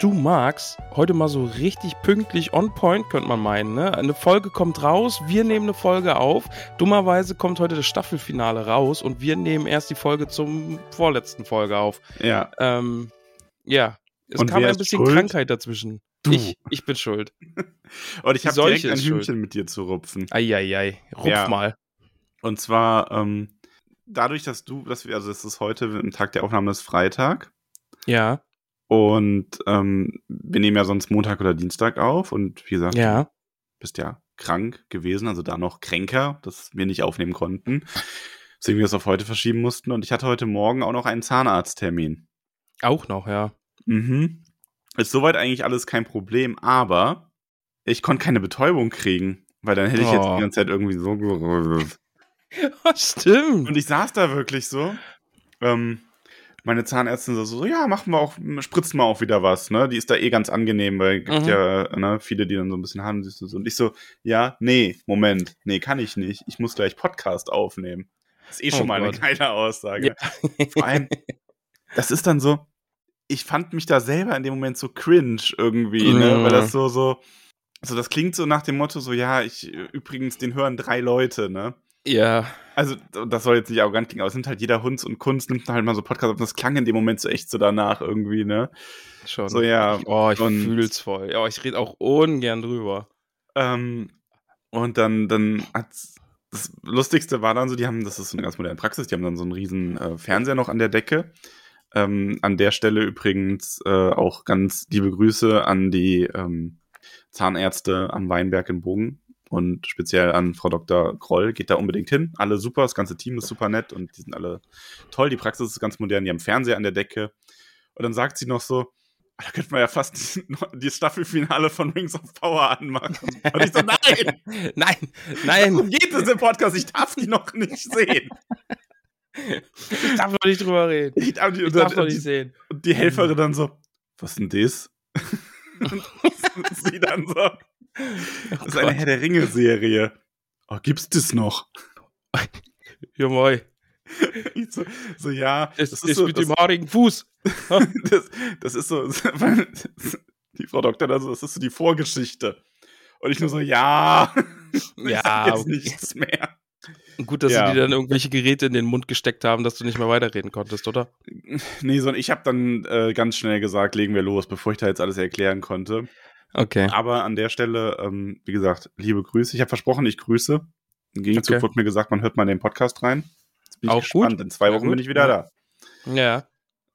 Du magst heute mal so richtig pünktlich on point, könnte man meinen. Ne? Eine Folge kommt raus, wir nehmen eine Folge auf. Dummerweise kommt heute das Staffelfinale raus und wir nehmen erst die Folge zum vorletzten Folge auf. Ja. Ähm, ja, es Und kam ein bisschen schuld? Krankheit dazwischen. Du. Ich, ich bin schuld. Und ich habe direkt ein ist schuld. Hühnchen mit dir zu rupfen. Eieiei, rupf Ja. mal. Und zwar ähm, dadurch, dass du, dass wir, also es ist heute, im Tag der Aufnahme ist Freitag. Ja, Und ähm, wir nehmen ja sonst Montag oder Dienstag auf. Und wie gesagt, ja. du bist ja krank gewesen, also da noch kränker, dass wir nicht aufnehmen konnten. Deswegen wir das auf heute verschieben mussten. Und ich hatte heute Morgen auch noch einen Zahnarzttermin. Auch noch, ja. Mhm. Ist soweit eigentlich alles kein Problem, aber ich konnte keine Betäubung kriegen, weil dann hätte ich jetzt Oh. die ganze Zeit irgendwie so. Stimmt. Und ich saß da wirklich so. Ähm, meine Zahnärztin so, so, ja, machen wir auch, spritzen wir auch wieder was, ne? Die ist da eh ganz angenehm, weil es gibt Mhm. ja ne, viele, die dann so ein bisschen haben. siehst du so. Und ich so, ja, nee, Moment, nee, kann ich nicht. Ich muss gleich Podcast aufnehmen. Das ist eh schon Oh mal Gott. eine geile Aussage. Ja. Vor allem, das ist dann so, ich fand mich da selber in dem Moment so cringe irgendwie, ne? Mhm. Weil das so, so, so, das klingt so nach dem Motto, so, ja, ich, übrigens, den hören drei Leute, ne? Ja, Also, das soll jetzt nicht arrogant klingen, aber es nimmt halt jeder Hunds und Kunst, nimmt halt mal so Podcast auf. Und das klang in dem Moment so echt so danach irgendwie, ne? schon. So, ja. Oh, ich und- fühl's voll. Ja, ich rede auch ungern drüber. Ähm, und dann, dann hat's, das Lustigste war dann so, die haben, das ist so eine ganz moderne Praxis, die haben dann so einen riesen äh, Fernseher noch an der Decke. Ähm, an der Stelle übrigens äh, auch ganz liebe Grüße an die ähm, Zahnärzte am Weinberg in Bogen und speziell an Frau Dr. Kroll. Geht da unbedingt hin. Alle super, das ganze Team ist super nett und die sind alle toll. Die Praxis ist ganz modern, die haben Fernseher an der Decke. Und dann sagt sie noch so, "Ah, da könnte man ja fast die, die Staffelfinale von Rings of Power anmachen. Und ich so, nein, Nein, nein, geht es im Podcast. Ich darf die noch nicht sehen. ich darf noch nicht drüber reden. Ich darf die, Ich und, darf noch nicht die, sehen. und die Helferin dann so, was denn das? und sie dann so, das ist eine. Herr der Ringe-Serie. Oh, gibt's das noch? Ja, moi. So, so, ja, Es das ist, so, mit das, dem haarigen Fuß. das, das ist so, die Frau Doktor dann so, das ist so die Vorgeschichte. Und ich nur so, ja, Ja, jetzt okay. nichts mehr. Gut, dass Ja. sie dir dann irgendwelche Geräte in den Mund gesteckt haben, dass du nicht mehr weiterreden konntest, oder? Nee, sondern ich habe dann äh, ganz schnell gesagt, legen wir los, bevor ich da jetzt alles erklären konnte. Okay. Aber an der Stelle, ähm, wie gesagt, liebe Grüße. Ich habe versprochen, ich grüße. Im Gegenzug Okay. wurde mir gesagt, man hört mal in den Podcast rein. Jetzt bin ich Auch gespannt. gut. In zwei Ja, Wochen gut. bin ich wieder Ja. da. Ja,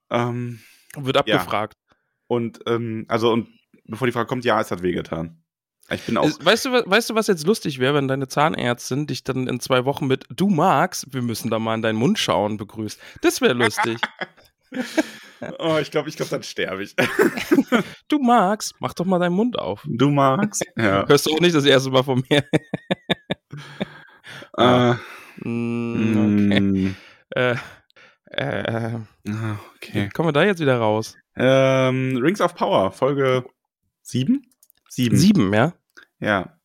Ähm, wird abgefragt. und ähm, also und bevor die Frage kommt, ja, es hat wehgetan. Ich bin auch. Weißt du, was- weißt du, was jetzt lustig wäre, wenn deine Zahnärztin dich dann in zwei Wochen mit Du magst, wir müssen da mal in deinen Mund schauen, begrüßt? Das wäre lustig. oh, ich glaube, ich glaube, dann sterbe ich. du magst, mach doch mal deinen Mund auf. du magst. Ja. Hörst du auch nicht das erste Mal von mir? Äh, okay. Äh, äh, ah, okay. kommen wir da jetzt wieder raus? Ähm, Rings of Power, Folge 7? 7. Sieben, ja? Ja.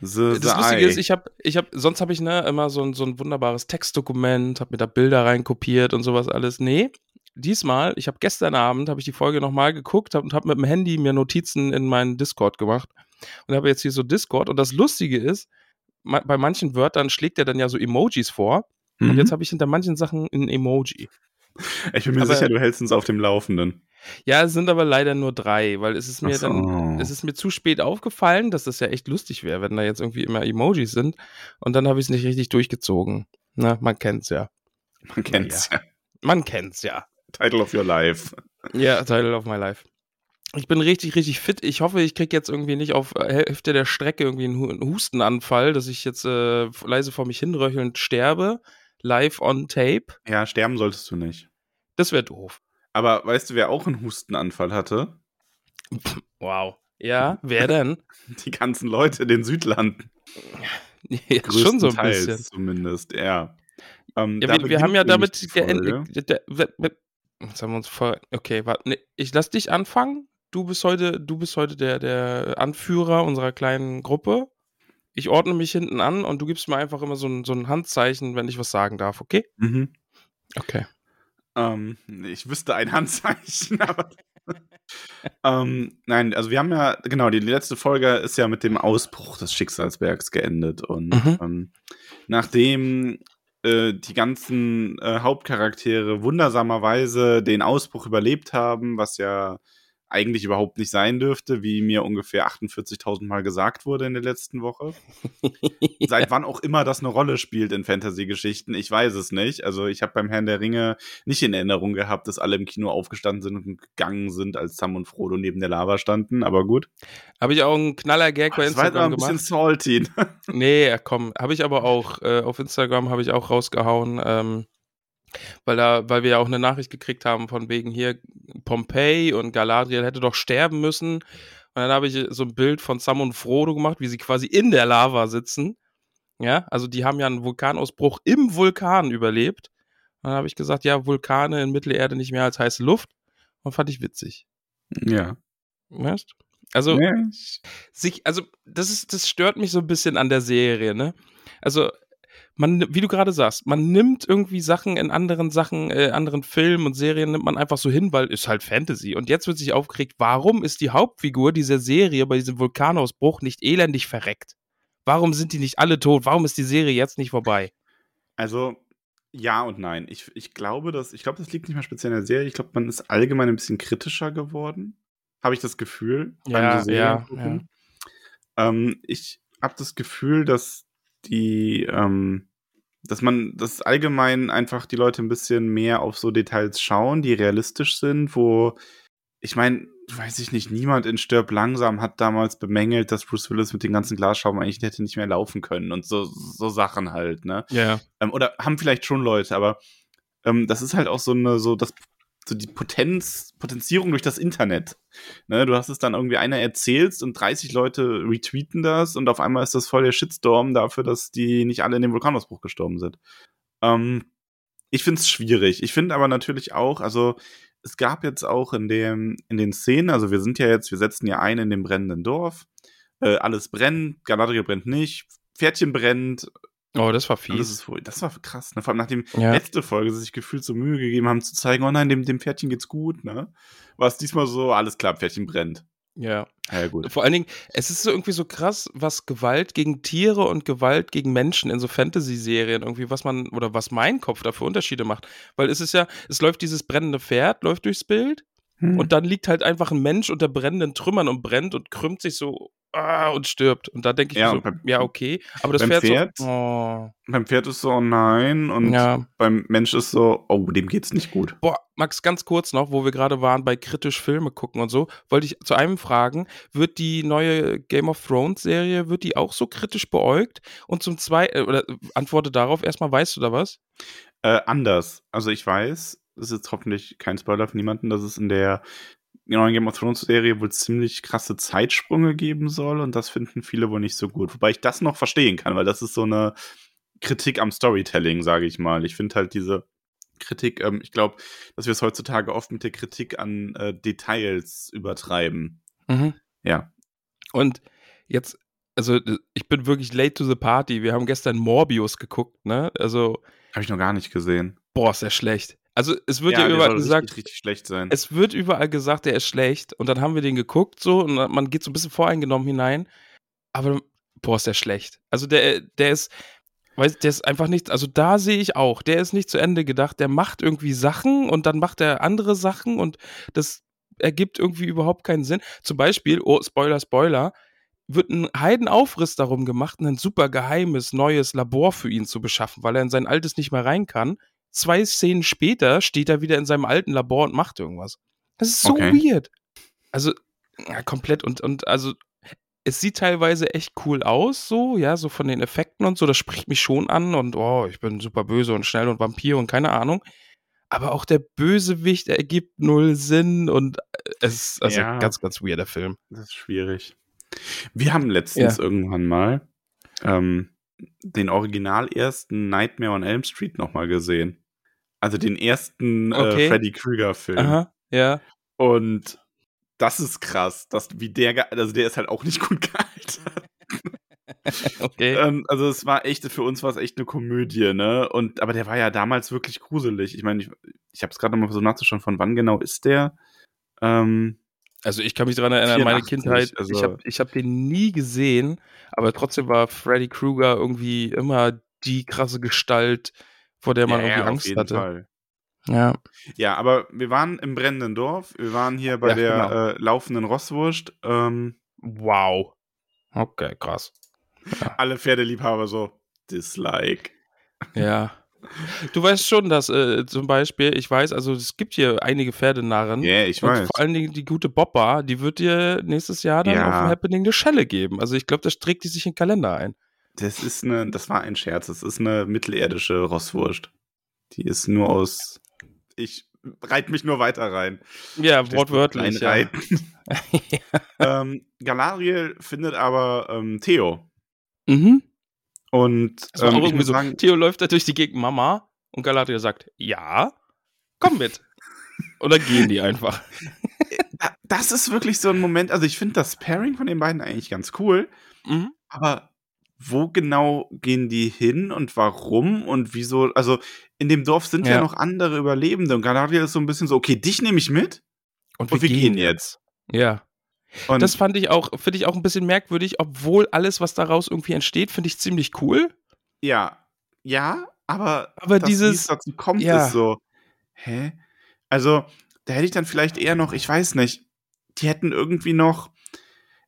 The, Das Lustige ist, ich habe, ich habe, sonst habe ich ne, immer so ein, so ein wunderbares Textdokument, habe mir da Bilder reinkopiert und sowas alles. Nee, diesmal, ich habe gestern Abend, habe ich die Folge nochmal geguckt hab, und habe mit dem Handy mir Notizen in meinen Discord gemacht und habe jetzt hier so Discord. Und das Lustige ist, ma bei manchen Wörtern schlägt er dann ja so Emojis vor. Mhm. Und jetzt habe ich hinter manchen Sachen ein Emoji. ich bin mir aber- sicher, du hältst uns auf dem Laufenden. Ja, es sind aber leider nur drei, weil es ist mir so. dann, es ist mir zu spät aufgefallen, dass das ja echt lustig wäre, wenn da jetzt irgendwie immer Emojis sind. Und dann habe ich es nicht richtig durchgezogen. Na, man kennt's ja. Man kennt's ja. Man kennt's ja. Title of your life. Ja, Title of my life. Ich bin richtig, richtig fit. Ich hoffe, ich kriege jetzt irgendwie nicht auf äh, Hälfte der Strecke irgendwie einen Hustenanfall, dass ich jetzt äh, leise vor mich hinröchelnd sterbe. Live on tape. Ja, sterben solltest du nicht. Das wäre doof. Aber weißt du, wer auch einen Hustenanfall hatte? Wow. Ja, wer denn? Die ganzen Leute in den Südlanden. Ja, schon so ein bisschen. Zumindest, ja. Ähm, ja wir, wir haben ja damit geendet. Jetzt haben wir uns voll. Okay, warte. Nee, ich lass dich anfangen. Du bist heute, du bist heute der, der Anführer unserer kleinen Gruppe. Ich ordne mich hinten an und du gibst mir einfach immer so ein, so ein Handzeichen, wenn ich was sagen darf, okay? Mhm. Okay. Ähm, ich wüsste ein Handzeichen, aber. ähm, nein, also wir haben ja, genau, die letzte Folge ist ja mit dem Ausbruch des Schicksalsbergs geendet. Und mhm. ähm, nachdem äh, die ganzen äh, Hauptcharaktere wundersamerweise den Ausbruch überlebt haben, was ja eigentlich überhaupt nicht sein dürfte, wie mir ungefähr 48.000 Mal gesagt wurde in der letzten Woche. Seit wann auch immer das eine Rolle spielt in Fantasy-Geschichten, ich weiß es nicht. Also ich habe beim Herrn der Ringe nicht in Erinnerung gehabt, dass alle im Kino aufgestanden sind und gegangen sind, als Sam und Frodo neben der Lava standen, aber gut. Habe ich auch einen Knaller-Gag bei Instagram gemacht. Das war ein bisschen salty. nee, komm, habe ich aber auch, äh, auf Instagram habe ich auch rausgehauen, ähm, weil da, weil wir ja auch eine Nachricht gekriegt haben von wegen hier Pompeii und Galadriel hätte doch sterben müssen. Und dann habe ich so ein Bild von Sam und Frodo gemacht, wie sie quasi in der Lava sitzen. Ja, also die haben ja einen Vulkanausbruch im Vulkan überlebt. Und dann habe ich gesagt, ja, Vulkane in Mittelerde nicht mehr als heiße Luft. Und fand ich witzig. Ja. Weißt? Also, ja. sich, also, das ist, das stört mich so ein bisschen an der Serie, ne? Also, man, wie du gerade sagst, man nimmt irgendwie Sachen in anderen Sachen, äh, anderen Filmen und Serien nimmt man einfach so hin, weil ist halt Fantasy. Und jetzt wird sich aufgeregt, warum ist die Hauptfigur dieser Serie bei diesem Vulkanausbruch nicht elendig verreckt? Warum sind die nicht alle tot? Warum ist die Serie jetzt nicht vorbei? Also, ja und nein. Ich, ich glaube, dass, ich glaube, das liegt nicht mehr speziell in der Serie. Ich glaube, man ist allgemein ein bisschen kritischer geworden. Habe ich das Gefühl. Ja, ja, ja. Ähm, ich habe das Gefühl, dass die, ähm, dass man, dass allgemein einfach die Leute ein bisschen mehr auf so Details schauen, die realistisch sind, wo, ich meine, weiß ich nicht, niemand in Stirb langsam hat damals bemängelt, dass Bruce Willis mit den ganzen Glasschrauben eigentlich hätte nicht mehr laufen können und so, so Sachen halt, ne? Ja. Ähm, oder haben vielleicht schon Leute, aber ähm, das ist halt auch so eine, so das so die Potenz, Potenzierung durch das Internet. Ne, du hast es dann irgendwie einer erzählst und 30 Leute retweeten das und auf einmal ist das voll der Shitstorm dafür, dass die nicht alle in dem Vulkanausbruch gestorben sind. Ähm, ich finde es schwierig. Ich finde aber natürlich auch, also es gab jetzt auch in dem, in den Szenen, also wir sind ja jetzt, wir setzen ja ein in dem brennenden Dorf. Äh, alles brennt, Galadriel brennt nicht, Pferdchen brennt, Oh, das war fies. Das, ist, das war krass. Ne? Vor allem nachdem ja. letzte Folge sie sich gefühlt so Mühe gegeben haben zu zeigen, oh nein, dem, dem Pferdchen geht's gut, ne? War es diesmal so, alles klar, Pferdchen brennt. Ja. Ja, gut. Vor allen Dingen, es ist so irgendwie so krass, was Gewalt gegen Tiere und Gewalt gegen Menschen in so Fantasy-Serien irgendwie, was man, oder was mein Kopf da für Unterschiede macht. Weil es ist ja, es läuft dieses brennende Pferd, läuft durchs Bild hm. und dann liegt halt einfach ein Mensch unter brennenden Trümmern und brennt und krümmt sich so ah, und stirbt. Und da denke ich ja, so, beim, ja, okay. Aber das Pferd, Pferd, so, oh. beim Pferd ist so, oh nein. Und ja. beim Mensch ist so, oh, dem geht's nicht gut. Boah, Max, ganz kurz noch, wo wir gerade waren bei kritisch Filme gucken und so, wollte ich zu einem fragen, wird die neue Game of Thrones Serie, wird die auch so kritisch beäugt? Und zum zweiten, äh, oder antworte darauf erstmal, weißt du da was? Äh, anders. Also ich weiß, das ist jetzt hoffentlich kein Spoiler für niemanden, dass es in der neuen Game of Thrones Serie wohl ziemlich krasse Zeitsprünge geben soll und das finden viele wohl nicht so gut. Wobei ich das noch verstehen kann, weil das ist so eine Kritik am Storytelling, sage ich mal. Ich finde halt diese Kritik, ähm, ich glaube, dass wir es heutzutage oft mit der Kritik an äh, Details übertreiben. Mhm. Ja. Und jetzt, also ich bin wirklich late to the party. Wir haben gestern Morbius geguckt, ne? Also. Habe ich noch gar nicht gesehen. Boah, ist ja schlecht. Also es wird ja, ja überall gesagt, richtig, richtig schlecht sein. Es wird überall gesagt, der ist schlecht. Und dann haben wir den geguckt so und man geht so ein bisschen voreingenommen hinein. Aber boah, ist der schlecht. Also der, der ist, weiß, der ist einfach nicht. Also da sehe ich auch, der ist nicht zu Ende gedacht. Der macht irgendwie Sachen und dann macht er andere Sachen und das ergibt irgendwie überhaupt keinen Sinn. Zum Beispiel, oh Spoiler, Spoiler, wird ein Heidenaufriss darum gemacht, ein super geheimes neues Labor für ihn zu beschaffen, weil er in sein altes nicht mehr rein kann zwei Szenen später steht er wieder in seinem alten Labor und macht irgendwas. Das ist so Okay. weird. Also, ja, komplett und, und also, es sieht teilweise echt cool aus, so, ja, so von den Effekten und so, das spricht mich schon an und oh, ich bin super böse und schnell und Vampir und keine Ahnung. Aber auch der Bösewicht ergibt null Sinn und äh, es ist also Ja. ganz, ganz weirder Film. Das ist schwierig. Wir haben letztens irgendwann mal ähm, den original ersten Nightmare on Elm Street nochmal gesehen. Also den ersten Okay. äh, Freddy Krueger-Film. Aha, ja. Und das ist krass, dass wie der, also der ist halt auch nicht gut gealtert. Okay. Ähm, also es war echt, für uns war es echt eine Komödie, ne? Und aber der war ja damals wirklich gruselig. Ich meine, ich, ich habe es gerade noch mal versucht nachzuschauen, von wann genau ist der? Ähm, Also ich kann mich daran erinnern, meine 84, Kindheit, also- ich habe ich hab den nie gesehen, aber trotzdem war Freddy Krueger irgendwie immer die krasse Gestalt, vor der man ja, irgendwie ja, Angst hatte. Fall. Ja. Ja, aber wir waren im brennenden Dorf. Wir waren hier bei Ja, der genau. äh, laufenden Rosswurst. Ähm, Wow. Okay, krass. alle Pferdeliebhaber so Dislike. Ja. Du weißt schon, dass äh, zum Beispiel, ich weiß, also es gibt hier einige Pferdenarren. Ja, ich und weiß. vor allen Dingen die gute Boppa, die wird dir nächstes Jahr dann Ja. auf dem Happening eine Schelle geben. Also ich glaube, das trägt die sich in den Kalender ein. Das ist eine, das war ein Scherz. Das ist eine mittelerdische Rosswurst. Die ist nur aus. Ich reite mich nur weiter rein. Ja, wortwörtlich. Ja. Ähm, Galadriel findet aber ähm, Theo. Mhm. Und ähm, auch irgendwie so. sagen, Theo läuft da durch die Gegend, Mama, und Galadriel sagt, ja, komm mit. Und dann gehen die einfach. da- das ist wirklich so ein Moment. Also ich finde das Pairing von den beiden eigentlich ganz cool. Mhm. Aber wo genau gehen die hin und warum und wieso? Also in dem Dorf sind ja, Ja. noch andere Überlebende und Galadriel ist so ein bisschen so, okay, dich nehme ich mit und wir, gehen jetzt. Ja. Und Das fand ich auch, finde ich auch ein bisschen merkwürdig, obwohl alles, was daraus irgendwie entsteht, finde ich ziemlich cool. ja, ja, aber, Aber dass dieses- wie es dazu kommt, ja. ist so, hä? Also da hätte ich dann vielleicht eher noch, ich weiß nicht, die hätten irgendwie noch,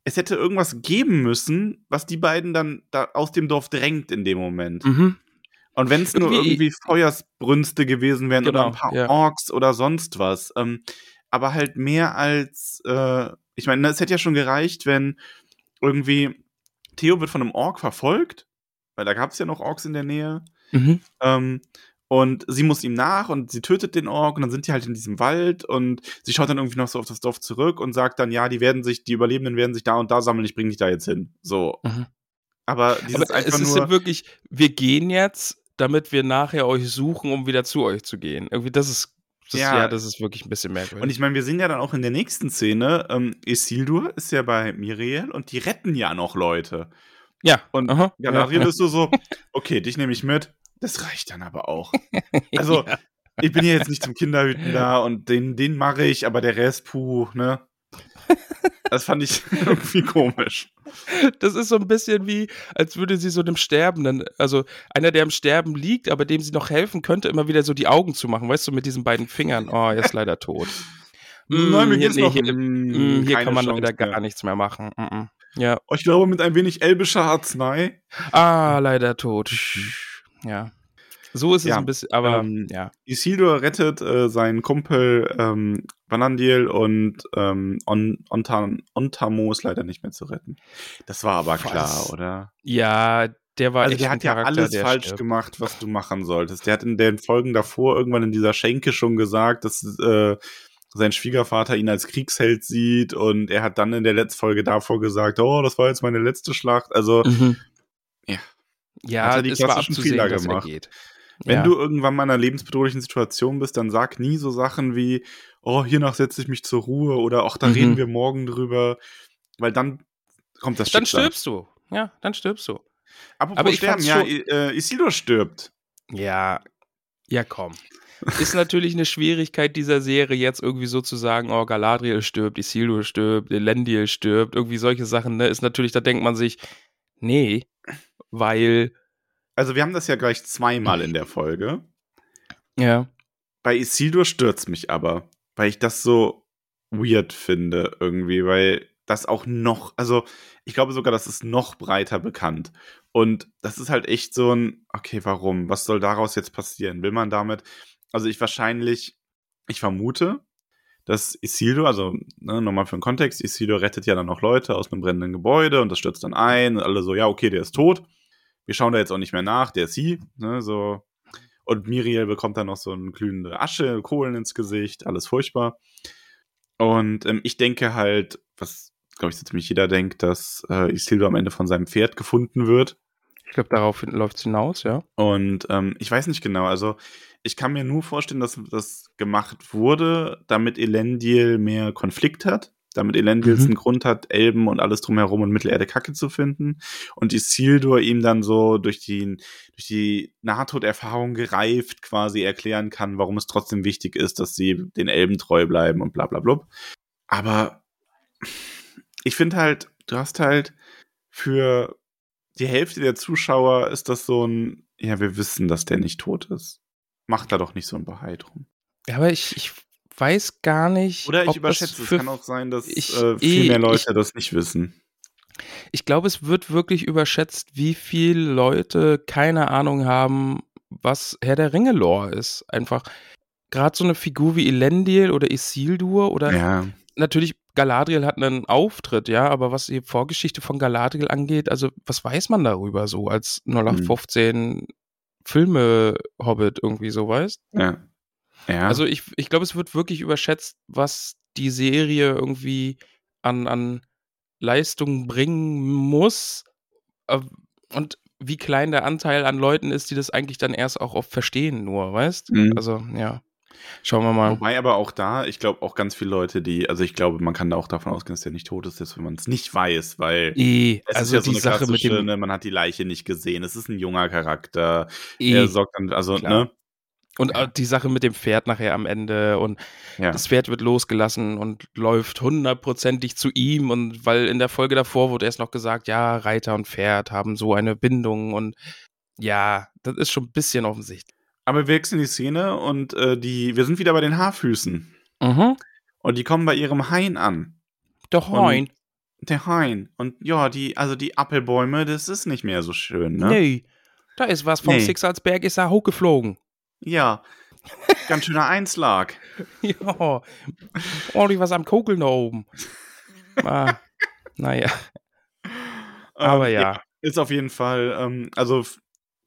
es hätte irgendwas geben müssen, was die beiden dann da aus dem Dorf drängt in dem Moment. Mhm. Und wenn es nur Irgendwie- irgendwie Feuersbrünste gewesen wären oder Genau, ein paar ja. Orks oder sonst was. Ähm, aber halt mehr als, äh, ich meine, es hätte ja schon gereicht, wenn irgendwie Theo wird von einem Ork verfolgt, weil da gab es ja noch Orks in der Nähe. Mhm. Ähm, und sie muss ihm nach und sie tötet den Ork und dann sind die halt in diesem Wald und sie schaut dann irgendwie noch so auf das Dorf zurück und sagt dann, ja, die werden sich, die Überlebenden werden sich da und da sammeln, ich bringe dich da jetzt hin. So. Mhm. Aber dieses Aber einfach es ist ja wirklich, wir gehen jetzt, damit wir nachher euch suchen, um wieder zu euch zu gehen. Irgendwie, das ist, das, ja. Ja. das ist wirklich ein bisschen merkwürdig. Und ich meine, wir sehen ja dann auch in der nächsten Szene, ähm, Isildur ist ja bei Miriel und die retten ja noch Leute. ja, Und aha, Galadriel ja. ist so so, okay, dich nehme ich mit. Das reicht dann aber auch. Also, ich bin hier jetzt nicht zum Kinderhüten da und den, den mache ich, aber der Rest, puh, ne? Das fand ich irgendwie komisch. Das ist so ein bisschen wie, als würde sie so dem Sterbenden, also einer, der am Sterben liegt, aber dem sie noch helfen könnte, immer wieder so die Augen zu machen, weißt du, mit diesen beiden Fingern. Oh, er ist leider tot. Nein, mir hier, geht's noch. hier, Mm, mm, hier kann man Chance leider gar nichts mehr machen. Mm, mm. Ja. Oh, Ich glaube, mit ein wenig elbischer Arznei. Ah, leider tot. Ja. So ist es Ja, ein bisschen, aber ähm, ja. Isildur rettet äh, seinen Kumpel ähm, Vanandil und ähm, On Ontan Ontamo ist leider nicht mehr zu retten. Das war aber Boah, klar, oder? Ja, der war Also der hat ja Charakter, alles falsch stirbt. gemacht, was du machen solltest. Der hat in den Folgen davor irgendwann in dieser Schenke schon gesagt, dass äh, sein Schwiegervater ihn als Kriegsheld sieht und er hat dann in der letzten Folge davor gesagt, oh, das war jetzt meine letzte Schlacht. Also Mhm. Ja. Ja, Hat er die es war klassischen abzusehen, Fehler er gemacht. Wenn ja. du irgendwann mal in einer lebensbedrohlichen Situation bist, dann sag nie so Sachen wie, oh, hiernach setze ich mich zur Ruhe oder ach, da Mhm. reden wir morgen drüber, weil dann kommt das dann Schicksal. stirbst du. Ja, dann stirbst du. Apropos Aber ich sterben, ja, äh, Isildur stirbt. Ja, ja, komm. Ist natürlich eine Schwierigkeit dieser Serie jetzt irgendwie so zu sagen, oh, Galadriel stirbt, Isildur stirbt, Elendil stirbt, irgendwie solche Sachen, ne? Ist natürlich, da denkt man sich, nee, weil, Also wir haben das ja gleich zweimal in der Folge. ja, Bei Isildur stürzt mich aber, weil ich das so weird finde irgendwie, weil das auch noch, also ich glaube sogar, das ist noch breiter bekannt. Und das ist halt echt so ein, okay, warum? Was soll daraus jetzt passieren? Will man damit, also ich wahrscheinlich, ich vermute, dass Isildur, also ne, nochmal für den Kontext, Isildur rettet ja dann noch Leute aus einem brennenden Gebäude und das stürzt dann ein und alle so, ja, okay, der ist tot. Wir schauen da jetzt auch nicht mehr nach, der ist sie, ne, so. Und Miriel bekommt dann noch so eine glühende Asche, Kohlen ins Gesicht, alles furchtbar. Und ähm, ich denke halt, was, glaube ich, so ziemlich jeder denkt, dass äh, Isildur am Ende von seinem Pferd gefunden wird. Ich glaube, darauf läuft es hinaus, ja. Und ähm, ich weiß nicht genau, also ich kann mir nur vorstellen, dass das gemacht wurde, damit Elendil mehr Konflikt hat, damit Elendil mhm. einen Grund hat, Elben und alles drumherum und Mittelerde Kacke zu finden und Isildur ihm dann so durch die, durch die Nahtoderfahrung gereift quasi erklären kann, warum es trotzdem wichtig ist, dass sie den Elben treu bleiben und bla bla bla. Aber ich finde halt, du hast halt für die Hälfte der Zuschauer ist das so ein, ja, wir wissen, dass der nicht tot ist. Macht da doch nicht so ein Bahai drum. Ja, aber ich, ich weiß gar nicht. Oder ich überschätze, es kann auch sein, dass ich, äh, viel mehr Leute ich, das nicht wissen. Ich glaube, es wird wirklich überschätzt, wie viele Leute keine Ahnung haben, was Herr der Ringe-Lore ist. Einfach gerade so eine Figur wie Elendil oder Isildur oder ja. natürlich Galadriel hat einen Auftritt, ja, aber was die Vorgeschichte von Galadriel angeht, also was weiß man darüber so als 0815 mhm. Filme Hobbit irgendwie so, weißt? Ja. Ja. Also ich, ich glaube, es wird wirklich überschätzt, was die Serie irgendwie an, an Leistung bringen muss äh, und wie klein der Anteil an Leuten ist, die das eigentlich dann erst auch oft verstehen, nur, weißt? Mhm. Also, ja. Schauen wir mal. Wobei aber auch da, ich glaube auch ganz viele Leute, die, also ich glaube, man kann da auch davon ausgehen, dass der nicht tot ist, selbst wenn man es nicht weiß, weil e, es also ist ja die so eine Sache mit dem, ne, man hat die Leiche nicht gesehen, es ist ein junger Charakter, e, er sorgt dann, also, klar. ne? Und ja. die Sache mit dem Pferd nachher am Ende und ja. das Pferd wird losgelassen und läuft hundertprozentig zu ihm und weil in der Folge davor wurde erst noch gesagt, ja, Reiter und Pferd haben so eine Bindung und ja, das ist schon ein bisschen offensichtlich. Aber wir wechseln die Szene und äh, die, wir sind wieder bei den Haarfüßen. Mhm. Und die kommen bei ihrem Hain an. Der Hain. Und der Hain. Und ja, die, also die Appelbäume, das ist nicht mehr so schön, ne? Nee. Da ist was vom nee. Schicksalsberg, ist da hochgeflogen. Ja. Ganz schöner Einschlag. ja. Ordentlich was am Kokeln da oben. ah, naja. Aber ähm, ja. ja. Ist auf jeden Fall, ähm, also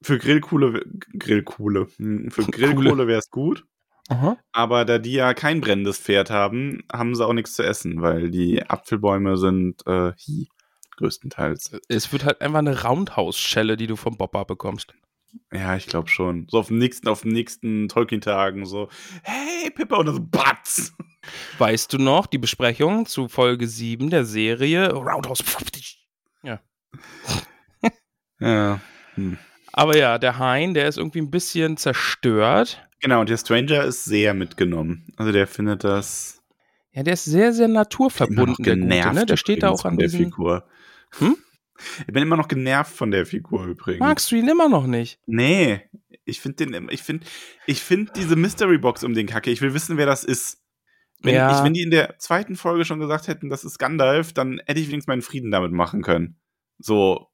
für Grillkohle, Grillkohle, hm, für Grillkohle wäre es gut. Aha. Aber da die ja kein brennendes Pferd haben, haben sie auch nichts zu essen, weil die Apfelbäume sind äh, hi, größtenteils. Es wird halt einfach eine Roundhouse-Schelle, die du vom Bopper bekommst. Ja, ich glaube schon. So auf dem nächsten, auf den nächsten Tolkien-Tagen so, hey Pippa und dann so Batz. Weißt du noch, die Besprechung zu Folge 7 der Serie Roundhouse. Ja. ja. Hm. Aber ja, der Hein, der ist irgendwie ein bisschen zerstört. Genau, und der Stranger ist sehr mitgenommen. Also der findet das. Ja, der ist sehr, sehr naturverbunden, der Gute, ne? Der steht da auch an der Figur. Hm? Ich bin immer noch genervt von der Figur übrigens. Magst du ihn immer noch nicht? Nee, ich finde den, ich finde, ich finde diese Mystery Box um den Kacke. Ich will wissen, wer das ist. Wenn, ja. ich, wenn die in der zweiten Folge schon gesagt hätten, das ist Gandalf, dann hätte ich wenigstens meinen Frieden damit machen können. So,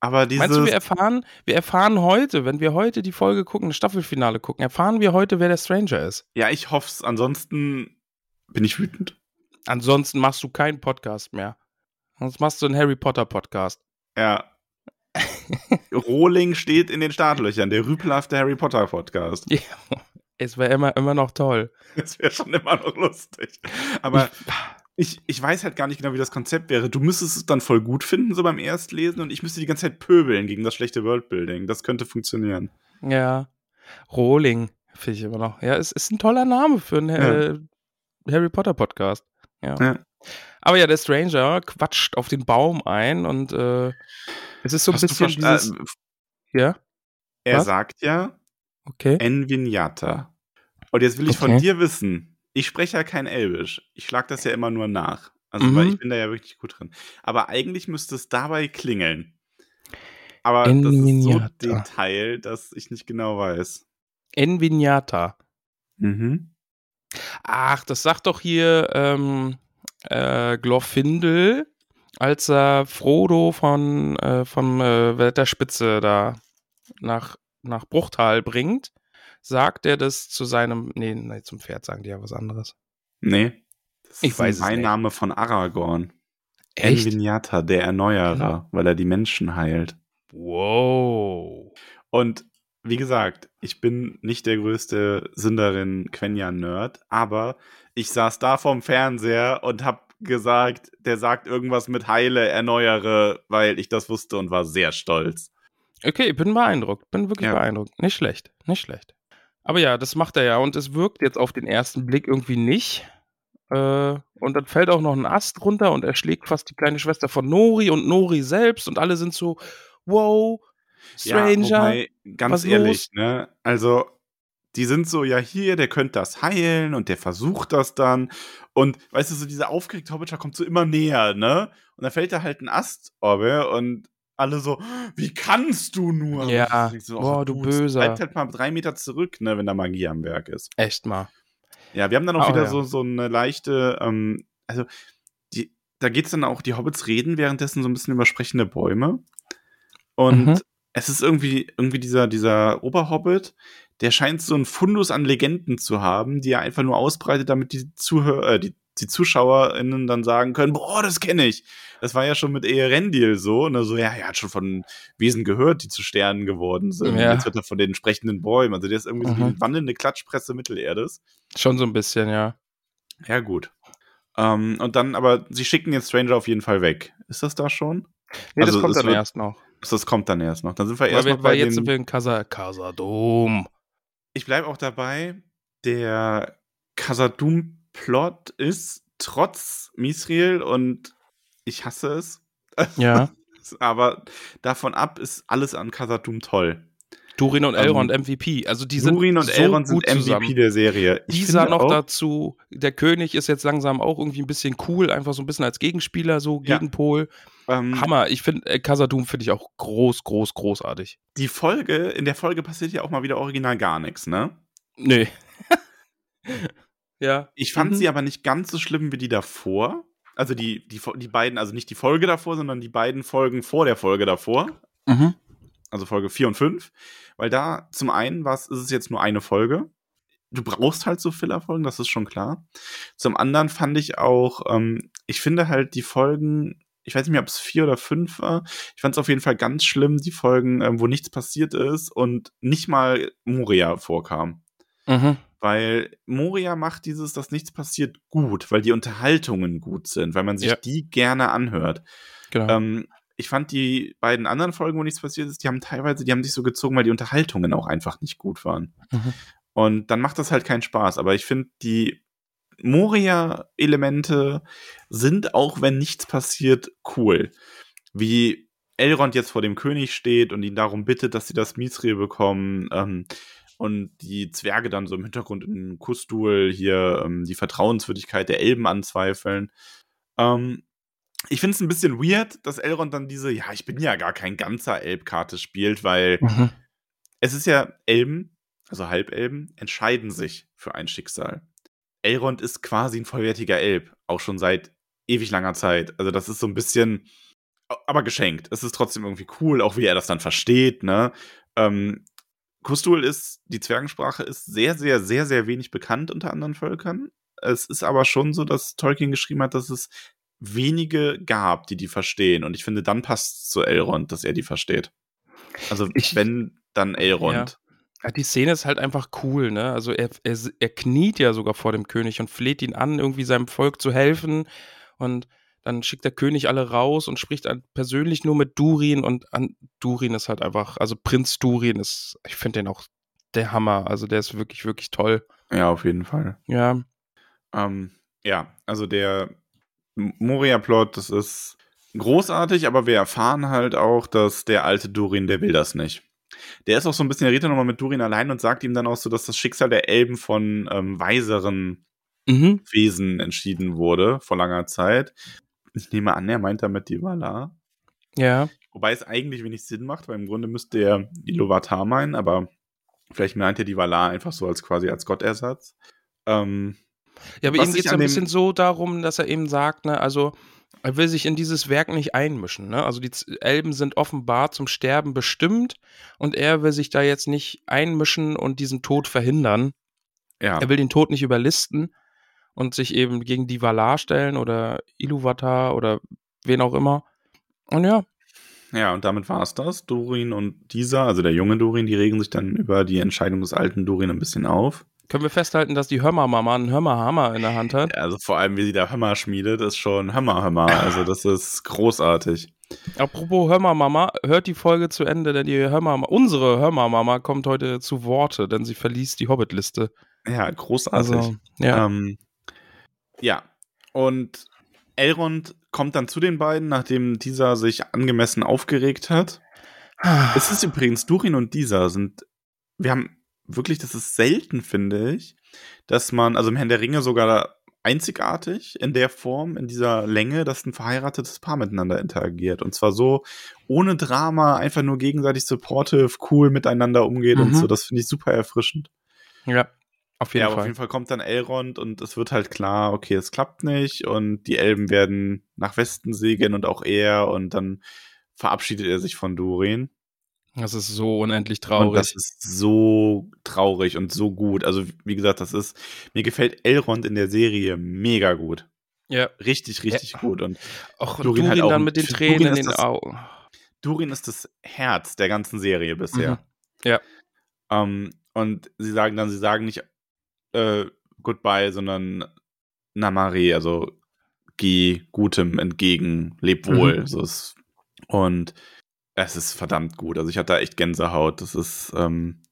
aber dieses Meinst du, wir erfahren, wir erfahren heute, wenn wir heute die Folge gucken, das Staffelfinale gucken, erfahren wir heute, wer der Stranger ist? Ja, ich hoffe es. Ansonsten bin ich wütend. Ansonsten machst du keinen Podcast mehr. Sonst machst du einen Harry Potter Podcast. Ja. Rohling steht in den Startlöchern, der rüpelhafte Harry Potter Podcast. Ja, es wäre immer, immer noch toll. Es wäre schon immer noch lustig. Aber ich, ich, weiß halt gar nicht genau, wie das Konzept wäre. Du müsstest es dann voll gut finden, so beim Erstlesen, und ich müsste die ganze Zeit pöbeln gegen das schlechte Worldbuilding. Das könnte funktionieren. Ja. Rohling, finde ich immer noch. Ja, es ist ein toller Name für einen ja. äh, Harry Potter Podcast. Ja. ja. Aber ja, der Stranger quatscht auf den Baum ein und äh, es ist so ein Hast bisschen dieses. Äh, ja? Er Was? sagt ja okay. Envignata. Und jetzt will ich okay. von dir wissen, ich spreche ja kein Elbisch. Ich schlage das ja immer nur nach. Also, mhm. weil ich bin da ja wirklich gut drin. Aber eigentlich müsste es dabei klingeln. Aber das ist so Detail, dass ich nicht genau weiß. Envignata. Mhm. Ach, das sagt doch hier ähm, äh, Glorfindel. als er Frodo von, äh, vom äh, Wetterspitze da nach, nach Bruchtal bringt, sagt er das zu seinem, nee, nee, zum Pferd sagen die ja was anderes. Nee. Das Ich ist weiß es ein nicht. Name von Aragorn. Echt? Der Erneuerer, Ja. weil er die Menschen heilt. Wow. Und wie gesagt, ich bin nicht der größte Sindarin Quenya-Nerd, aber ich saß da vorm Fernseher und hab gesagt, der sagt irgendwas mit Heile, erneuere, weil ich das wusste und war sehr stolz. Okay, ich bin beeindruckt. Bin wirklich Ja. beeindruckt. Nicht schlecht. Nicht schlecht. Aber ja, das macht er ja. Und es wirkt jetzt auf den ersten Blick irgendwie nicht. Äh, und dann fällt auch noch ein Ast runter und er schlägt fast die kleine Schwester von Nori und Nori selbst. Und alle sind so, wow, Stranger. Ja, wobei, ganz ehrlich, ne? Also, die sind so, ja, hier, der könnte das heilen und der versucht das dann. Und weißt du, so dieser aufgeregte Hobbiter kommt so immer näher, ne? Und dann fällt da halt ein Ast, Orbe, und alle so, wie kannst du nur? Ja, so, boah, ach, du Böser. Bleibt halt mal drei Meter zurück, ne, wenn da Magie am Werk ist. Echt mal. Ja, wir haben dann auch Oh, wieder ja. so, so eine leichte, ähm, also, die, da geht's dann auch, die Hobbits reden währenddessen so ein bisschen über sprechende Bäume. Und Mhm. Es ist irgendwie, irgendwie dieser, dieser Oberhobbit, der scheint so einen Fundus an Legenden zu haben, die er einfach nur ausbreitet, damit die Zuhörer, äh, die, die ZuschauerInnen dann sagen können, boah, das kenne ich. Das war ja schon mit Eärendil so, ne, so, ja, er hat schon von Wesen gehört, die zu Sternen geworden sind. Ja. Jetzt wird er von den sprechenden Bäumen. Also der ist irgendwie so Mhm. die wandelnde Klatschpresse Mittelerdes. Schon so ein bisschen, ja. Ja, gut. Ähm, und dann, aber sie schicken jetzt Stranger auf jeden Fall weg. Ist das da schon? Nee, Also, das kommt dann wird- erst noch. Das kommt dann erst noch. Dann sind wir erst noch bei weil jetzt sind wir in Casa, Casa Dom. Ich bleibe auch dabei, der Casadum-Plot ist trotz Misriel und ich hasse es, Ja. aber davon ab ist alles an Casadum toll. Durin und Ähm, Elrond MVP. Also die sind Durin und so Elrond sind gut MVP zusammen. der Serie. Ich Dieser noch auch, dazu, der König ist jetzt langsam auch irgendwie ein bisschen cool, einfach so ein bisschen als Gegenspieler, so Ja. Gegenpol. ähm, Hammer, ich finde äh, Casadum finde ich auch groß, groß, großartig. die Folge, in der Folge passiert ja auch mal wieder original gar nichts, ne? Nee. ja. Ich fand Mhm. sie aber nicht ganz so schlimm wie die davor. Also die, die, die beiden, also nicht die Folge davor, sondern die beiden Folgen vor der Folge davor. Mhm. Also Folge 4 und 5. Weil da zum einen war's, ist es jetzt nur eine Folge. Du brauchst halt so Fillerfolgen, das ist schon klar. Zum anderen fand ich auch, ähm, ich finde halt die Folgen, ich weiß nicht mehr, ob es vier oder fünf war. Ich fand es auf jeden Fall ganz schlimm, die Folgen, ähm, wo nichts passiert ist und nicht mal Moria vorkam. Mhm. Weil Moria macht dieses, dass nichts passiert, gut, weil die Unterhaltungen gut sind, weil man sich Ja. die gerne anhört. Genau. Ähm, ich fand die beiden anderen Folgen, wo nichts passiert ist, die haben teilweise, die haben sich so gezogen, weil die Unterhaltungen auch einfach nicht gut waren. Mhm. Und dann macht das halt keinen Spaß. Aber ich finde, die Moria-Elemente sind, auch wenn nichts passiert, cool. Wie Elrond jetzt vor dem König steht und ihn darum bittet, dass sie das Mithril bekommen. Ähm, und die Zwerge dann so im Hintergrund in Kustul hier ähm, die Vertrauenswürdigkeit der Elben anzweifeln. Ähm, ich finde es ein bisschen weird, dass Elrond dann diese, ja, ich bin ja gar kein ganzer Elbkarte spielt, weil Mhm. es ist ja Elben, also Halbelben, entscheiden sich für ein Schicksal. Elrond ist quasi ein vollwertiger Elb, auch schon seit ewig langer Zeit. Also das ist so ein bisschen, aber geschenkt. Es ist trotzdem irgendwie cool, auch wie er das dann versteht, ne? Ähm, Kustul ist, die Zwergensprache ist sehr, sehr, sehr, sehr wenig bekannt unter anderen Völkern. Es ist aber schon so, dass Tolkien geschrieben hat, dass es wenige gab, die die verstehen. Und ich finde, dann passt es zu Elrond, dass er die versteht. Also, Ich- wenn, dann Elrond. Ja, die Szene ist halt einfach cool, ne? Also er, er, er kniet ja sogar vor dem König und fleht ihn an, irgendwie seinem Volk zu helfen. Und dann schickt der König alle raus und spricht persönlich nur mit Durin. Und an Durin ist halt einfach, also Prinz Durin ist, ich finde den auch der Hammer. Also der ist wirklich, wirklich toll. Ja, auf jeden Fall. Ja. Ähm, ja, also der Moria-Plot, das ist großartig, aber wir erfahren halt auch, dass der alte Durin, der will das nicht. Der ist auch so ein bisschen, der redet nochmal mit Durin allein und sagt ihm dann auch so, dass das Schicksal der Elben von ähm, weiseren Mhm. Wesen entschieden wurde vor langer Zeit. Ich nehme an, er meint damit die Valar. Ja. Wobei es eigentlich wenig Sinn macht, weil im Grunde müsste er die Lovatar meinen, aber vielleicht meint er die Valar einfach so als quasi als Gottersatz. Ähm, Ja, aber Was ihm geht es ein bisschen so darum, dass er eben sagt, ne, also er will sich in dieses Werk nicht einmischen. Ne? Also die Elben sind offenbar zum Sterben bestimmt und er will sich da jetzt nicht einmischen und diesen Tod verhindern. Ja. Er will den Tod nicht überlisten und sich eben gegen die Valar stellen oder Iluvatar oder wen auch immer. Und ja, Ja, und damit war es das. Durin und dieser, also der junge Durin, die regen sich dann über die Entscheidung des alten Durin ein bisschen auf. Können wir festhalten, dass die Hörmermama einen Hörmerhammer in der Hand hat. Ja, Also vor allem, wie sie da Hammer schmiedet, ist schon Hammer, Hammer. Also das ist großartig. Apropos Hörmermama, hört die Folge zu Ende, denn die Hörmermama, unsere Hörmermama kommt heute zu Worte, denn sie verließ die Hobbit-Liste. Ja, großartig. Also, ja. Ähm, ja, und Elrond kommt dann zu den beiden, nachdem dieser sich angemessen aufgeregt hat. Es ist übrigens, Durin und dieser sind, wir haben wirklich, das ist selten, finde ich, dass man, also im Herrn der Ringe sogar einzigartig in der Form, in dieser Länge, dass ein verheiratetes Paar miteinander interagiert. Und zwar so ohne Drama, einfach nur gegenseitig supportive, cool miteinander umgeht und Mhm. so. Das finde ich super erfrischend. ja, auf jeden ja, Fall. auf jeden Fall kommt dann Elrond und es wird halt klar, okay, es klappt nicht und die Elben werden nach Westen segeln und auch er und dann verabschiedet er sich von Durin. Das ist so unendlich Und traurig. das ist so traurig und so gut. Also, wie gesagt, das ist, mir gefällt Elrond in der Serie mega gut. ja, Richtig, richtig gut. Und auch Durin Durin, halt auch dann mit den Tränen Durin in den das- Augen. Durin ist das Herz der ganzen Serie bisher. Mhm. Ja. Ähm, und sie sagen dann, sie sagen nicht äh, Goodbye, sondern Namare, also geh Gutem entgegen, leb wohl. Mhm. So ist, und es ist verdammt gut. Also ich hatte da echt Gänsehaut. Das ist, ähm,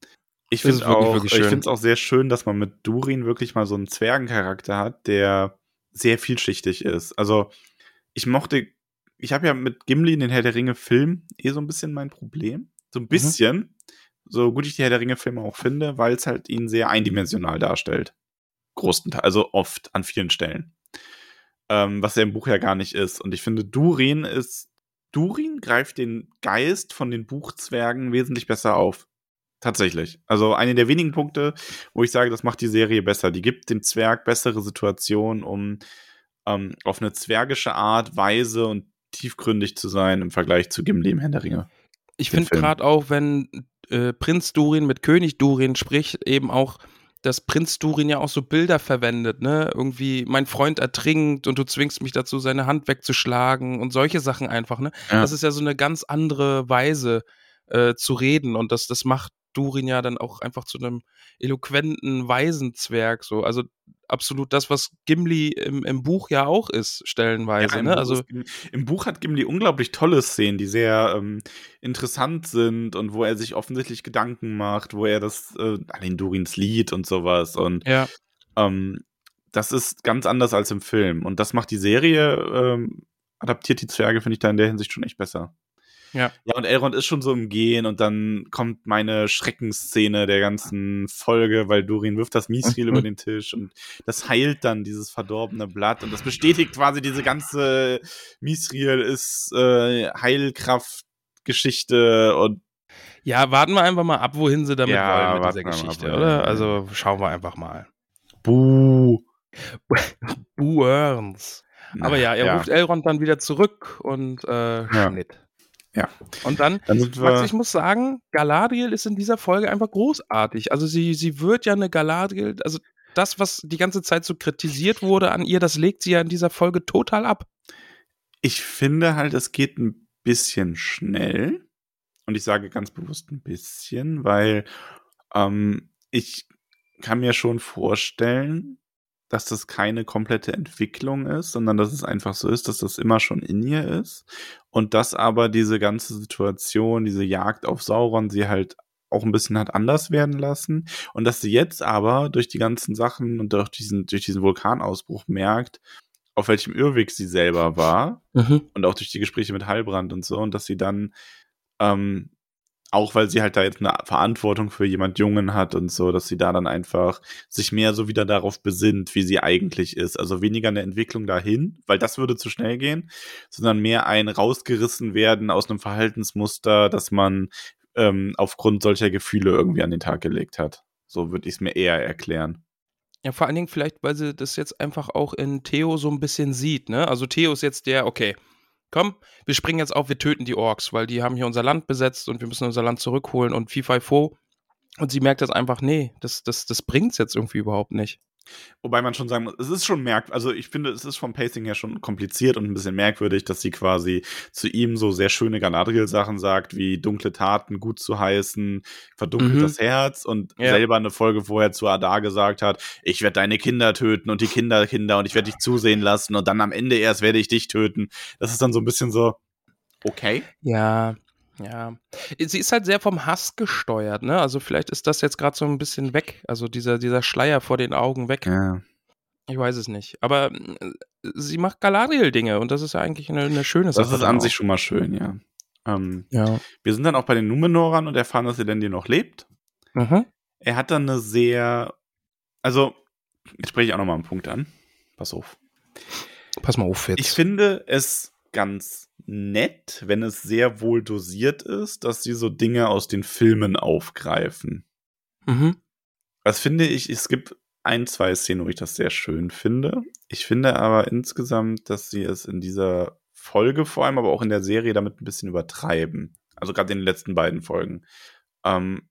ich finde wirklich, auch, wirklich ich es auch sehr schön, dass man mit Durin wirklich mal so einen Zwergencharakter hat, der sehr vielschichtig ist. Also ich mochte, ich habe ja mit Gimli in den Herr der Ringe Film eh so ein bisschen mein Problem. So Mhm. ein bisschen, so gut ich die Herr der Ringe Filme auch finde, weil es halt ihn sehr eindimensional darstellt. Großteils, also oft an vielen Stellen. Ähm, was er im Buch ja gar nicht ist. Und ich finde, Durin ist, Durin greift den Geist von den Buchzwergen wesentlich besser auf. Tatsächlich. Also eine der wenigen Punkte, wo ich sage, das macht die Serie besser. Die gibt dem Zwerg bessere Situationen, um ähm, auf eine zwergische Art weise und tiefgründig zu sein im Vergleich zu Gimli im Herr der Ringe. Ich finde gerade auch, wenn äh, Prinz Durin mit König Durin spricht, eben auch, dass Prinz Durin ja auch so Bilder verwendet, ne? Irgendwie, mein Freund ertrinkt und du zwingst mich dazu, seine Hand wegzuschlagen und solche Sachen einfach, ne? Ja. Das ist ja so eine ganz andere Weise äh, zu reden und das, das macht Durin ja dann auch einfach zu einem eloquenten Weisenzwerg, so. Also absolut das, was Gimli im, im Buch ja auch ist, stellenweise, im, ne? Buch Also, ist Im Buch hat Gimli unglaublich tolle Szenen, die sehr ähm, interessant sind und wo er sich offensichtlich Gedanken macht, wo er das, äh, allein Durins Lied und sowas und ja. ähm, das ist ganz anders als im Film und das macht die Serie, ähm, adaptiert die Zwerge, finde ich da in der Hinsicht schon echt besser. Ja. Ja, und Elrond ist schon so im Gehen und dann kommt meine Schreckensszene der ganzen Folge, weil Durin wirft das Mhm. über den Tisch und das heilt dann dieses verdorbene Blatt und das bestätigt quasi diese ganze Mithril ist äh, Heilkraft-Geschichte und Ja, warten wir einfach mal ab, wohin sie damit Ja, wollen mit dieser ab, Geschichte, ja. oder? Also schauen wir einfach mal. Buh. Burns. Aber ja, er ruft Elrond dann wieder zurück und äh, Schnitt. Ja. Und dann, Dann Max, ich muss sagen, Galadriel ist in dieser Folge einfach großartig. Also sie, sie wird ja eine Galadriel, also das, was die ganze Zeit so kritisiert wurde an ihr, das legt sie ja in dieser Folge total ab. ich finde halt, es geht ein bisschen schnell. Und ich sage ganz bewusst ein bisschen, weil ähm, ich kann mir schon vorstellen, dass das keine komplette Entwicklung ist, sondern dass es einfach so ist, dass das immer schon in ihr ist. Und dass aber diese ganze Situation, diese Jagd auf Sauron sie halt auch ein bisschen hat anders werden lassen. Und dass sie jetzt aber durch die ganzen Sachen und durch diesen, durch diesen Vulkanausbruch merkt, auf welchem Irrweg sie selber war und auch durch die Gespräche mit Heilbrand und so, und dass sie dann, ähm, auch weil sie halt da jetzt eine Verantwortung für jemand Jungen hat und so, dass sie da dann einfach sich mehr so wieder darauf besinnt, wie sie eigentlich ist. Also weniger eine Entwicklung dahin, weil das würde zu schnell gehen, sondern mehr ein rausgerissen werden aus einem Verhaltensmuster, das man ähm, aufgrund solcher Gefühle irgendwie an den Tag gelegt hat. So würde ich es mir eher erklären. Ja, vor allen Dingen vielleicht, weil sie das jetzt einfach auch in Theo so ein bisschen sieht, ne? Also Theo ist jetzt der, okay, komm, wir springen jetzt auf, wir töten die Orks, weil die haben hier unser Land besetzt und wir müssen unser Land zurückholen und FIFA. Und sie merkt das einfach, nee, das, das, das bringt's jetzt irgendwie überhaupt nicht. Wobei man schon sagen muss, es ist schon merkwürdig, also ich finde, es ist vom Pacing her schon kompliziert und ein bisschen merkwürdig, dass sie quasi zu ihm so sehr schöne Galadriel-Sachen sagt, wie dunkle Taten gut zu heißen, verdunkelt Mhm. das Herz und Ja. selber eine Folge vorher zu Adar gesagt hat, ich werde deine Kinder töten und die Kinderkinder und ich werde dich zusehen lassen und dann am Ende erst werde ich dich töten. Das ist dann so ein bisschen so, okay. Ja, ja. Sie ist halt sehr vom Hass gesteuert, ne? Also vielleicht ist das jetzt gerade so ein bisschen weg. Also dieser, dieser Schleier vor den Augen weg. Ja. Ich weiß es nicht. Aber äh, sie macht Galadriel-Dinge und das ist ja eigentlich eine, eine schöne Sache. Das ist an auch. sich schon mal schön, ja. Ähm, Ja. wir sind dann auch bei den Numenorern und erfahren, dass Elendil noch lebt. Mhm. er hat dann eine sehr, also, jetzt spreche ich auch nochmal einen Punkt an. Pass auf. Pass mal auf jetzt. Ich finde es ganz nett, wenn es sehr wohl dosiert ist, dass sie so Dinge aus den Filmen aufgreifen. mhm. Das finde ich, es gibt ein, zwei Szenen, wo ich das sehr schön finde. Ich finde aber insgesamt, dass sie es in dieser Folge vor allem, aber auch in der Serie damit ein bisschen übertreiben. Also gerade in den letzten beiden Folgen. Ähm,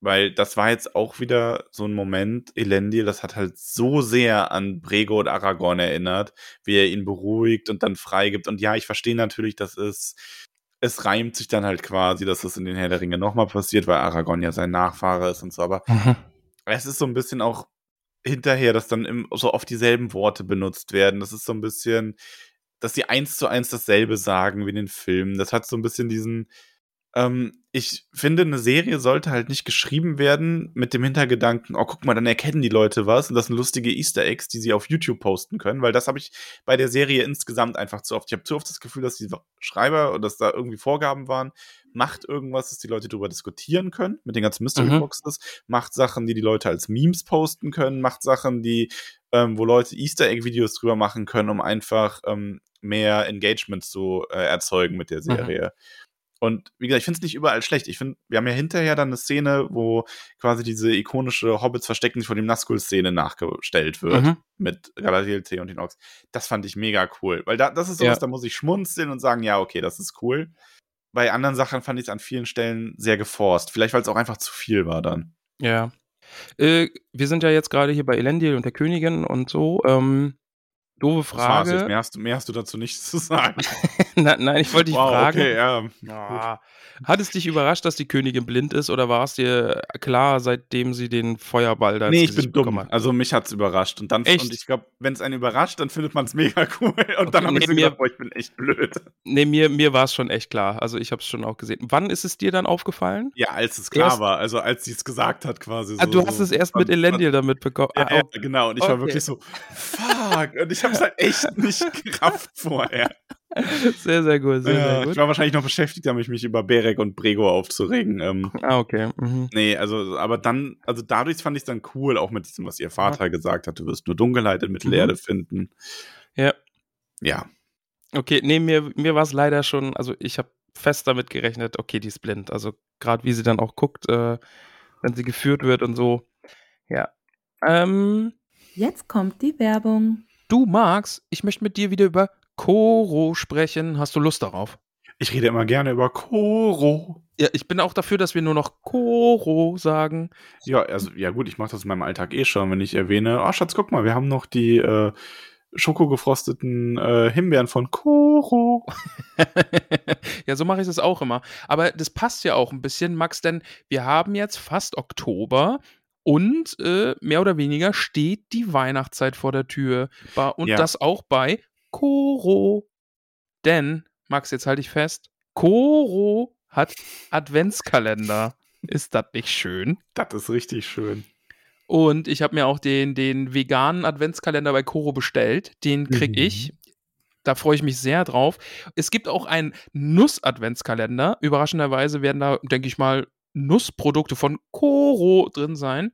weil das war jetzt auch wieder so ein Moment, Elendil, das hat halt so sehr an Brego und Aragorn erinnert, wie er ihn beruhigt und dann freigibt. Und ja, ich verstehe natürlich, dass es, es reimt sich dann halt quasi, dass es in den Herr der Ringe nochmal passiert, weil Aragorn ja sein Nachfahre ist und so, aber Mhm. es ist so ein bisschen auch hinterher, dass dann im, so oft dieselben Worte benutzt werden. Das ist so ein bisschen, dass sie eins zu eins dasselbe sagen wie in den Filmen. Das hat so ein bisschen diesen, ähm, ich finde, eine Serie sollte halt nicht geschrieben werden mit dem Hintergedanken, oh, guck mal, dann erkennen die Leute was und das sind lustige Easter Eggs, die sie auf YouTube posten können, weil das habe ich bei der Serie insgesamt einfach zu oft. Ich habe zu oft das Gefühl, dass die Schreiber oder dass da irgendwie Vorgaben waren, macht irgendwas, dass die Leute darüber diskutieren können, mit den ganzen Mystery Mhm. Boxes, macht Sachen, die die Leute als Memes posten können, macht Sachen, die, ähm, wo Leute Easter Egg-Videos drüber machen können, um einfach ähm, mehr Engagement zu äh, erzeugen mit der Serie. Und wie gesagt, ich finde es nicht überall schlecht. Ich finde, wir haben ja hinterher dann eine Szene, wo quasi diese ikonische Hobbits verstecken sich vor dem Nazgul-Szene nachgestellt wird Mhm. mit Galadriel, T und den Orks. Das fand ich mega cool, weil da, das ist sowas, Ja. da muss ich schmunzeln und sagen, ja, okay, das ist cool. Bei anderen Sachen fand ich es an vielen Stellen sehr geforst. Vielleicht, weil es auch einfach zu viel war dann. Ja. Äh, wir sind ja jetzt gerade hier bei Elendil und der Königin und so. Ähm, doofe war's jetzt. Frage. Mehr hast, du- mehr hast du dazu nichts zu sagen. Na, nein, ich wollte dich fragen. okay, ja. Ja. Hat es dich überrascht, dass die Königin blind ist oder war es dir klar, seitdem sie den Feuerball da Nee, ich bin dumm. bekommen hat? Also mich hat's überrascht. Und dann Echt? und ich glaube, wenn es einen überrascht, dann findet man es mega cool. Und dann Okay, habe ich nee, so mir- gedacht, boah, ich bin echt blöd. Nee, mir, mir war es schon echt klar. Also ich habe es schon auch gesehen. Wann ist es dir dann aufgefallen? Ja, als es klar Erst- war, also als sie es gesagt hat quasi. ah, So, du hast so, es erst mit Elendil damit bekommen. Ja, ah, ja, oh, genau. Und ich war Okay. wirklich so, fuck. Und ich habe es halt echt nicht gerafft vorher. sehr, sehr gut, sehr, Ja, sehr ich gut. war wahrscheinlich noch beschäftigt, damit mich über Berek und Brego aufzuregen. Ähm, Ah, okay. Mhm. nee, also, aber dann, also dadurch fand ich es dann cool, auch mit diesem, was ihr Vater gesagt hat, du wirst nur Dunkelheit in Mittelerde finden. Ja. Ja. Okay, nee, mir, mir war es leider schon, also ich habe fest damit gerechnet, okay, die ist blind. Also gerade wie sie dann auch guckt, äh, wenn sie geführt wird und so. Ja. Ähm, Jetzt kommt die Werbung. Du Max, ich möchte mit dir wieder über Koro sprechen. Hast du Lust darauf? Ich rede immer gerne über Koro. Ja, ich bin auch dafür, dass wir nur noch Koro sagen. Ja, also, ja gut, ich mache das in meinem Alltag eh schon, wenn ich erwähne, oh Schatz, guck mal, wir haben noch die äh, schokogefrosteten äh, Himbeeren von Koro. ja, so mache ich es auch immer. Aber das passt ja auch ein bisschen, Max, denn wir haben jetzt fast Oktober und äh, mehr oder weniger steht die Weihnachtszeit vor der Tür. Und Ja. das auch bei Koro. Denn, Max, jetzt halte ich fest, Koro hat Adventskalender. Ist das nicht schön? Das ist richtig schön. Und ich habe mir auch den, den veganen Adventskalender bei Koro bestellt. Den krieg Mhm. ich. Da freue ich mich sehr drauf. Es gibt auch einen Nuss-Adventskalender. Überraschenderweise werden da, denke ich mal, Nussprodukte von Koro drin sein.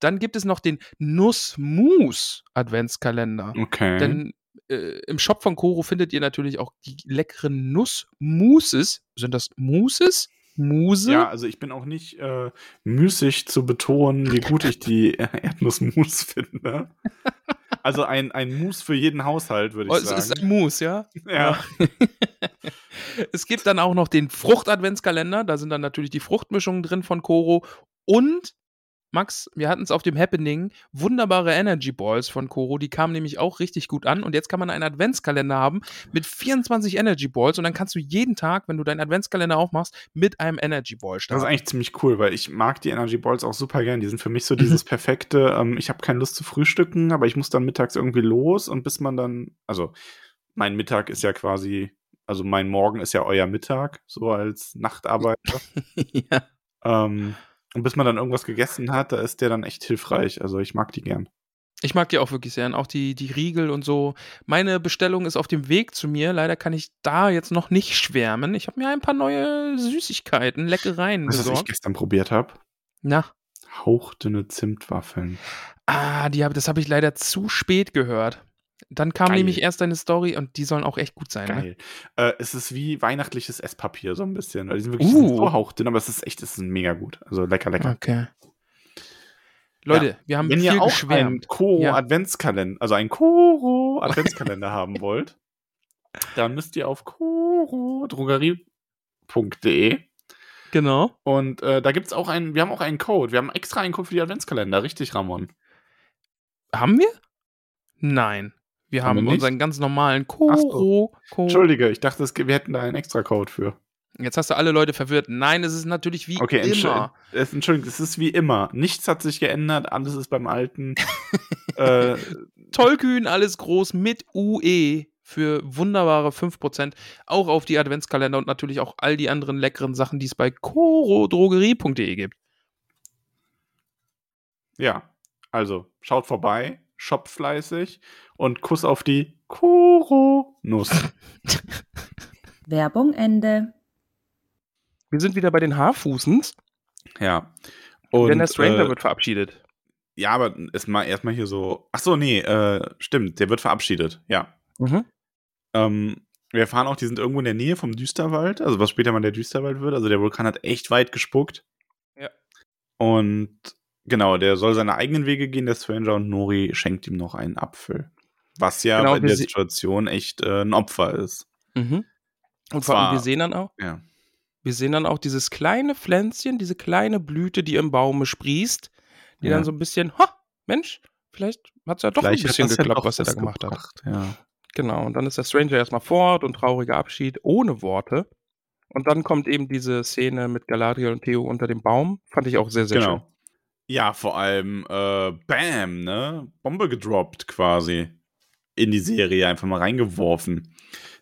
Dann gibt es noch den Nussmus-Adventskalender. Okay. Denn äh, im Shop von Koro findet ihr natürlich auch die leckeren Nussmousses. Sind das Mousses? Muse? Ja, also ich bin auch nicht äh, müßig zu betonen, wie gut ich die Erdnussmus finde. Also ein, ein Mus für jeden Haushalt, würde ich oh, es sagen. ist ein Mousse, ja? ja. es gibt dann auch noch den Frucht-Adventskalender. Da sind dann natürlich die Fruchtmischungen drin von Koro. Und, Max, wir hatten es auf dem Happening, wunderbare Energy Balls von Koro. Die kamen nämlich auch richtig gut an. Und jetzt kann man einen Adventskalender haben mit 24 Energy Balls. Und dann kannst du jeden Tag, wenn du deinen Adventskalender aufmachst, mit einem Energy Ball Das ist starten. eigentlich ziemlich cool, weil ich mag die Energy Balls auch super gern. Die sind für mich so dieses perfekte, ähm, ich habe keine Lust zu frühstücken, aber ich muss dann mittags irgendwie los und bis man dann, also mein Mittag ist ja quasi, also mein Morgen ist ja euer Mittag, so als Nachtarbeiter. ja. ähm, und bis man dann irgendwas gegessen hat, da ist der dann echt hilfreich. Also ich mag die gern. Ich mag die auch wirklich sehr. Und auch die, die Riegel und so. Meine Bestellung ist auf dem Weg zu mir. Leider kann ich da jetzt noch nicht schwärmen. Ich habe mir ein paar neue Süßigkeiten, Leckereien Weißt du, was ich besorgt. gestern probiert habe? Na. Hauchdünne Zimtwaffeln. Ah, die hab, das habe ich leider zu spät gehört. Dann kam Geil. nämlich erst deine Story und die sollen auch echt gut sein. Ne? Geil. Äh, es ist wie weihnachtliches Esspapier, so ein bisschen. Weil Die sind wirklich Uh. sind so hauchdünn, aber es ist echt, es ist mega gut. Also lecker, lecker. Okay. Leute, wir haben Wenn ihr auch einen geschwärmt. Koro Ja. Adventskalender, also einen Koro Adventskalender haben wollt, dann müsst ihr auf korodrogerie.de Genau. und äh, da gibt's auch einen, wir haben auch einen Code, wir haben extra einen Code für die Adventskalender, richtig, Ramon? Haben wir? Nein. Wir Haben haben, wir unseren ganz normalen so. Koro. Koro. Entschuldige, ich dachte, wir hätten da einen extra Code für. Jetzt hast du alle Leute verwirrt. Nein, es ist natürlich wie Okay, Entschuldigung, immer. es, Entschuldigung, es ist wie immer. Nichts hat sich geändert, alles ist beim Alten. äh, Tollkühn, alles groß mit UE für wunderbare 5%. Auch auf die Adventskalender und natürlich auch all die anderen leckeren Sachen, die es bei korodrogerie.de gibt. ja, also schaut vorbei, shoppt fleißig und Kuss auf die Koro-Nuss. Werbung Ende. Wir sind wieder bei den Haarfußens, ja. denn der Stranger äh, wird verabschiedet. Ja, aber erstmal erstmal hier so. Ach so, nee, äh, stimmt, der wird verabschiedet. Ja. Mhm. Ähm, wir erfahren auch, die sind irgendwo in der Nähe vom Düsterwald, also was später mal der Düsterwald wird. Also der Vulkan hat echt weit gespuckt. Ja. Und genau, der soll seine eigenen Wege gehen, der Stranger, und Nori schenkt ihm noch einen Apfel. Was ja Genau, in wir der Situation echt äh, ein Opfer ist. Mhm. Und vor allem, Zwar- wir sehen dann auch, Ja. wir sehen dann auch dieses kleine Pflänzchen, diese kleine Blüte, die im Baume sprießt, die Ja. dann so ein bisschen, ha, Mensch, vielleicht hat es ja doch Vielleicht ein hat bisschen ja geklappt, doch was er da gemacht hat. gebracht, Ja. Genau, und dann ist der Stranger erstmal fort und trauriger Abschied ohne Worte. Und dann kommt eben diese Szene mit Galadriel und Theo unter dem Baum. Fand ich auch sehr, sehr genau. schön. Ja, vor allem, äh, bam, ne? Bombe gedroppt quasi in die Serie, einfach mal reingeworfen.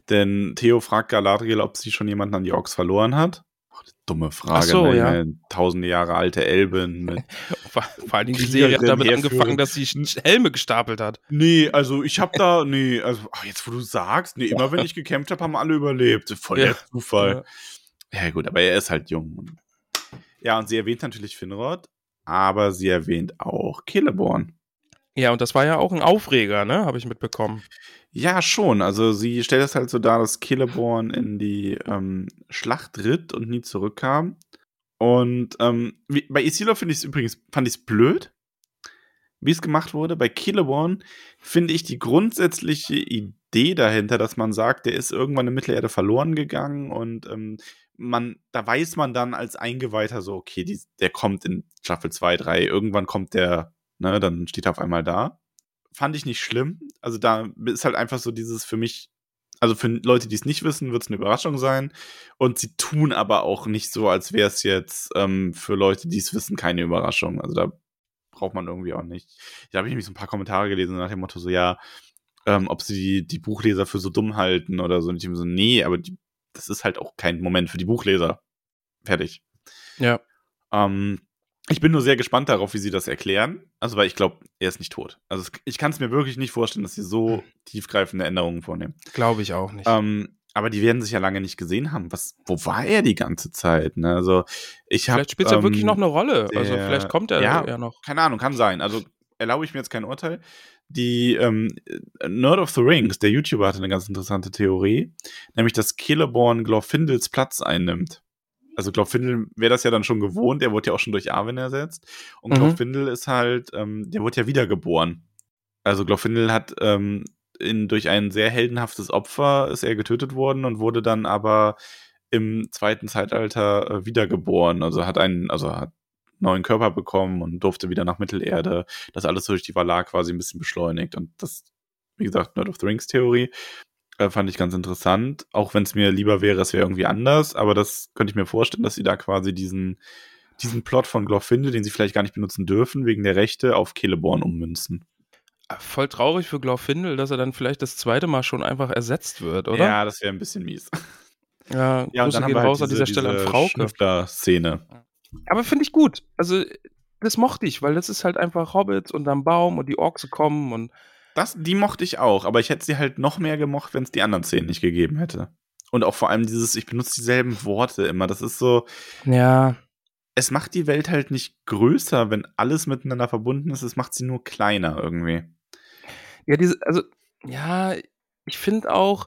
Denn Theo fragt Galadriel, ob sie schon jemanden an die Orks verloren hat. Ach, dumme Frage, Ach so, ne? ja. Tausende Jahre alte Elben mit. Vor, vor allen Dingen die Serie hat damit angefangen, dass sie Helme gestapelt hat. nee, also ich hab da, nee, also ach, jetzt wo du sagst, nee, immer wenn ich gekämpft habe, haben alle überlebt. Voll Ja. der Zufall. Ja. gut, aber er ist halt jung. Ja, und sie erwähnt natürlich Finrod, aber sie erwähnt auch Celeborn. Ja, und das war ja auch ein Aufreger, ne? Habe ich mitbekommen. Ja, schon. Also sie stellt es halt so dar, dass Celeborn in die ähm, Schlacht ritt und nie zurückkam. Und ähm, wie, bei Isildur finde ich es übrigens, fand ich es blöd, wie es gemacht wurde. Bei Celeborn finde ich die grundsätzliche Idee dahinter, dass man sagt, der ist irgendwann in Mittelerde verloren gegangen und ähm, man, da weiß man dann als Eingeweihter so, okay, die, der kommt in Staffel 2, 3, irgendwann kommt der, ne, dann steht er auf einmal da fand ich nicht schlimm. Also da ist halt einfach so dieses für mich, also für Leute, die es nicht wissen, wird es eine Überraschung sein. Und sie tun aber auch nicht so, als wäre es jetzt ähm, für Leute, die es wissen, keine Überraschung. Also da braucht man irgendwie auch nicht. Da habe ich nämlich so ein paar Kommentare gelesen nach dem Motto so, ja, ähm, ob sie die, die Buchleser für so dumm halten oder so. Und ich mir so, nee, aber die, das ist halt auch kein Moment für die Buchleser. Fertig. Ja. Ähm, ich bin nur sehr gespannt darauf, wie sie das erklären. Also, weil ich glaube, er ist nicht tot. Also, ich kann es mir wirklich nicht vorstellen, dass sie so tiefgreifende Änderungen vornehmen. Glaube ich auch nicht. Ähm, aber die werden sich ja lange nicht gesehen haben. Was, wo war er die ganze Zeit? Ne? Also, ich habe. vielleicht spielt er wirklich noch eine Rolle. also der- vielleicht kommt er ja. ja noch. Keine Ahnung, kann sein. Also, erlaube ich mir jetzt kein Urteil. Die ähm, Nerd of the Rings, der YouTuber, hatte eine ganz interessante Theorie, nämlich dass Celeborn Glorfindels Platz einnimmt. also Glorfindel wäre das ja dann schon gewohnt, der wurde ja auch schon durch Arwen ersetzt. Und Mhm. Glorfindel ist halt, ähm, der wurde ja wiedergeboren. Also Glorfindel hat ähm, in, durch ein sehr heldenhaftes Opfer ist er getötet worden und wurde dann aber im zweiten Zeitalter äh, wiedergeboren. Also hat einen, also hat neuen Körper bekommen und durfte wieder nach Mittelerde. Das alles durch die Valar quasi ein bisschen beschleunigt. Und das, wie gesagt, Nerd of the Rings Theorie äh, fand ich ganz interessant. Auch wenn es mir lieber wäre, es wäre irgendwie anders. Aber das könnte ich mir vorstellen, dass sie da quasi diesen, diesen Plot von Glorfindel, den sie vielleicht gar nicht benutzen dürfen, wegen der Rechte, auf Celeborn ummünzen. Voll traurig für Glorfindel, dass er dann vielleicht das zweite Mal schon einfach ersetzt wird, oder? Ja, das wäre ein bisschen mies. Ja, Ja, und dann haben wir halt raus an diese, dieser Stelle an Frauke. Schnüffler-Szene. Aber finde ich gut. Also, das mochte ich, weil das ist halt einfach Hobbits und am Baum und die Orks kommen und Das, die mochte ich auch, aber ich hätte sie halt noch mehr gemocht, wenn es die anderen Szenen nicht gegeben hätte. Und auch vor allem dieses, ich benutze dieselben Worte immer. Das ist so, ja, es macht die Welt halt nicht größer, wenn alles miteinander verbunden ist. Es macht sie nur kleiner irgendwie. Ja, diese, also, ja, ich finde auch,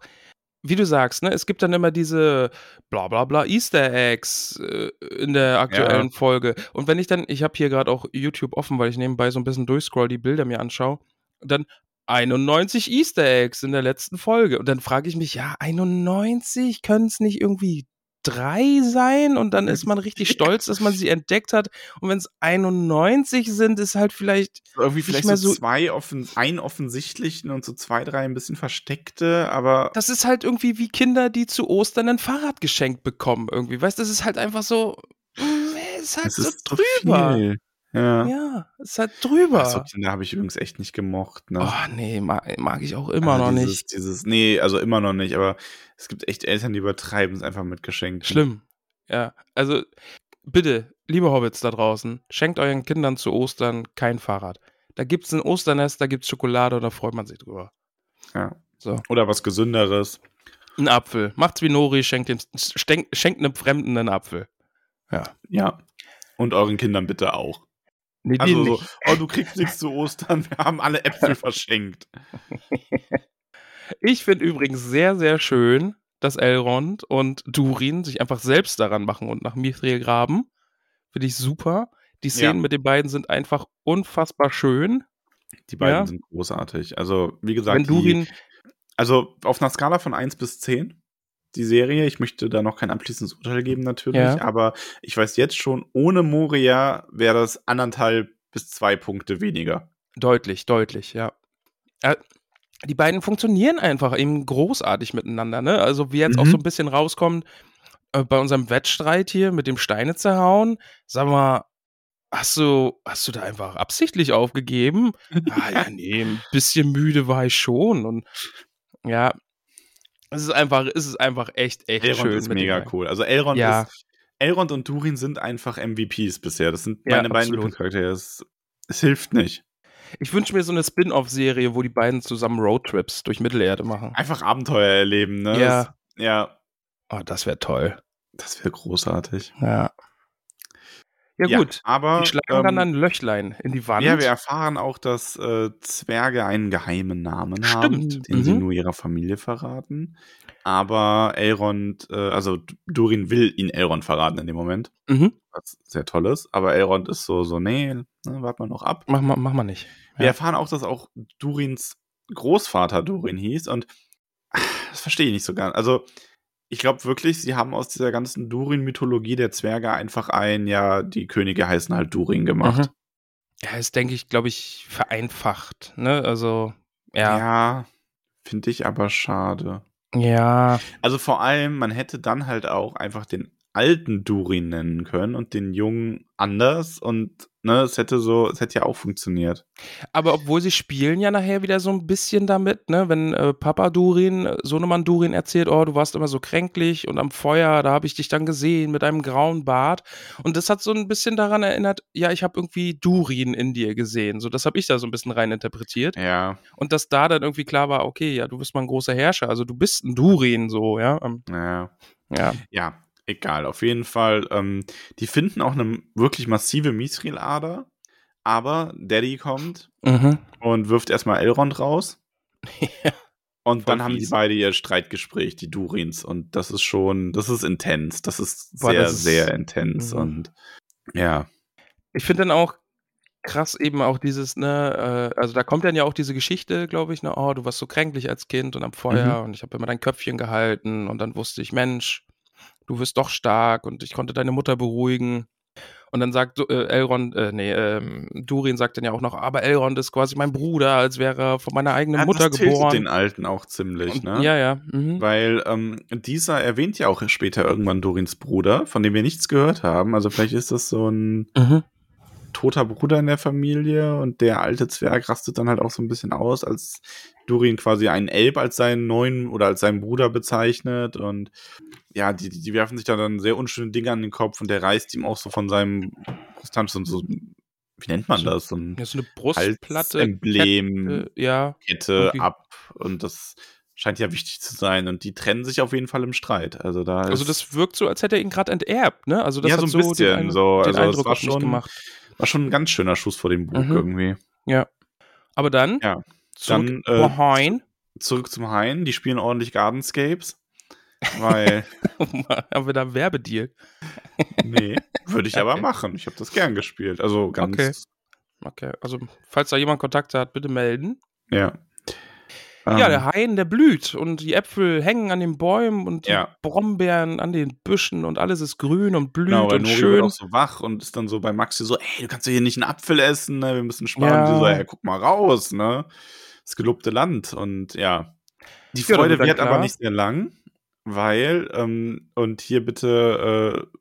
wie du sagst, ne, es gibt dann immer diese bla bla bla Easter Eggs äh, in der aktuellen Folge. Und wenn ich dann, ich habe hier gerade auch YouTube offen, weil ich nebenbei so ein bisschen durchscroll, die Bilder mir anschaue, dann 91 Easter Eggs in der letzten Folge. Und dann frage ich mich, ja, 91 können es nicht irgendwie drei sein und dann ist man richtig stolz, dass man sie entdeckt hat. Und wenn es 91 sind, ist halt vielleicht Irgendwie vielleicht so, zwei offen, ein offensichtlichen und so zwei, drei ein bisschen versteckte, aber das ist halt irgendwie wie Kinder, die zu Ostern ein Fahrrad geschenkt bekommen irgendwie. Weißt du, das ist halt einfach so, mm, ist halt es so ist drüber. viel. Ja. Ja, ist halt drüber. Ach so, Kinder habe ich übrigens echt nicht gemocht. Ne? oh nee, mag, mag ich auch immer Also noch dieses, nicht. Dieses, nee, also immer noch nicht, aber es gibt echt Eltern, die übertreiben es einfach mit Geschenken. Schlimm. Ja, also bitte, liebe Hobbits da draußen, schenkt euren Kindern zu Ostern kein Fahrrad. Da gibt's ein Osternest, da gibt's Schokolade und da freut man sich drüber. Ja. So. Oder was Gesünderes. Ein Apfel. Macht's wie Nori, schenkt, dem, schenkt, schenkt einem Fremden einen Apfel. Ja. Ja. Und euren Kindern bitte auch. Nee, Also so, oh, du kriegst nichts zu Ostern, wir haben alle Äpfel verschenkt. Ich finde übrigens sehr, sehr schön, dass Elrond und Durin sich einfach selbst daran machen und nach Mithril graben. Finde ich super. Die Szenen Ja. mit den beiden sind einfach unfassbar schön. Die beiden Ja. sind großartig. Also, wie gesagt, Wenn Durin, die, also auf einer Skala von 1 bis 10, die Serie, ich möchte da noch kein abschließendes Urteil geben natürlich, Ja. aber ich weiß jetzt schon, ohne Moria wäre das anderthalb bis zwei Punkte weniger. deutlich, deutlich, ja. Äh, die beiden funktionieren einfach eben großartig miteinander, ne? Also, wie jetzt auch Mhm. so ein bisschen rauskommt, äh, bei unserem Wettstreit hier mit dem Steine zerhauen, sag mal, hast du, hast du da einfach absichtlich aufgegeben? Ah, ja, nee, ein bisschen müde war ich schon. Und ja, es ist einfach, es ist einfach echt, echt Elrond schön. ist mit den mega beiden. cool. Also Elrond Ja. ist Elrond und Durin sind einfach MVPs bisher. Das sind Ja, meine beiden absolut. Lieblingscharaktere. Es, es hilft nicht. Ich wünsche mir so eine Spin-off-Serie, wo die beiden zusammen Roadtrips durch Mittelerde machen. Einfach Abenteuer erleben, ne? Ja. Das, ja, Oh, das wäre toll. das wäre großartig. Ja. Ja, gut. aber Die schlagen dann ähm, ein Löchlein in die Wand. Ja, wir erfahren auch, dass äh, Zwerge einen geheimen Namen haben, Stimmt, den sie mhm. nur ihrer Familie verraten. Aber Elrond, äh, also Durin will ihn Elrond verraten in dem Moment, mhm. was sehr toll ist. Aber Elrond ist so, so, nee, ne, warte mal noch ab. mach, mal, mach mal nicht. Wir Ja. erfahren auch, dass auch Durins Großvater Durin hieß und ah, das verstehe ich nicht so ganz. Also, ich glaube wirklich, sie haben aus dieser ganzen Durin-Mythologie der Zwerge einfach ein, ja, die Könige heißen halt Durin gemacht. Mhm. Ja, ist, denke ich, glaube ich, vereinfacht. Ne? Also, ja. Ja, finde ich aber schade. Ja. Also vor allem, man hätte dann halt auch einfach den alten Durin nennen können und den jungen anders und ne, es hätte so, es hätte ja auch funktioniert. Aber obwohl sie spielen ja nachher wieder so ein bisschen damit, ne? Wenn äh, Papa Durin, äh, Sohnemann Durin erzählt, oh, du warst immer so kränklich und am Feuer, da habe ich dich dann gesehen mit einem grauen Bart. Und das hat so ein bisschen daran erinnert, ja, ich habe irgendwie Durin in dir gesehen. So, das habe ich da so ein bisschen rein interpretiert. Ja, Und dass da dann irgendwie klar war, okay, ja, du bist mal ein großer Herrscher, also du bist ein Durin, so, ja. Ähm, ja, ja. ja, egal. Auf jeden Fall, ähm, die finden auch eine wirklich massive Mithril-Ader, aber Daddy kommt Mhm. und wirft erstmal Elrond raus. Und Voll dann haben die beide ihr Streitgespräch, die Durins. Und das ist schon, das ist intens. Das ist Boah, sehr, das ist- sehr intens. Mhm. Und ja. Ich finde dann auch krass eben auch dieses, ne, äh, also da kommt dann ja auch diese Geschichte, glaube ich, ne, oh, du warst so kränklich als Kind und am Feuer und ich habe immer dein Köpfchen gehalten und dann wusste ich, Mensch, du wirst doch stark und ich konnte deine Mutter beruhigen. Und dann sagt äh, Elrond, äh, nee, ähm, Durin sagt dann ja auch noch, aber Elrond ist quasi mein Bruder, als wäre er von meiner eigenen Ja, Mutter das geboren. den Alten auch ziemlich, und, ne? Ja, ja. Mhm. Weil ähm, dieser erwähnt ja auch später irgendwann Dorins Bruder, von dem wir nichts gehört haben. Also vielleicht ist das so ein Mhm. toter Bruder in der Familie und der alte Zwerg rastet dann halt auch so ein bisschen aus, als Durin quasi einen Elb als seinen neuen oder als seinen Bruder bezeichnet und ja, die, die werfen sich da dann sehr unschöne Dinge an den Kopf und der reißt ihm auch so von seinem Brusthanf so, so wie nennt man So- das? So ein Ja, so eine Brustplatte. Emblem. Kette, ja. Kette ab und das scheint ja wichtig zu sein und die trennen sich auf jeden Fall im Streit. Also da Also das wirkt so, als hätte er ihn gerade enterbt, ne? Also das Ja, hat so ein so bisschen den, Ein- so. den Also Eindruck war auf mich schon- gemacht. war schon ein ganz schöner Schuss vor dem Bug Mhm. irgendwie. Aber dann, Ja. Zurück Dann, äh, Behind. Zurück zum Hain, die spielen ordentlich Gardenscapes. Weil, haben wir da einen Werbedeal. nee, würde ich aber Okay. machen. Ich habe das gern gespielt. Also ganz, Okay. Okay, also falls da jemand Kontakte hat, bitte melden. ja. ja, Ähm, der Hain, der blüht und die Äpfel hängen an den Bäumen und die Ja. Brombeeren an den Büschen und alles ist grün und blüht Genau, und Nori wird schön. auch so wach und ist dann so bei Maxi so, ey, du kannst doch hier nicht einen Apfel essen, ne? wir müssen sparen. Ja. Und die so, ey, guck mal raus, ne? Das gelobte Land und ja. Die Ja, Freude wird aber nicht sehr lang, weil, ähm, und hier bitte äh,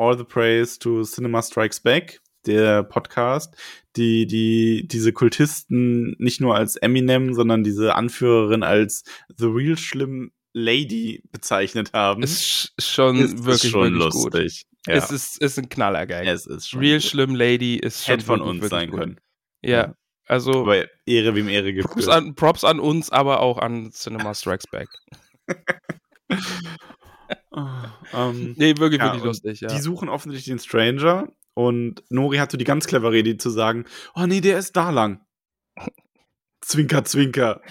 All the Praise to Cinema Strikes Back, der Podcast, die, die diese Kultisten nicht nur als Eminem, sondern diese Anführerin als The Real Schlimm Lady bezeichnet haben. Ist sch- schon ist wirklich, schon wirklich gut. lustig. Ja. Es ist, ist ein Knallergag. es ist schon Real gut. Schlimm Lady ist schon hätte von uns sein gut. können. Ja, also Aber Ehre wem Ehre gibt. Props an, Props an uns, aber auch an Cinema Strikes Back. ähm, Nee, wirklich, Ja, wirklich wistig, ja. Die suchen offensichtlich den Stranger und Nori hatte die ganz clevere Idee zu sagen, oh nee, der ist da lang. Zwinker, zwinker.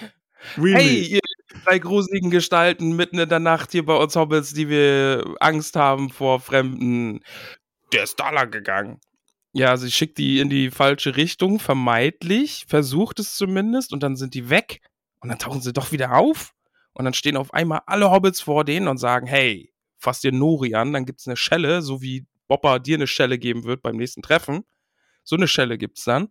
Really? Hey, ihr drei gruseligen Gestalten mitten in der Nacht hier bei uns Hobbits, die wir Angst haben vor Fremden. Der ist da lang gegangen. Ja, sie schickt die in die falsche Richtung, vermeidlich, versucht es zumindest, und dann sind die weg. Und dann tauchen sie doch wieder auf. Und dann stehen auf einmal alle Hobbits vor denen und sagen, hey, fass dir Nori an, dann gibt's eine Schelle, so wie Bopper dir eine Schelle geben wird beim nächsten Treffen. So eine Schelle gibt's dann.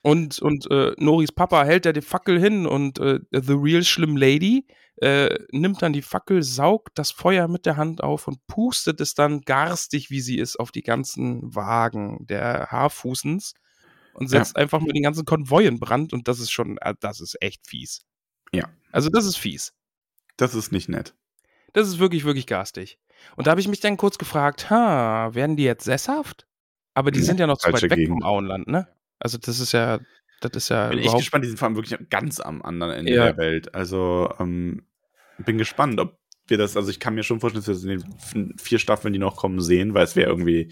Und, und äh, Noris Papa hält da die Fackel hin und äh, The Real Schlimm Lady äh, nimmt dann die Fackel, saugt das Feuer mit der Hand auf und pustet es dann garstig, wie sie ist, auf die ganzen Wagen der Haarfußens und setzt einfach mit den ganzen Konvoi in Brand und das ist schon, äh, das ist echt fies. Ja. Also das ist fies. Das ist nicht nett. Das ist wirklich, wirklich garstig. Und da habe ich mich dann kurz gefragt, ha, werden die jetzt sesshaft? Aber die Nee, sind ja noch zu weit weg Gegend. vom Auenland, ne? Also das ist ja, das ist ja Bin echt überhaupt gespannt, die sind vor allem wirklich ganz am anderen Ende Ja. der Welt. Also, ähm, bin gespannt, ob wir das, also ich kann mir schon vorstellen, dass wir das in den vier Staffeln, die noch kommen, sehen, weil es wäre irgendwie,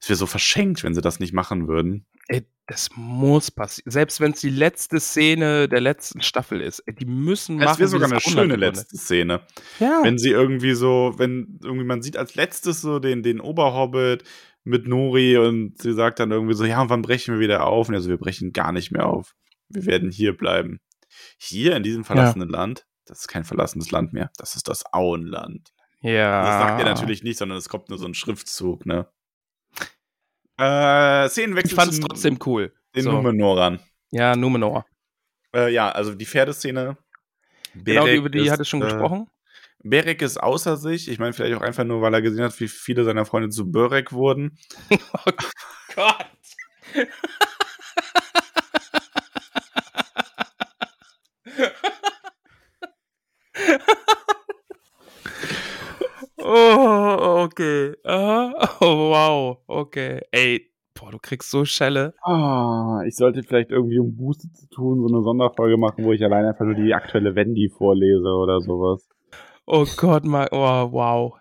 es wäre so verschenkt, wenn sie das nicht machen würden. Ey, das muss passieren. Selbst wenn es die letzte Szene der letzten Staffel ist. Ey, die müssen machen. Es wäre sogar eine schöne letzte Szene. Ja. wenn sie irgendwie so, wenn irgendwie man sieht als letztes so den, den Oberhobbit mit Nori und sie sagt dann irgendwie so, ja, und wann brechen wir wieder auf? Und also wir brechen gar nicht mehr auf. Wir werden hier bleiben. Hier in diesem verlassenen Land, das ist kein verlassenes Land mehr, das ist das Auenland. ja. Das sagt er natürlich nicht, sondern es kommt nur so ein Schriftzug, ne? Äh, Szenenwechsel Ich fand es zum- trotzdem cool. den So. Numenorern. Ja, Numenor. Äh, ja, also die Pferdeszene. Genau, Berek über die ist, hat es schon äh, gesprochen. Berek ist außer sich. Ich meine, vielleicht auch einfach nur, weil er gesehen hat, wie viele seiner Freunde zu Börek wurden. Oh Gott. oh, okay. Aha. Oh, wow. Okay. Ey, boah, du kriegst so Schelle. Ah, ich sollte vielleicht irgendwie, um Buße zu tun, so eine Sonderfolge machen, wo ich allein einfach nur die aktuelle Wendy vorlese oder sowas. Oh Gott, Max. Oh, wow.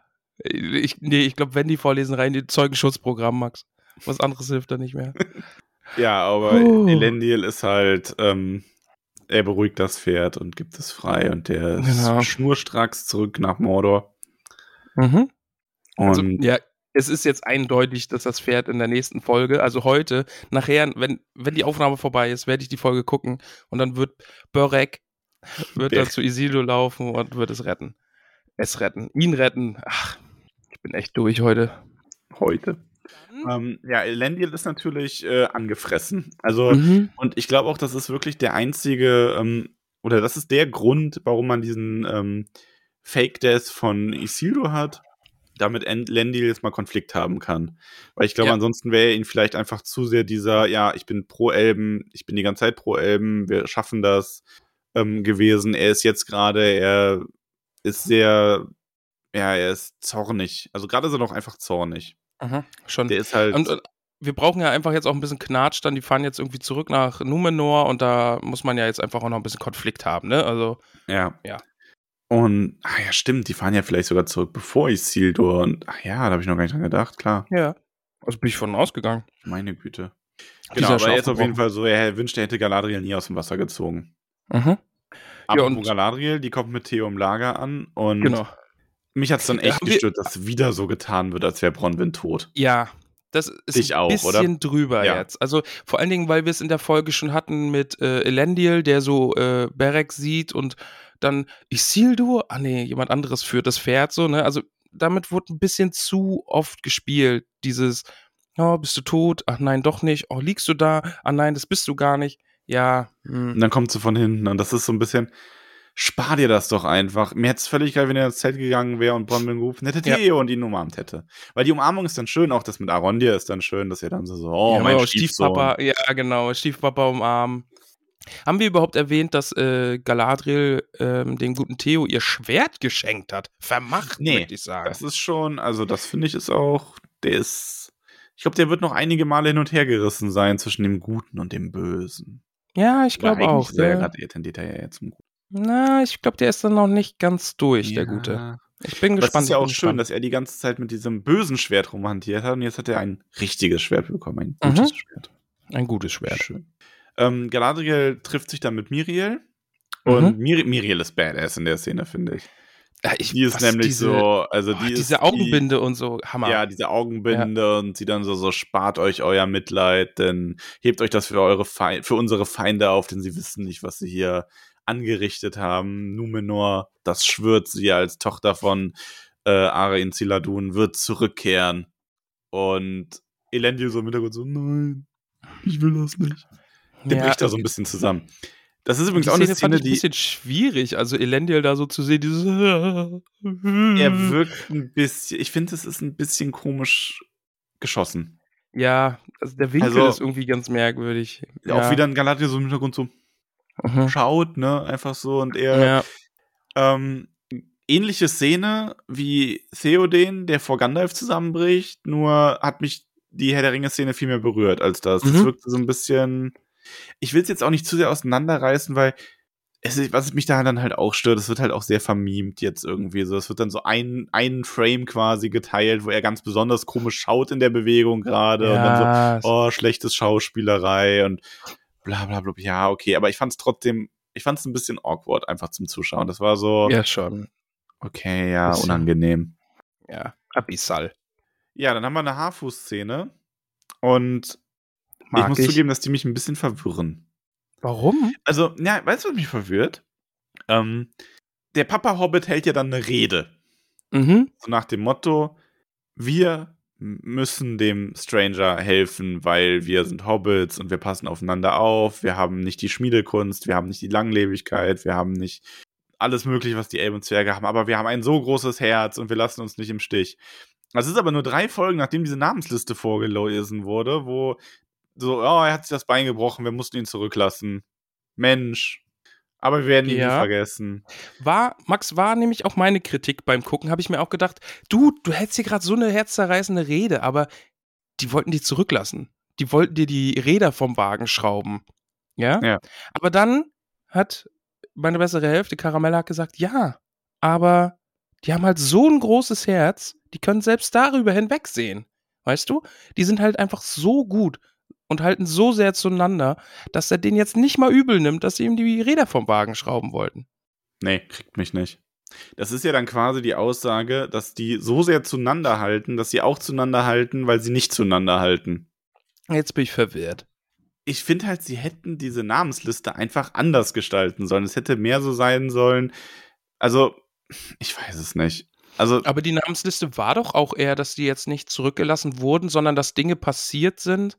Ich, nee, ich glaube, wenn die vorlesen, rein die Zeugenschutzprogramm, Max. Was anderes hilft da nicht mehr. Ja, aber. Elendil ist halt, ähm, er beruhigt das Pferd und gibt es frei und der Genau. ist schnurstracks zurück nach Mordor. Mhm. Und Also, ja, es ist jetzt eindeutig, dass das Pferd in der nächsten Folge, also heute, nachher, wenn, wenn die Aufnahme vorbei ist, werde ich die Folge gucken und dann wird Börek wird dann zu Isildur laufen und wird es retten. Es retten. Ihn retten. Ach, ich bin echt durch heute. heute. Ähm, ja, Elendil ist natürlich äh, angefressen. Also, Mhm. und ich glaube auch, das ist wirklich der einzige, ähm, oder das ist der Grund, warum man diesen ähm, Fake-Death von Isildur hat, damit Elendil jetzt mal Konflikt haben kann. Weil ich glaube, Ja. ansonsten wäre ihn vielleicht einfach zu sehr dieser, ja, ich bin pro Elben, ich bin die ganze Zeit pro Elben, wir schaffen das ähm, gewesen. Er ist jetzt gerade, er ist sehr, ja, er ist zornig. Also gerade ist er noch einfach zornig. Mhm. Schon. Der ist halt. Und, und wir brauchen ja einfach jetzt auch ein bisschen Knatsch, dann die fahren jetzt irgendwie zurück nach Numenor und da muss man ja jetzt einfach auch noch ein bisschen Konflikt haben, ne? Also, Ja. Ja. Und, ah ja, stimmt, die fahren ja vielleicht sogar zurück, bevor Isildur und, ach ja, da habe ich noch gar nicht dran gedacht, klar. ja. Also bin ich von ausgegangen. Meine Güte. Genau, ist ja aber jetzt auf jeden. Fall so, er wünscht, er hätte Galadriel nie aus dem Wasser gezogen. Mhm. Aber und- Galadriel, die kommt mit Theo im Lager an und Genau. Mich hat's dann Ja, echt gestört, dass wieder so getan wird, als wäre Bronwyn tot. Ja, das ist Dich ein auch, oder? bisschen drüber Ja. jetzt. Also vor allen Dingen, weil wir es in der Folge schon hatten mit äh, Elendil, der so äh, Berek sieht und dann Isildur, ah nee, jemand anderes führt das Pferd so, ne? Also damit wurde ein bisschen zu oft gespielt, dieses Oh, bist du tot? Ach nein, doch nicht. Oh, liegst du da? Ah nein, das bist du gar nicht. Ja, hm. Und dann kommt sie von hinten und das ist so ein bisschen, spar dir das doch einfach. Mir hätte es völlig geil, wenn er ins Zelt gegangen wäre und Bronwyn gerufen hätte, Ja. Theo und ihn umarmt hätte. Weil die Umarmung ist dann schön, auch das mit Arondir ist dann schön, dass er dann so, oh, ja, mein Stiefsohn. Stiefpapa, ja genau, Stiefpapa umarmen. Haben wir überhaupt erwähnt, dass äh, Galadriel ähm, dem guten Theo ihr Schwert geschenkt hat? Vermacht, Nee, möchte ich sagen. Das ist schon, also das finde ich ist auch, der ist, ich glaube, der wird noch einige Male hin und her gerissen sein zwischen dem Guten und dem Bösen. ja, ich glaube auch. Der, hat er tendiert er ja jetzt zum Guten. Na, ich glaube, der ist dann noch nicht ganz durch, der Ja. Gute. Ich bin gespannt. es ist ja auch schön, dass er die ganze Zeit mit diesem bösen Schwert rumhantiert hat und jetzt hat er ein richtiges Schwert bekommen, ein Mhm. gutes Schwert. Ein gutes Schwert. Schön. Ähm, Galadriel trifft sich dann mit Miriel. Mhm. Und Mir Miriel ist badass in der Szene, finde ich. Ja, ich, Die ist nämlich diese, so, also oh, die ist diese Augenbinde und so, Hammer. Die, ja, diese Augenbinde und sie dann so, so, spart euch euer Mitleid, denn hebt euch das für eure Fei für unsere Feinde auf, denn sie wissen nicht, was sie hier angerichtet haben. Numenor, das schwört sie als Tochter von äh, Arein Ziladun, wird zurückkehren. Und Elendil so im Hintergrund so, nein, ich will das nicht. Der Ja, bricht da so ein bisschen zusammen. Das ist übrigens die auch eine Szene fand ich ein die bisschen schwierig, also Elendil da so zu sehen, dieses er wirkt ein bisschen, ich finde, es ist ein bisschen komisch geschossen. Ja, also der Winkel Also- ist irgendwie ganz merkwürdig. Auch wieder ein Galadriel so im Hintergrund so Mhm. schaut, ne, einfach so und er Ja. ähm, ähnliche Szene wie Theoden, der vor Gandalf zusammenbricht, nur hat mich die Herr der Ringe-Szene viel mehr berührt als das. Das Mhm. wirkte so ein bisschen. Ich will es jetzt auch nicht zu sehr auseinanderreißen, weil es, ist- was mich da dann halt auch stört, es wird halt auch sehr vermiemt jetzt irgendwie. So, es wird dann so ein, ein Frame quasi geteilt, wo er ganz besonders komisch schaut in der Bewegung gerade und dann so, Ja, oh, schlechtes Schauspielerei und bla bla bla. Ja, okay, aber ich fand es trotzdem, ich fand es ein bisschen awkward einfach zum Zuschauen. Das war so, ja, schon. okay, ja, Bisschen. unangenehm. Ja, abyssal. Ja, dann haben wir eine Haarfuß-Szene und ich Mag muss ich. zugeben, dass die mich ein bisschen verwirren. Warum? Also, ja, weißt du, was mich verwirrt? Ähm, der Papa Hobbit hält ja dann eine Rede. Mhm. So nach dem Motto, wir müssen dem Stranger helfen, weil wir sind Hobbits und wir passen aufeinander auf, wir haben nicht die Schmiedekunst, wir haben nicht die Langlebigkeit, wir haben nicht alles mögliche, was die Elben und Zwerge haben, aber wir haben ein so großes Herz und wir lassen uns nicht im Stich. Das ist aber nur drei Folgen, nachdem diese Namensliste vorgelesen wurde, wo so, oh, er hat sich das Bein gebrochen, wir mussten ihn zurücklassen. Mensch. Aber wir werden ihn Ja. nie vergessen. War, Max, war nämlich auch meine Kritik beim Gucken, habe ich mir auch gedacht, du, du hältst hier gerade so eine herzzerreißende Rede, aber die wollten die zurücklassen. Die wollten dir die Räder vom Wagen schrauben. Ja? Ja. Aber dann hat meine bessere Hälfte, Caramella, hat gesagt, ja, aber die haben halt so ein großes Herz, die können selbst darüber hinwegsehen. Weißt du? Die sind halt einfach so gut. Und halten so sehr zueinander, dass er den jetzt nicht mal übel nimmt, dass sie ihm die Räder vom Wagen schrauben wollten. Nee, kriegt mich nicht. Das ist ja dann quasi die Aussage, dass die so sehr zueinander halten, dass sie auch zueinander halten, weil sie nicht zueinander halten. Jetzt bin ich verwirrt. Ich finde halt, sie hätten diese Namensliste einfach anders gestalten sollen. Es hätte mehr so sein sollen. Also, ich weiß es nicht. Also, Aber die Namensliste war doch auch eher, dass die jetzt nicht zurückgelassen wurden, sondern dass Dinge passiert sind,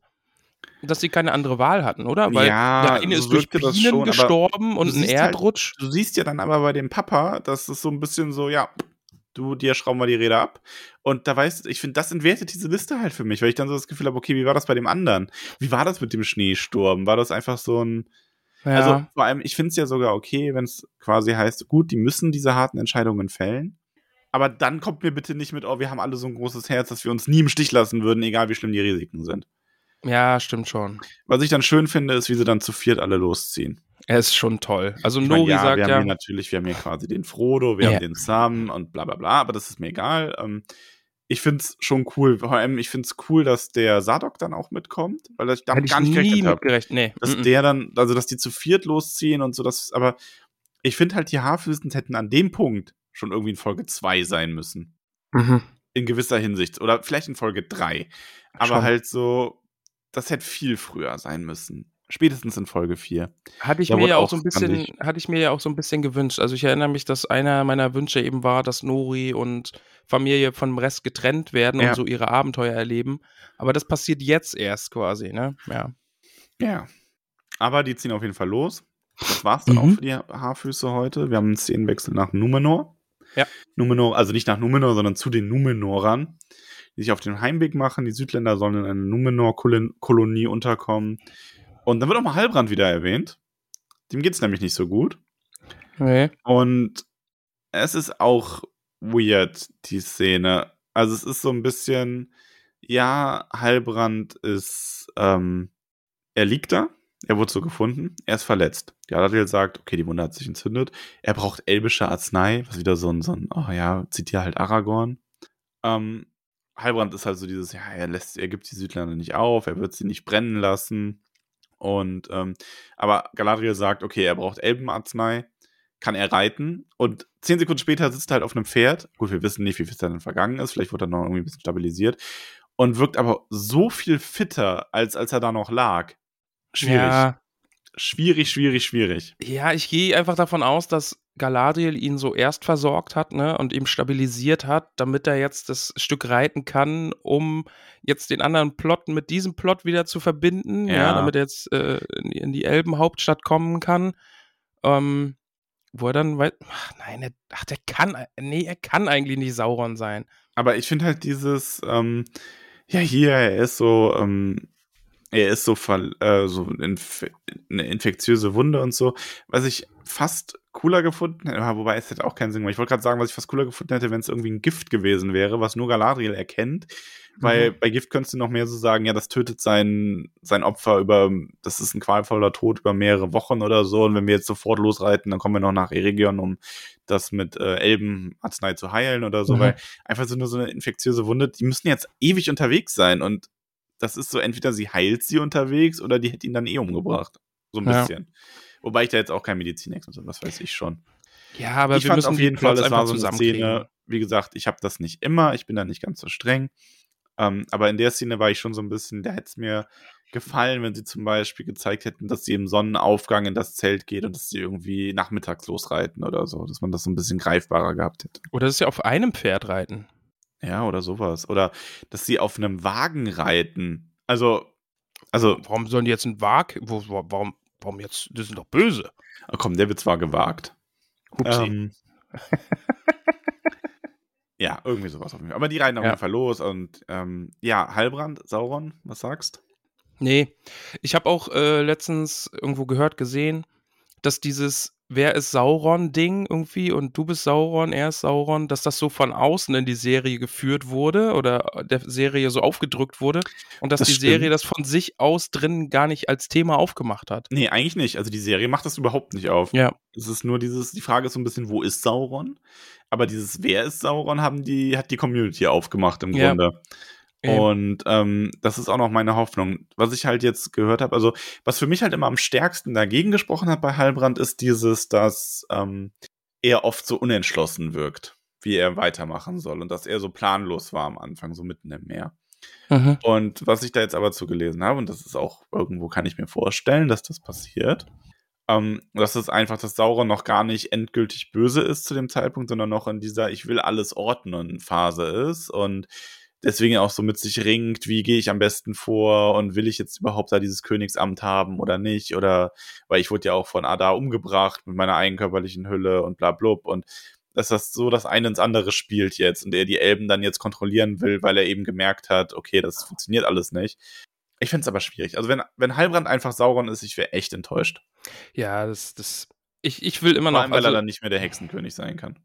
dass sie keine andere Wahl hatten, oder? Weil Ja, der eine so ist durch wirkte das Bienen schon, gestorben und ein halt- Erdrutsch. du siehst ja dann aber bei dem Papa, dass es so ein bisschen so, ja, du, dir schrauben wir die Räder ab. Und da weißt du, ich finde, das entwertet diese Liste halt für mich, weil ich dann so das Gefühl habe, okay, wie war das bei dem anderen? Wie war das mit dem Schneesturm? War das einfach so ein, ja. Also vor allem, ich finde es ja sogar okay, wenn es quasi heißt, gut, die müssen diese harten Entscheidungen fällen. Aber dann kommt mir bitte nicht mit, oh, wir haben alle so ein großes Herz, dass wir uns nie im Stich lassen würden, egal wie schlimm die Risiken sind. Ja, stimmt schon. Was ich dann schön finde, ist, wie sie dann zu viert alle losziehen. Er ist schon toll. Also Ich mein, Nori ja, sagt wir haben ja, hier natürlich, wir haben hier quasi den Frodo, wir Ja. haben den Sam und bla bla bla, aber das ist mir egal. Ähm, ich finde es schon cool. Vor allem, ich finde es cool, dass der Sadok dann auch mitkommt, weil ich hätte damit ich gar nicht nie gerechnet habe. Nee. dass mhm. der dann, also dass die zu viert losziehen und so, das, aber ich finde halt, die Haarfüßen hätten an dem Punkt schon irgendwie in Folge 2 sein müssen. Mhm. In gewisser Hinsicht. Oder vielleicht in Folge 3. Aber Schon. halt so, das hätte viel früher sein müssen. Spätestens in Folge 4. Hatte ich Da mir ja auch so ein bisschen, hatte ich mir ja auch so ein bisschen gewünscht. Also ich erinnere mich, dass einer meiner Wünsche eben war, dass Nori und Familie von dem Rest getrennt werden Ja. und so ihre Abenteuer erleben. Aber das passiert jetzt erst quasi, ne? Ja. Ja. Aber die ziehen auf jeden Fall los. Das war's dann Mhm. auch für die Haarfüße heute. Wir haben einen Szenenwechsel nach Numenor. Ja. Numenor, also nicht nach Numenor, sondern zu den Numenorern, die sich auf den Heimweg machen. Die Südländer sollen in einer Numenor-Kolonie unterkommen. Und dann wird auch mal Halbrand wieder erwähnt. Dem geht's nämlich nicht so gut. Nee. Und es ist auch weird, die Szene. Also es ist so ein bisschen, ja, Halbrand ist, ähm, er liegt da, er wurde so gefunden, er ist verletzt. Galadriel sagt, okay, die Wunde hat sich entzündet. Er braucht elbische Arznei, was wieder so ein, so ein, oh ja, zieht ja halt Aragorn. Ähm, Halbrand ist halt so dieses, ja, er lässt, er gibt die Südländer nicht auf, er wird sie nicht brennen lassen. Und, ähm, aber Galadriel sagt, okay, er braucht Elbenarznei, kann er reiten und zehn Sekunden später sitzt er halt auf einem Pferd. Gut, wir wissen nicht, wie viel Zeit dann vergangen ist, vielleicht wurde er noch irgendwie ein bisschen stabilisiert und wirkt aber so viel fitter, als als er da noch lag. Schwierig. Ja, Schwierig, schwierig, schwierig. ja, ich gehe einfach davon aus, dass Galadriel ihn so erst versorgt hat, ne, und ihm stabilisiert hat, damit er jetzt das Stück reiten kann, um jetzt den anderen Plot mit diesem Plot wieder zu verbinden, ja, Ja. damit er jetzt äh, in, die- in die Elbenhauptstadt kommen kann. Ähm, wo er dann, wei- ach nein, er, ach, der kann, nee, er kann eigentlich nicht Sauron sein. Aber ich finde halt dieses, ähm, ja, hier, er ist so, ähm, er ist so, ver äh, so inf eine infektiöse Wunde und so, was ich fast cooler gefunden hätte, ja, wobei es hätte auch keinen Sinn gemacht. Ich wollte gerade sagen, was ich fast cooler gefunden hätte, wenn es irgendwie ein Gift gewesen wäre, was nur Galadriel erkennt. Weil Mhm. bei Gift könntest du noch mehr so sagen, ja, das tötet sein, sein Opfer über, das ist ein qualvoller Tod über mehrere Wochen oder so. Und wenn wir jetzt sofort losreiten, dann kommen wir noch nach Eregion, um das mit äh, Elbenarznei zu heilen oder so. Mhm. Weil einfach so nur so eine infektiöse Wunde, die müssen jetzt ewig unterwegs sein. Und das ist so, entweder sie heilt sie unterwegs oder die hätte ihn dann eh umgebracht. So ein Ja. bisschen. Wobei ich da jetzt auch kein Medizinexperte bin, was weiß ich schon. Ja, aber ich wir fand müssen auf jeden Fall, es war so eine. Szene, wie gesagt, ich habe das nicht immer, ich bin da nicht ganz so streng. Ähm, aber in der Szene war ich schon so ein bisschen, da hätte es mir gefallen, wenn sie zum Beispiel gezeigt hätten, dass sie im Sonnenaufgang in das Zelt geht und dass sie irgendwie nachmittags losreiten oder so, dass man das so ein bisschen greifbarer gehabt hätte. Oder das ist ja auf einem Pferd reiten. Ja, oder sowas. Oder dass sie auf einem Wagen reiten. Also, also, Warum sollen die jetzt einen Wag? Wo, wo, warum, warum jetzt? Die sind doch böse. oh komm, der Witz war gewagt. Hupsi. Ähm, ja, irgendwie sowas auf jeden Fall. Aber die reiten auf Ja. jeden Fall los und ähm, ja, Halbrand, Sauron, was sagst? Nee, ich habe auch äh, letztens irgendwo gehört, gesehen, dass dieses Wer ist Sauron-Ding irgendwie und du bist Sauron, er ist Sauron, dass das so von außen in die Serie geführt wurde oder der Serie so aufgedrückt wurde und dass Das die stimmt. Serie das von sich aus drin gar nicht als Thema aufgemacht hat. Nee, eigentlich nicht. Also die Serie macht das überhaupt nicht auf. Ja, Es ist nur dieses, die Frage ist so ein bisschen, wo ist Sauron? Aber dieses Wer ist Sauron haben die, hat die Community aufgemacht im Ja. Grunde. Und ähm, das ist auch noch meine Hoffnung. Was ich halt jetzt gehört habe, also was für mich halt immer am stärksten dagegen gesprochen hat bei Heilbrand, ist dieses, dass ähm, er oft so unentschlossen wirkt, wie er weitermachen soll und dass er so planlos war am Anfang, so mitten im Meer. Mhm. Und was ich da jetzt aber zu gelesen habe, und das ist auch irgendwo, kann ich mir vorstellen, dass das passiert, ähm, dass es einfach, dass Sauron noch gar nicht endgültig böse ist zu dem Zeitpunkt, sondern noch in dieser Ich will alles ordnen Phase ist und deswegen auch so mit sich ringt, wie gehe ich am besten vor und will ich jetzt überhaupt da dieses Königsamt haben oder nicht oder weil ich wurde ja auch von Adar umgebracht mit meiner eigenkörperlichen Hülle und bla blub und dass das so das eine ins andere spielt jetzt und er die Elben dann jetzt kontrollieren will, weil er eben gemerkt hat, okay, das funktioniert alles nicht. Ich finde es aber schwierig. Also wenn, wenn Heilbrand einfach Sauron ist, ich wäre echt enttäuscht. Ja, das, das, ich, ich will immer vor noch. Allem, weil also, er dann nicht mehr der Hexenkönig sein kann.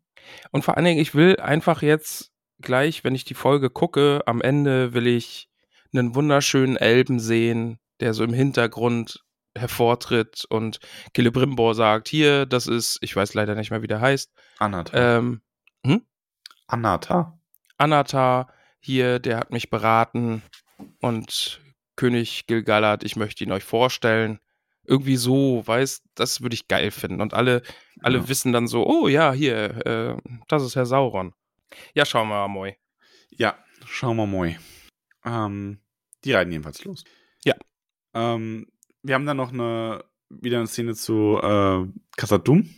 Und vor allen Dingen, ich will einfach jetzt gleich, wenn ich die Folge gucke, am Ende will ich einen wunderschönen Elben sehen, der so im Hintergrund hervortritt und Celebrimbor sagt, hier, das ist, ich weiß leider nicht mehr, wie der heißt. Anata. Ähm, hm? Anata. Anata, hier, der hat mich beraten und König Gilgalad, ich möchte ihn euch vorstellen. Irgendwie so, weißt, das würde ich geil finden. Und alle, alle ja. wissen dann so, oh ja, hier, äh, das ist Herr Sauron. Ja, schauen wir mal, moi. Ja, schauen wir mal. Ähm, die reiten jedenfalls los. Ja. Ähm, wir haben dann noch eine, wieder eine Szene zu äh, Kasadum.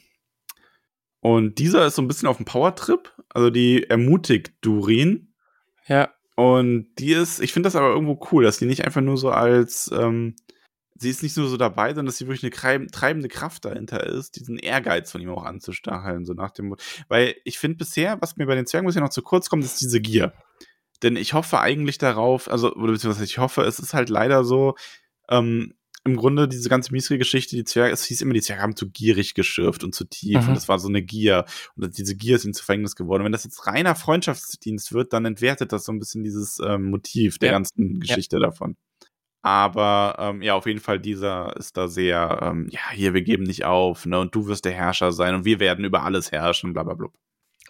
Und dieser ist so ein bisschen auf dem Power-Trip. Also die ermutigt Durin. Ja. Und die ist, ich finde das aber irgendwo cool, dass die nicht einfach nur so als, ähm, sie ist nicht nur so dabei, sondern dass sie wirklich eine treibende Kraft dahinter ist, diesen Ehrgeiz von ihm auch anzustacheln, so nach dem, weil ich finde bisher, was mir bei den Zwergen bisher noch zu kurz kommt, ist diese Gier. Denn ich hoffe eigentlich darauf, also, oder beziehungsweise ich hoffe, es ist halt leider so, ähm, im Grunde diese ganze Miesri-Geschichte, die Zwerge, es hieß immer, die Zwerge haben zu gierig geschürft und zu tief. Mhm. Und das war so eine Gier. Und diese Gier ist ihnen zu Verhängnis geworden. Und wenn das jetzt reiner Freundschaftsdienst wird, dann entwertet das so ein bisschen dieses ähm, Motiv der ja. ganzen Geschichte ja. davon. Aber ähm, ja, auf jeden Fall, dieser ist da sehr, ähm, ja, hier, wir geben nicht auf, ne, und du wirst der Herrscher sein und wir werden über alles herrschen, bla bla bla.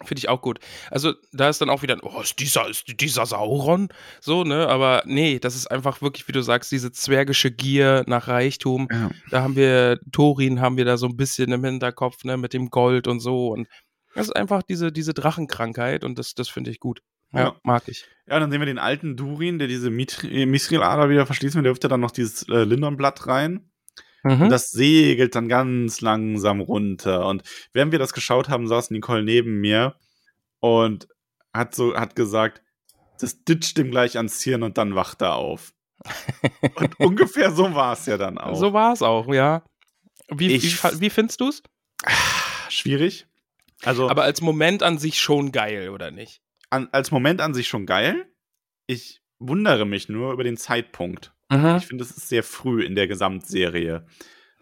Finde ich auch gut. Also, da ist dann auch wieder, oh, ist dieser, ist dieser Sauron? So, ne? Aber nee, das ist einfach wirklich, wie du sagst, diese zwergische Gier nach Reichtum. Ja. Da haben wir, Thorin haben wir da so ein bisschen im Hinterkopf, ne, mit dem Gold und so. Und das ist einfach diese, diese Drachenkrankheit und das, das finde ich gut. Ja, ja, mag ich. Ja, dann sehen wir den alten Durin, der diese Mithril-Ader wieder verschließen will. Der wirft dann noch dieses äh, Lindornblatt rein. Mhm. Und das segelt dann ganz langsam runter. Und während wir das geschaut haben, saß Nicole neben mir und hat so, hat gesagt, das ditcht ihm gleich ans Hirn und dann wacht er auf. und ungefähr so war es ja dann auch. So war es auch, ja. Wie, ich, wie, wie findest du es? Schwierig. Also, Aber als Moment an sich schon geil, oder nicht? An, als Moment an sich schon geil. Ich wundere mich nur über den Zeitpunkt. Mhm. Ich finde, es ist sehr früh in der Gesamtserie.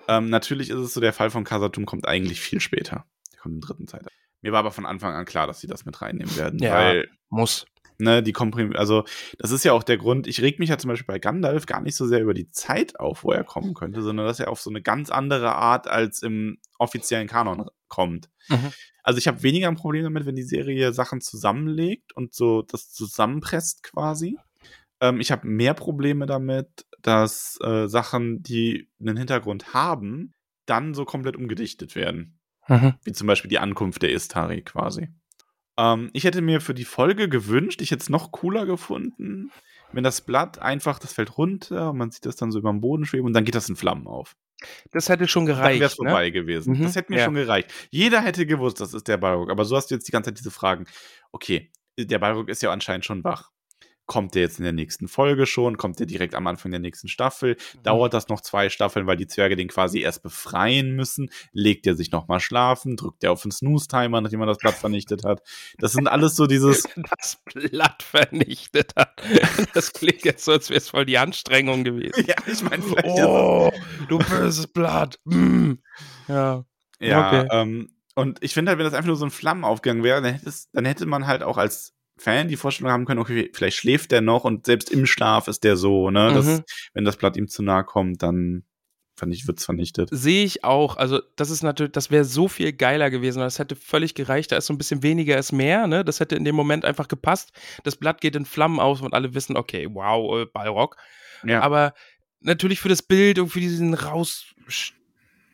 Ähm, natürlich ist es so, der Fall von Kasatum kommt eigentlich viel später. Der kommt im dritten Zeitalter. Mir war aber von Anfang an klar, dass sie das mit reinnehmen werden. Ja, weil, muss. Ne, die Komprim also das ist ja auch der Grund, ich reg mich ja zum Beispiel bei Gandalf gar nicht so sehr über die Zeit auf, wo er kommen könnte, sondern dass er auf so eine ganz andere Art als im offiziellen Kanon kommt. Mhm. Also ich habe weniger ein Problem damit, wenn die Serie Sachen zusammenlegt und so das zusammenpresst quasi. Ähm, ich habe mehr Probleme damit, dass äh, Sachen, die einen Hintergrund haben, dann so komplett umgedichtet werden. Mhm. Wie zum Beispiel die Ankunft der Istari quasi. Ähm, ich hätte mir für die Folge gewünscht, ich hätte es noch cooler gefunden, wenn das Blatt einfach, das fällt runter und man sieht das dann so über dem Boden schweben und dann geht das in Flammen auf. Das hätte schon gereicht. Dann wäre es ne? vorbei gewesen. Mhm, das hätte mir ja. schon gereicht. Jeder hätte gewusst, das ist der Balrog. Aber so hast du jetzt die ganze Zeit diese Fragen. Okay, der Balrog ist ja anscheinend schon wach. Kommt der jetzt in der nächsten Folge schon? Kommt der direkt am Anfang der nächsten Staffel? Mhm. Dauert das noch zwei Staffeln, weil die Zwerge den quasi erst befreien müssen? Legt er sich nochmal schlafen? Drückt er auf den Snooze-Timer, nachdem er das Blatt vernichtet hat? Das sind alles so dieses. Das Blatt vernichtet hat. Das klingt jetzt so, als wäre es voll die Anstrengung gewesen. Ja, ich meine. Oh, du böses Blatt. Mm. Ja. Ja, okay. ähm, und ich finde halt, wenn das einfach nur so ein Flammenaufgang wäre, dann dann hätte man halt auch als Fan die Vorstellung haben können, okay, vielleicht schläft der noch und selbst im Schlaf ist der so, ne? Mhm. Dass, wenn das Blatt ihm zu nahe kommt, dann fand ich, wird's vernichtet. Sehe ich auch. Also, das ist natürlich, das wäre so viel geiler gewesen. Das hätte völlig gereicht. Da ist so ein bisschen weniger ist mehr, ne? Das hätte in dem Moment einfach gepasst. Das Blatt geht in Flammen aus und alle wissen, okay, wow, äh, Ballrock. Ja. Aber natürlich für das Bild und für diesen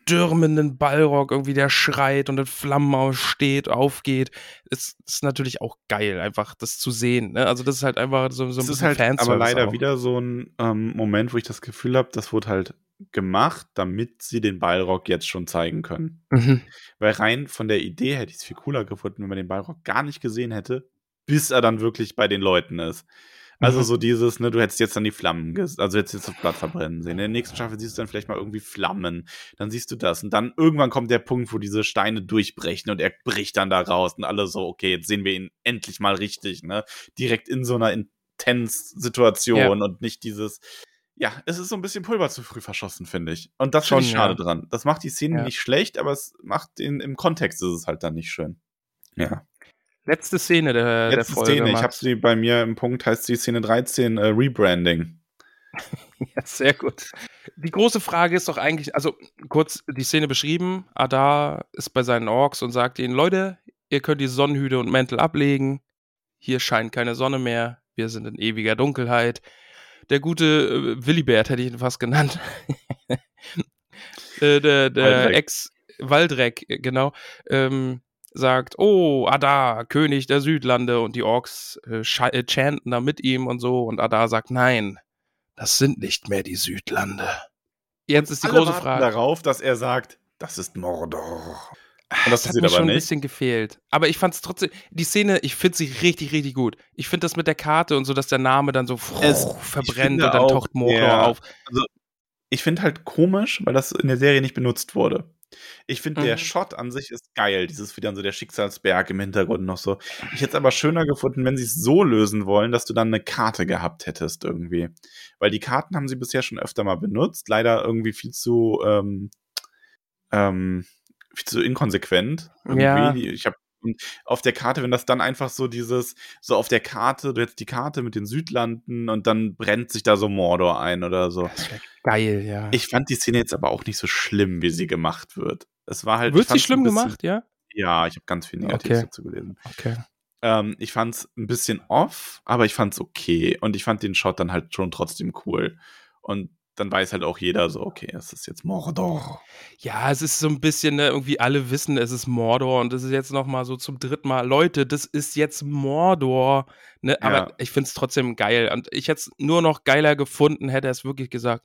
rausstürmenden Ballrock, irgendwie der schreit und in Flammen aussteht, aufgeht, ist, ist natürlich auch geil, einfach das zu sehen. Ne? Also, das ist halt einfach so, so ein es ist bisschen halt Fanservice aber leider auch. wieder so ein ähm, Moment, wo ich das Gefühl habe, das wurde halt gemacht, damit sie den Ballrock jetzt schon zeigen können. Mhm. Weil rein von der Idee hätte ich es viel cooler gefunden, wenn man den Ballrock gar nicht gesehen hätte, bis er dann wirklich bei den Leuten ist. Also Mhm. so dieses, ne, du hättest jetzt dann die Flammen, also hättest jetzt das Blatt verbrennen sehen. In der nächsten Staffel siehst du dann vielleicht mal irgendwie Flammen. Dann siehst du das. Und dann irgendwann kommt der Punkt, wo diese Steine durchbrechen und er bricht dann da raus und alle so, okay, jetzt sehen wir ihn endlich mal richtig, ne? Direkt in so einer Intens-Situation und nicht dieses, ja, es ist so ein bisschen Pulver zu früh verschossen, finde ich. Und das finde ich schade ja. dran. Das macht die Szene Ja. nicht schlecht, aber es macht den, im Kontext ist es halt dann nicht schön. Ja. Letzte Szene der, der Letzte Folge. Szene, ich habe sie bei mir im Punkt, heißt die Szene 13, äh, Rebranding. Ja, sehr gut. Die große Frage ist doch eigentlich, also kurz die Szene beschrieben. Adar ist bei seinen Orks und sagt ihnen, Leute, ihr könnt die Sonnenhüte und Mäntel ablegen. Hier scheint keine Sonne mehr. Wir sind in ewiger Dunkelheit. Der gute äh, Willibert hätte ich ihn fast genannt. äh, der der Waldreck. Ex Waldreck, äh, genau, ähm, sagt, oh, Adar, König der Südlande und die Orks äh, äh, chanten da mit ihm und so und Adar sagt, nein, das sind nicht mehr die Südlande. Jetzt ist die große Frage. darauf, dass er sagt, das ist Mordor. Und das Das hat mir schon ein nicht. bisschen gefehlt. Aber ich fand es trotzdem, die Szene, ich finde sie richtig, richtig gut. Ich finde das mit der Karte und so, dass der Name dann so Es- verbrennt und dann auch, taucht Mordor ja. auf. Ich finde halt komisch, weil das in der Serie nicht benutzt wurde. Ich finde, der Mhm. Shot an sich ist geil. Dieses wieder so der Schicksalsberg im Hintergrund noch so. Ich hätte es aber schöner gefunden, wenn sie es so lösen wollen, dass du dann eine Karte gehabt hättest irgendwie. Weil die Karten haben sie bisher schon öfter mal benutzt. Leider irgendwie viel zu, ähm, ähm, viel zu inkonsequent. Irgendwie. Ja. Ich habe auf der Karte, wenn das dann einfach so dieses, so auf der Karte, du hättest die Karte mit den Südlanden und dann brennt sich da so Mordor ein oder so. Das wäre geil, ja. Ich fand die Szene jetzt aber auch nicht so schlimm, wie sie gemacht wird. Es war halt. Wird sie schlimm bisschen, gemacht, ja? Ja, ich habe ganz viel Negatives Okay. dazu gelesen. Okay. Ähm, ich fand's ein bisschen off, aber ich fand's okay. Und ich fand den Shot dann halt schon trotzdem cool. Und dann weiß halt auch jeder so, okay, es ist jetzt Mordor. Ja, es ist so ein bisschen, ne, irgendwie alle wissen, es ist Mordor und das ist jetzt nochmal so zum dritten Mal, Leute, das ist jetzt Mordor. Ne? Aber Ja. ich finde es trotzdem geil. Und ich hätte es nur noch geiler gefunden, hätte er es wirklich gesagt,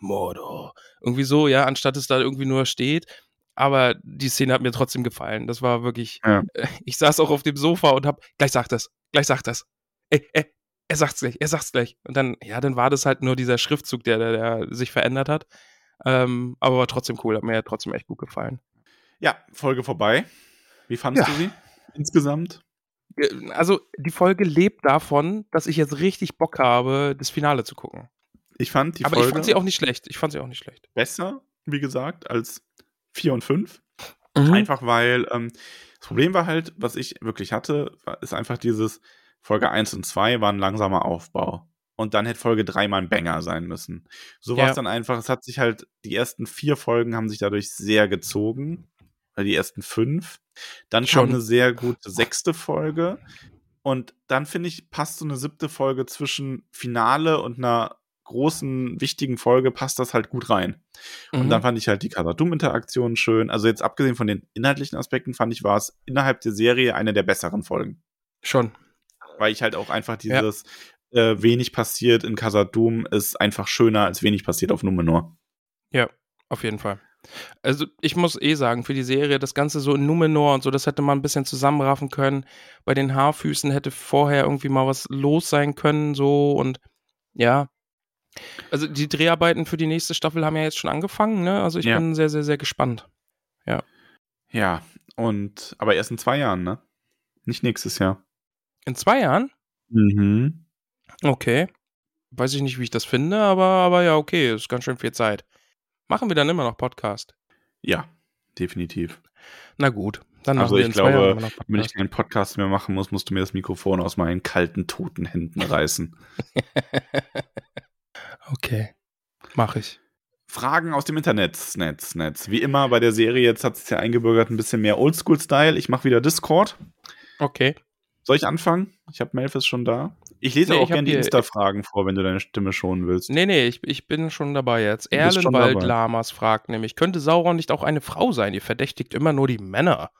Mordor. Irgendwie so, ja, anstatt es da irgendwie nur steht. Aber die Szene hat mir trotzdem gefallen. Das war wirklich. Ja. Äh, ich saß auch auf dem Sofa und hab, gleich sagt das, gleich sagt das. Ey, ey, er sagt's gleich, er sagt's gleich. Und dann, ja, dann war das halt nur dieser Schriftzug, der, der, der sich verändert hat. Ähm, aber war trotzdem cool, hat mir trotzdem echt gut gefallen. Ja, Folge vorbei. Wie fandest Ja. du sie insgesamt? Äh, Also, die Folge lebt davon, dass ich jetzt richtig Bock habe, das Finale zu gucken. Ich fand die aber Folge ich fand sie auch nicht schlecht. Ich fand sie auch nicht schlecht. besser, wie gesagt, als 4 und 5. Mhm. Einfach weil ähm, das Problem war halt, was ich wirklich hatte, war- ist einfach dieses Folge 1 und 2 war ein langsamer Aufbau. Und dann hätte Folge 3 mal ein Banger sein müssen. So war es Ja. dann einfach, es hat sich halt, die ersten vier Folgen haben sich dadurch sehr gezogen. Die ersten fünf. Dann Schon. kam eine sehr gute sechste Folge. Und dann finde ich, passt so eine siebte Folge zwischen Finale und einer großen, wichtigen Folge, passt das halt gut rein. Und Mhm. dann fand ich halt die Kasadum-Interaktion schön. Also jetzt abgesehen von den inhaltlichen Aspekten fand ich, war es innerhalb der Serie eine der besseren Folgen. Schon. Weil ich halt auch einfach Ja. dieses äh, wenig passiert in Kasadum ist einfach schöner als wenig passiert auf Numenor. Ja, auf jeden Fall. Also ich muss eh sagen, für die Serie, das Ganze so in Numenor und so, das hätte man ein bisschen zusammenraffen können. Bei den Haarfüßen hätte vorher irgendwie mal was los sein können, so und ja. Also die Dreharbeiten für die nächste Staffel haben ja jetzt schon angefangen, ne? Also ich Ja. bin sehr, sehr, sehr gespannt. Ja, und aber erst in zwei Jahren, ne? Nicht nächstes Jahr. In zwei Jahren? Mhm. Okay. Weiß ich nicht, wie ich das finde, aber, aber ja, okay, ist ganz schön viel Zeit. Machen wir dann immer noch Podcast. Ja, definitiv. Na gut, dann machen Also wir ich in zwei Jahren glaube, immer noch Wenn ich keinen Podcast mehr machen muss, musst du mir das Mikrofon aus meinen kalten, toten Händen reißen. okay, mache ich. Fragen aus dem Internet, Netz, Netz. Wie immer bei der Serie, jetzt hat es ja eingebürgert, ein bisschen mehr Oldschool-Style. Ich mache wieder Discord. Okay. Soll ich anfangen? Ich habe Melfis schon da. Ich lese Nee, auch gerne die Insta-Fragen vor, wenn du deine Stimme schonen willst. Nee, nee, ich, ich bin schon dabei jetzt. Erlenwald. Lamas fragt nämlich, könnte Sauron nicht auch eine Frau sein? Ihr verdächtigt immer nur die Männer.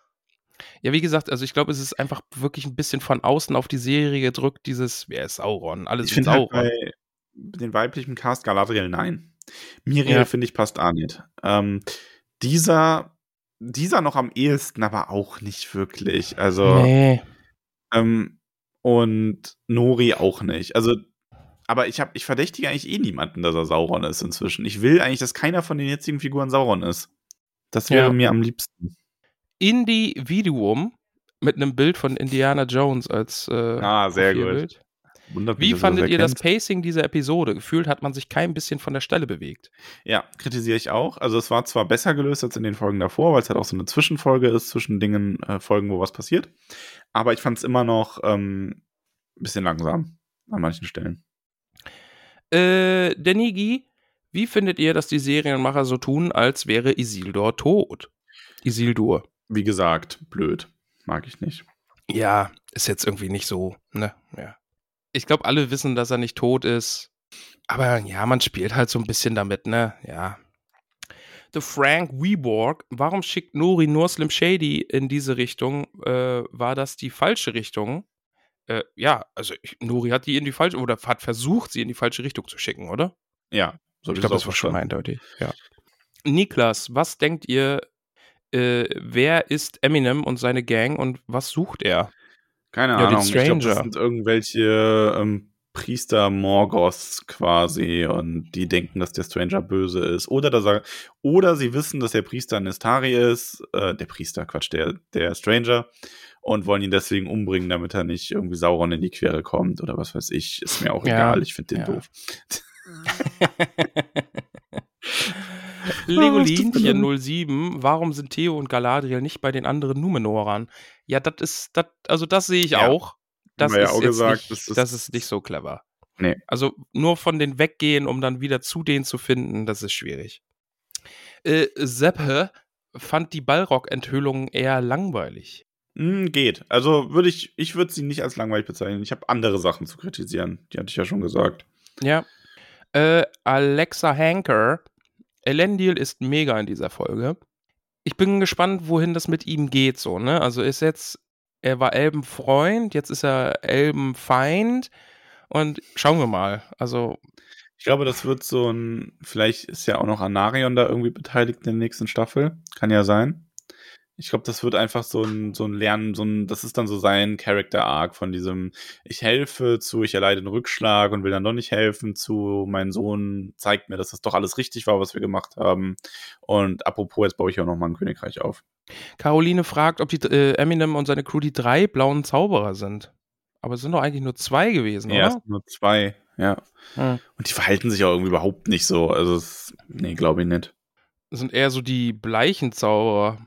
Ja, wie gesagt, also ich glaube, es ist einfach wirklich ein bisschen von außen auf die Serie gedrückt, dieses, wer ist Sauron? Alles Ich finde halt Sauron. bei den weiblichen Cast Galadriel nein. Miriel Ja. finde ich passt auch nicht. Ähm, dieser, dieser noch am ehesten, aber auch nicht wirklich. Also nee. Ähm, und Nori auch nicht. Also aber ich habe ich verdächtige eigentlich eh niemanden, dass er Sauron ist inzwischen. Ich will eigentlich, dass keiner von den jetzigen Figuren Sauron ist. Das wäre Ja. mir am liebsten. Individuum mit einem Bild von Indiana Jones als äh, Ah, sehr gut. Profilbild. Wundert mich, Wie fandet das ihr das. Pacing dieser Episode? Gefühlt hat man sich kein bisschen von der Stelle bewegt. Ja, kritisiere ich auch. Also es war zwar besser gelöst als in den Folgen davor, weil es halt auch so eine Zwischenfolge ist zwischen Dingen, äh, Folgen, wo was passiert. Aber ich fand es immer noch ähm, ein bisschen langsam an manchen Stellen. Äh, der Nigi, wie findet ihr, dass die Serienmacher so tun, als wäre Isildur tot? Isildur. Wie gesagt, blöd. Mag ich nicht. Ja, ist jetzt irgendwie nicht so, ne? Ja. Ich glaube, alle wissen, dass er nicht tot ist. Aber ja, man spielt halt so ein bisschen damit, ne? Ja. The Frank Weborg, warum schickt Nori nur Slim Shady in diese Richtung? Äh, war das die falsche Richtung? Äh, ja, also ich, Nori hat die in die falsche, oder hat versucht, sie in die falsche Richtung zu schicken, oder? Ja, so ich glaube, das war schon eindeutig, ja. Niklas, was denkt ihr, äh, wer ist Eminem und seine Gang und was sucht er? Keine Ja, Ahnung. Ich glaube, das sind irgendwelche ähm, Priester Morgoths quasi und die denken, dass der Stranger böse ist. Oder, dass er, oder sie wissen, dass der Priester Nestari ist, äh, der Priester, Quatsch, der, der Stranger und wollen ihn deswegen umbringen, damit er nicht irgendwie Sauron in die Quere kommt oder was weiß ich. Ist mir auch Ja, egal, ich finde den ja. doof. Legolinchen 07, warum sind Theo und Galadriel nicht bei den anderen Numenorern? Ja, das ist, das, also das sehe ich Ja. auch. Das ja ist, auch gesagt, nicht, das das, ist- ist, nicht so clever. Nee. Also nur von denen weggehen, um dann wieder zu denen zu finden, das ist schwierig. Äh, Seppe fand die Ballrock-Enthüllung eher langweilig. Hm, geht. Also würde ich, ich würde sie nicht als langweilig bezeichnen. Ich habe andere Sachen zu kritisieren. Die hatte ich ja schon gesagt. Ja. Äh, Alexa Hanker. Elendil ist mega in dieser Folge. Ich bin gespannt, wohin das mit ihm geht, so, ne? Also ist jetzt, er war Elbenfreund, jetzt ist er Elbenfeind. Und schauen wir mal. Also, Ich glaube, das wird so ein, vielleicht ist ja auch noch Anarion da irgendwie beteiligt in der nächsten Staffel. Kann ja sein. Ich glaube, das wird einfach so ein, so ein Lernen, so ein, das ist dann so sein Character-Arc von diesem, ich helfe zu, ich erleide einen Rückschlag und will dann doch nicht helfen zu, mein Sohn zeigt mir, dass das doch alles richtig war, was wir gemacht haben. Und apropos, jetzt baue ich auch noch mal ein Königreich auf. Caroline fragt, ob die äh, Eminem und seine Crew die drei blauen Zauberer sind. Aber es sind doch eigentlich nur zwei gewesen, Ja, es oder? sind nur zwei, ja. Hm. Und die verhalten sich auch irgendwie überhaupt nicht so. Also, es, nee, glaube ich nicht. Das sind eher so die bleichen Zauberer.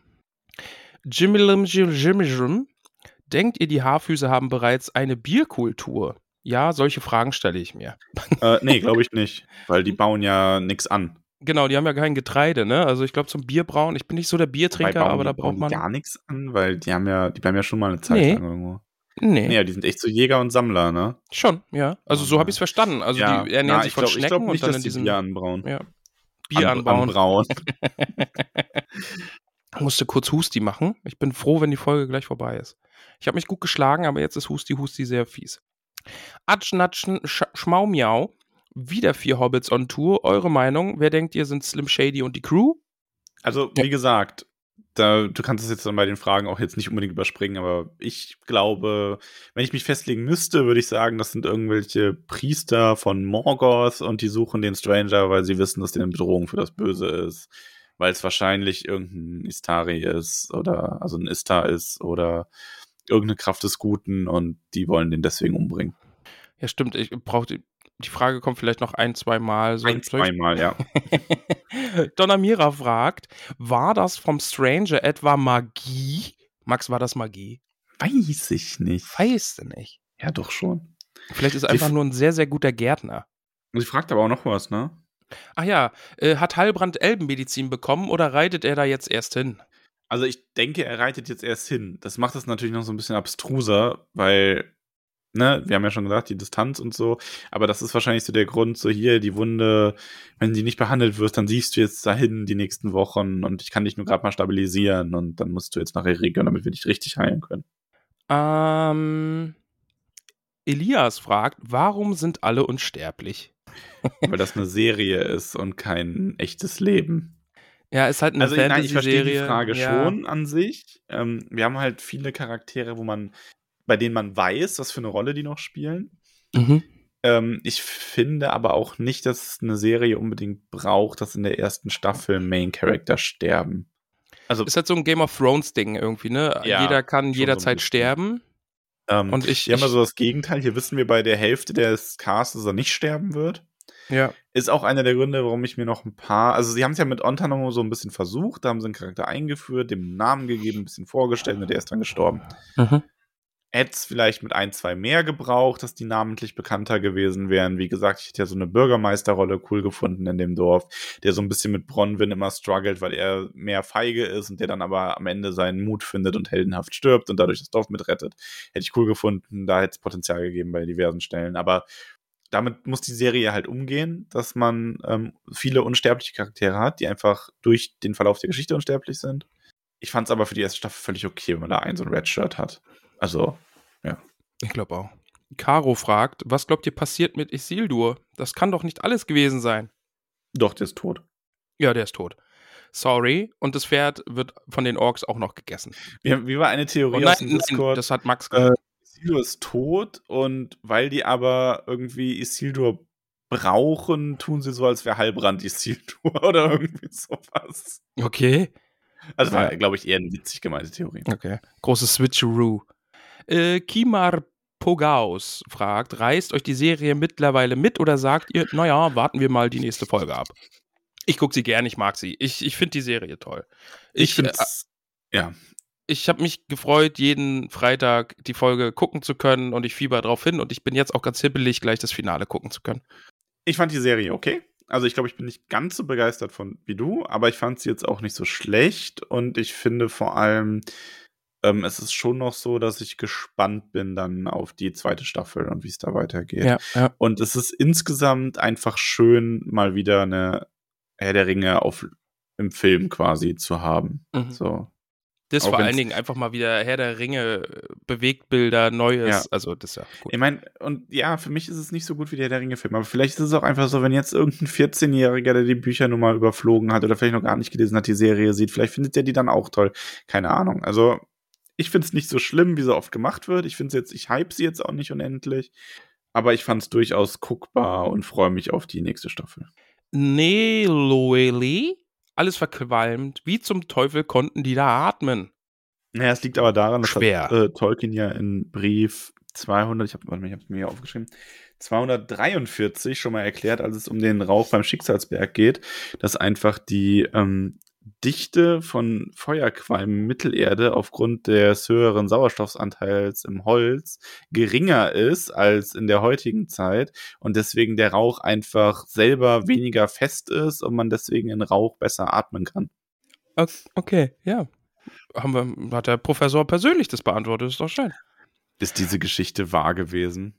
Jimmilim Jim Jim Jim. Denkt ihr, die Haarfüße haben bereits eine Bierkultur? Ja, solche Fragen stelle ich mir. äh, nee, glaube ich nicht. Weil die bauen ja nichts an. Genau, die haben ja kein Getreide, ne? Also ich glaube zum Bierbrauen, ich bin nicht so der Biertrinker, aber da braucht die man. gar nichts an, weil die haben ja, die bleiben ja schon mal eine Zeit Nee. lang irgendwo. Nee, Nee, ja, die sind echt so Jäger und Sammler, ne? schon, ja. Also so habe ich es verstanden. Also ja, die ernähren na, sich ich von glaub, ich Schnecken glaub und nicht, dann in die diesem Bier anbrauen. ja, Bier An-. Anbrauen. Musste kurz Husti machen. Ich bin froh, wenn die Folge gleich vorbei ist. Ich habe mich gut geschlagen, aber jetzt ist Husti Husti sehr fies. Atschnatschen Sch Schmaumiau. Wieder vier Hobbits on Tour. Eure Meinung? Wer denkt ihr sind Slim Shady und die Crew? Also, Ja. wie gesagt, da, du kannst es jetzt dann bei den Fragen auch jetzt nicht unbedingt überspringen, aber ich glaube, wenn ich mich festlegen müsste, würde ich sagen, das sind irgendwelche Priester von Morgoth und die suchen den Stranger, weil sie wissen, dass der eine Bedrohung für das Böse ist. Weil es wahrscheinlich irgendein Istari ist oder also ein Istar ist oder irgendeine Kraft des Guten und die wollen den deswegen umbringen. Ja, stimmt. Ich brauche die, Frage kommt vielleicht noch ein, zwei Mal. Soll- Ein, soll ich- zweimal, ja. Donna Mira fragt, war das vom Stranger etwa Magie? Max, war das Magie? Weiß ich nicht. Weißt du nicht. Ja, doch schon. Vielleicht ist er einfach nur ein sehr, sehr guter Gärtner. Sie fragt aber auch noch was, ne? Ach ja, äh, hat Heilbrand Elbenmedizin bekommen oder reitet er da jetzt erst hin? Also ich denke, er reitet jetzt erst hin. Das macht es natürlich noch so ein bisschen abstruser, weil, ne, wir haben ja schon gesagt, die Distanz und so, aber das ist wahrscheinlich so der Grund, so hier, die Wunde, wenn die nicht behandelt wird, dann siehst du jetzt dahin die nächsten Wochen und ich kann dich nur gerade mal stabilisieren und dann musst du jetzt nachher regeln, damit wir dich richtig heilen können. Ähm, Elias fragt, warum sind alle unsterblich? Weil das eine Serie ist und kein echtes Leben. Ja, ist halt eine Also nein, ich verstehe die Fantasy-Serie. Frage ja. schon an sich. Ähm, wir haben halt viele Charaktere, wo man, bei denen man weiß, was für eine Rolle die noch spielen. Mhm. Ähm, ich finde aber auch nicht, dass eine Serie unbedingt braucht, dass in der ersten Staffel Main Character sterben. Also Ist halt so ein Game of Thrones Ding irgendwie, ne? Ja, Jeder kann so jederzeit bisschen. sterben. Ähm, Und ich, haben ich also das Gegenteil. Hier wissen wir bei der Hälfte des Casts, dass er nicht sterben wird. ja. Ist auch einer der Gründe, warum ich mir noch ein paar. Also, sie haben es ja mit Ontanomo so ein bisschen versucht. Da haben sie einen Charakter eingeführt, dem einen Namen gegeben, ein bisschen vorgestellt und der ist dann gestorben. Mhm. Es vielleicht mit ein, zwei mehr gebraucht, dass die namentlich bekannter gewesen wären. Wie gesagt, ich hätte ja so eine Bürgermeisterrolle cool gefunden in dem Dorf, der so ein bisschen mit Bronwyn immer struggelt, weil er mehr feige ist und der dann aber am Ende seinen Mut findet und heldenhaft stirbt und dadurch das Dorf mitrettet. Hätte ich cool gefunden. Da hätte es Potenzial gegeben bei diversen Stellen. Aber damit muss die Serie halt umgehen, dass man ähm, viele unsterbliche Charaktere hat, die einfach durch den Verlauf der Geschichte unsterblich sind. Ich fand es aber für die erste Staffel völlig okay, wenn man da ein so ein Red-Shirt hat. Also, Ich glaube auch. Caro fragt, was glaubt ihr passiert mit Isildur? Das kann doch nicht alles gewesen sein. doch, der ist tot. Ja, der ist tot. Sorry. Und das Pferd wird von den Orks auch noch gegessen. Wie, wie war eine Theorie Oh, nein, aus dem Discord? das hat Max äh, gesagt. Isildur ist tot und weil die aber irgendwie Isildur brauchen, tun sie so, als wäre Heilbrand Isildur oder irgendwie sowas. okay. Also war, Ja. glaube ich, eher eine witzig gemeinte Theorie. Okay. Großes Switcheroo. Äh, Kimar Pogaus fragt, reißt euch die Serie mittlerweile mit oder sagt ihr, naja, warten wir mal die nächste Folge ab? Ich gucke sie gern, ich mag sie. Ich, ich finde die Serie toll. Ich, Ich, finde äh, ja, ich habe mich gefreut, jeden Freitag die Folge gucken zu können und ich fieber drauf hin und ich bin jetzt auch ganz hibbelig, gleich das Finale gucken zu können. ich fand die Serie okay. Also ich glaube, ich bin nicht ganz so begeistert von wie du, aber ich fand sie jetzt auch nicht so schlecht und ich finde vor allem, ähm, es ist schon noch so, dass ich gespannt bin dann auf die zweite Staffel und wie es da weitergeht. Ja, ja. Und es ist insgesamt einfach schön, mal wieder eine Herr der Ringe auf, im Film quasi zu haben. Mhm. So. Das Auch vor allen Dingen einfach mal wieder Herr der Ringe, äh, Bewegtbilder, Neues. Ja. Also das ist ja gut. Ich meine, und ja, für mich ist es nicht so gut wie der Herr der Ringe-Film, aber vielleicht ist es auch einfach so, wenn jetzt irgendein 14-Jähriger, der die Bücher nun mal überflogen hat oder vielleicht noch gar nicht gelesen hat, die Serie sieht, vielleicht findet der die dann auch toll. Keine Ahnung. Also, ich finde es nicht so schlimm, wie so oft gemacht wird. Ich finde es jetzt, ich hype sie jetzt auch nicht unendlich. Aber ich fand es durchaus guckbar und freue mich auf die nächste Staffel. Neloeli, alles verqualmt. Wie zum Teufel konnten die da atmen? Naja, es liegt aber daran, dass Schwer. Hat, äh, Tolkien ja in Brief 200, ich habe habe mir hier aufgeschrieben, 243 schon mal erklärt, als es um den Rauch beim Schicksalsberg geht, dass einfach die ähm, Dichte von Feuerqualm Mittelerde aufgrund des höheren Sauerstoffsanteils im Holz geringer ist als in der heutigen Zeit und deswegen der Rauch einfach selber weniger fest ist und man deswegen in Rauch besser atmen kann. Okay, ja. Haben wir, hat der Professor persönlich das beantwortet, ist doch schön. Ist diese Geschichte wahr gewesen?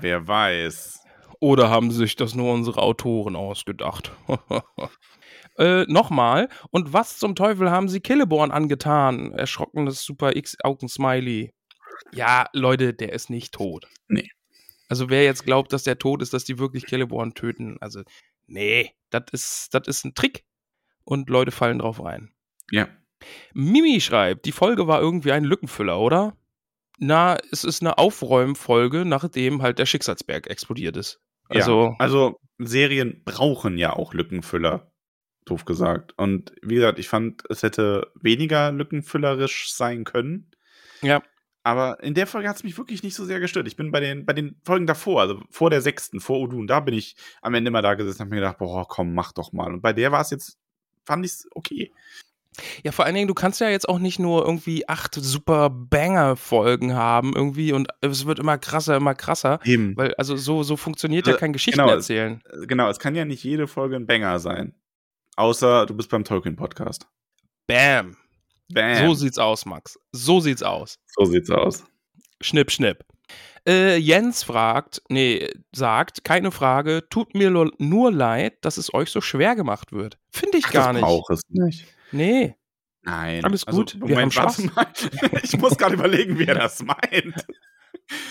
Wer weiß. Oder haben sich das nur unsere Autoren ausgedacht? äh, Nochmal. Und was zum Teufel haben sie Killeborn angetan? Erschrockenes Super X-Augen-Smiley. Ja, Leute, der ist nicht tot. Nee. Also wer jetzt glaubt, dass der tot ist, dass die wirklich Killeborn töten, also nee, das ist, das ist ein Trick. Und Leute fallen drauf rein. Ja. Mimi schreibt, die Folge war irgendwie ein Lückenfüller, oder? Na, es ist eine Aufräumfolge, nachdem halt der Schicksalsberg explodiert ist. Also, ja. also Serien brauchen ja auch Lückenfüller, doof gesagt. Und wie gesagt, ich fand, es hätte weniger lückenfüllerisch sein können. Ja. Aber in der Folge hat es mich wirklich nicht so sehr gestört. Ich bin bei den, bei den Folgen davor, also vor der sechsten, vor Udun, da bin ich am Ende immer da gesessen und habe mir gedacht, boah, komm, mach doch mal. Und bei der war es jetzt, fand ich es okay. Ja, vor allen Dingen, du kannst ja jetzt auch nicht nur irgendwie acht super Banger-Folgen haben irgendwie und es wird immer krasser, immer krasser. Eben. Weil, also so, so funktioniert ja Also, kein Geschichten genau, erzählen. Äh, Genau, es kann ja nicht jede Folge ein Banger sein. Außer du bist beim Tolkien-Podcast. Bam. Bam. So sieht's aus, Max. So sieht's aus. so sieht's aus. Schnipp, schnipp. Äh, Jens fragt, nee, sagt, keine Frage, tut mir nur leid, dass es euch so schwer gemacht wird. Finde ich Ach, gar das nicht. braucht es nicht. Nee. Nein. Alles gut, wir haben warte mal. Ich muss gerade überlegen, wie er das meint.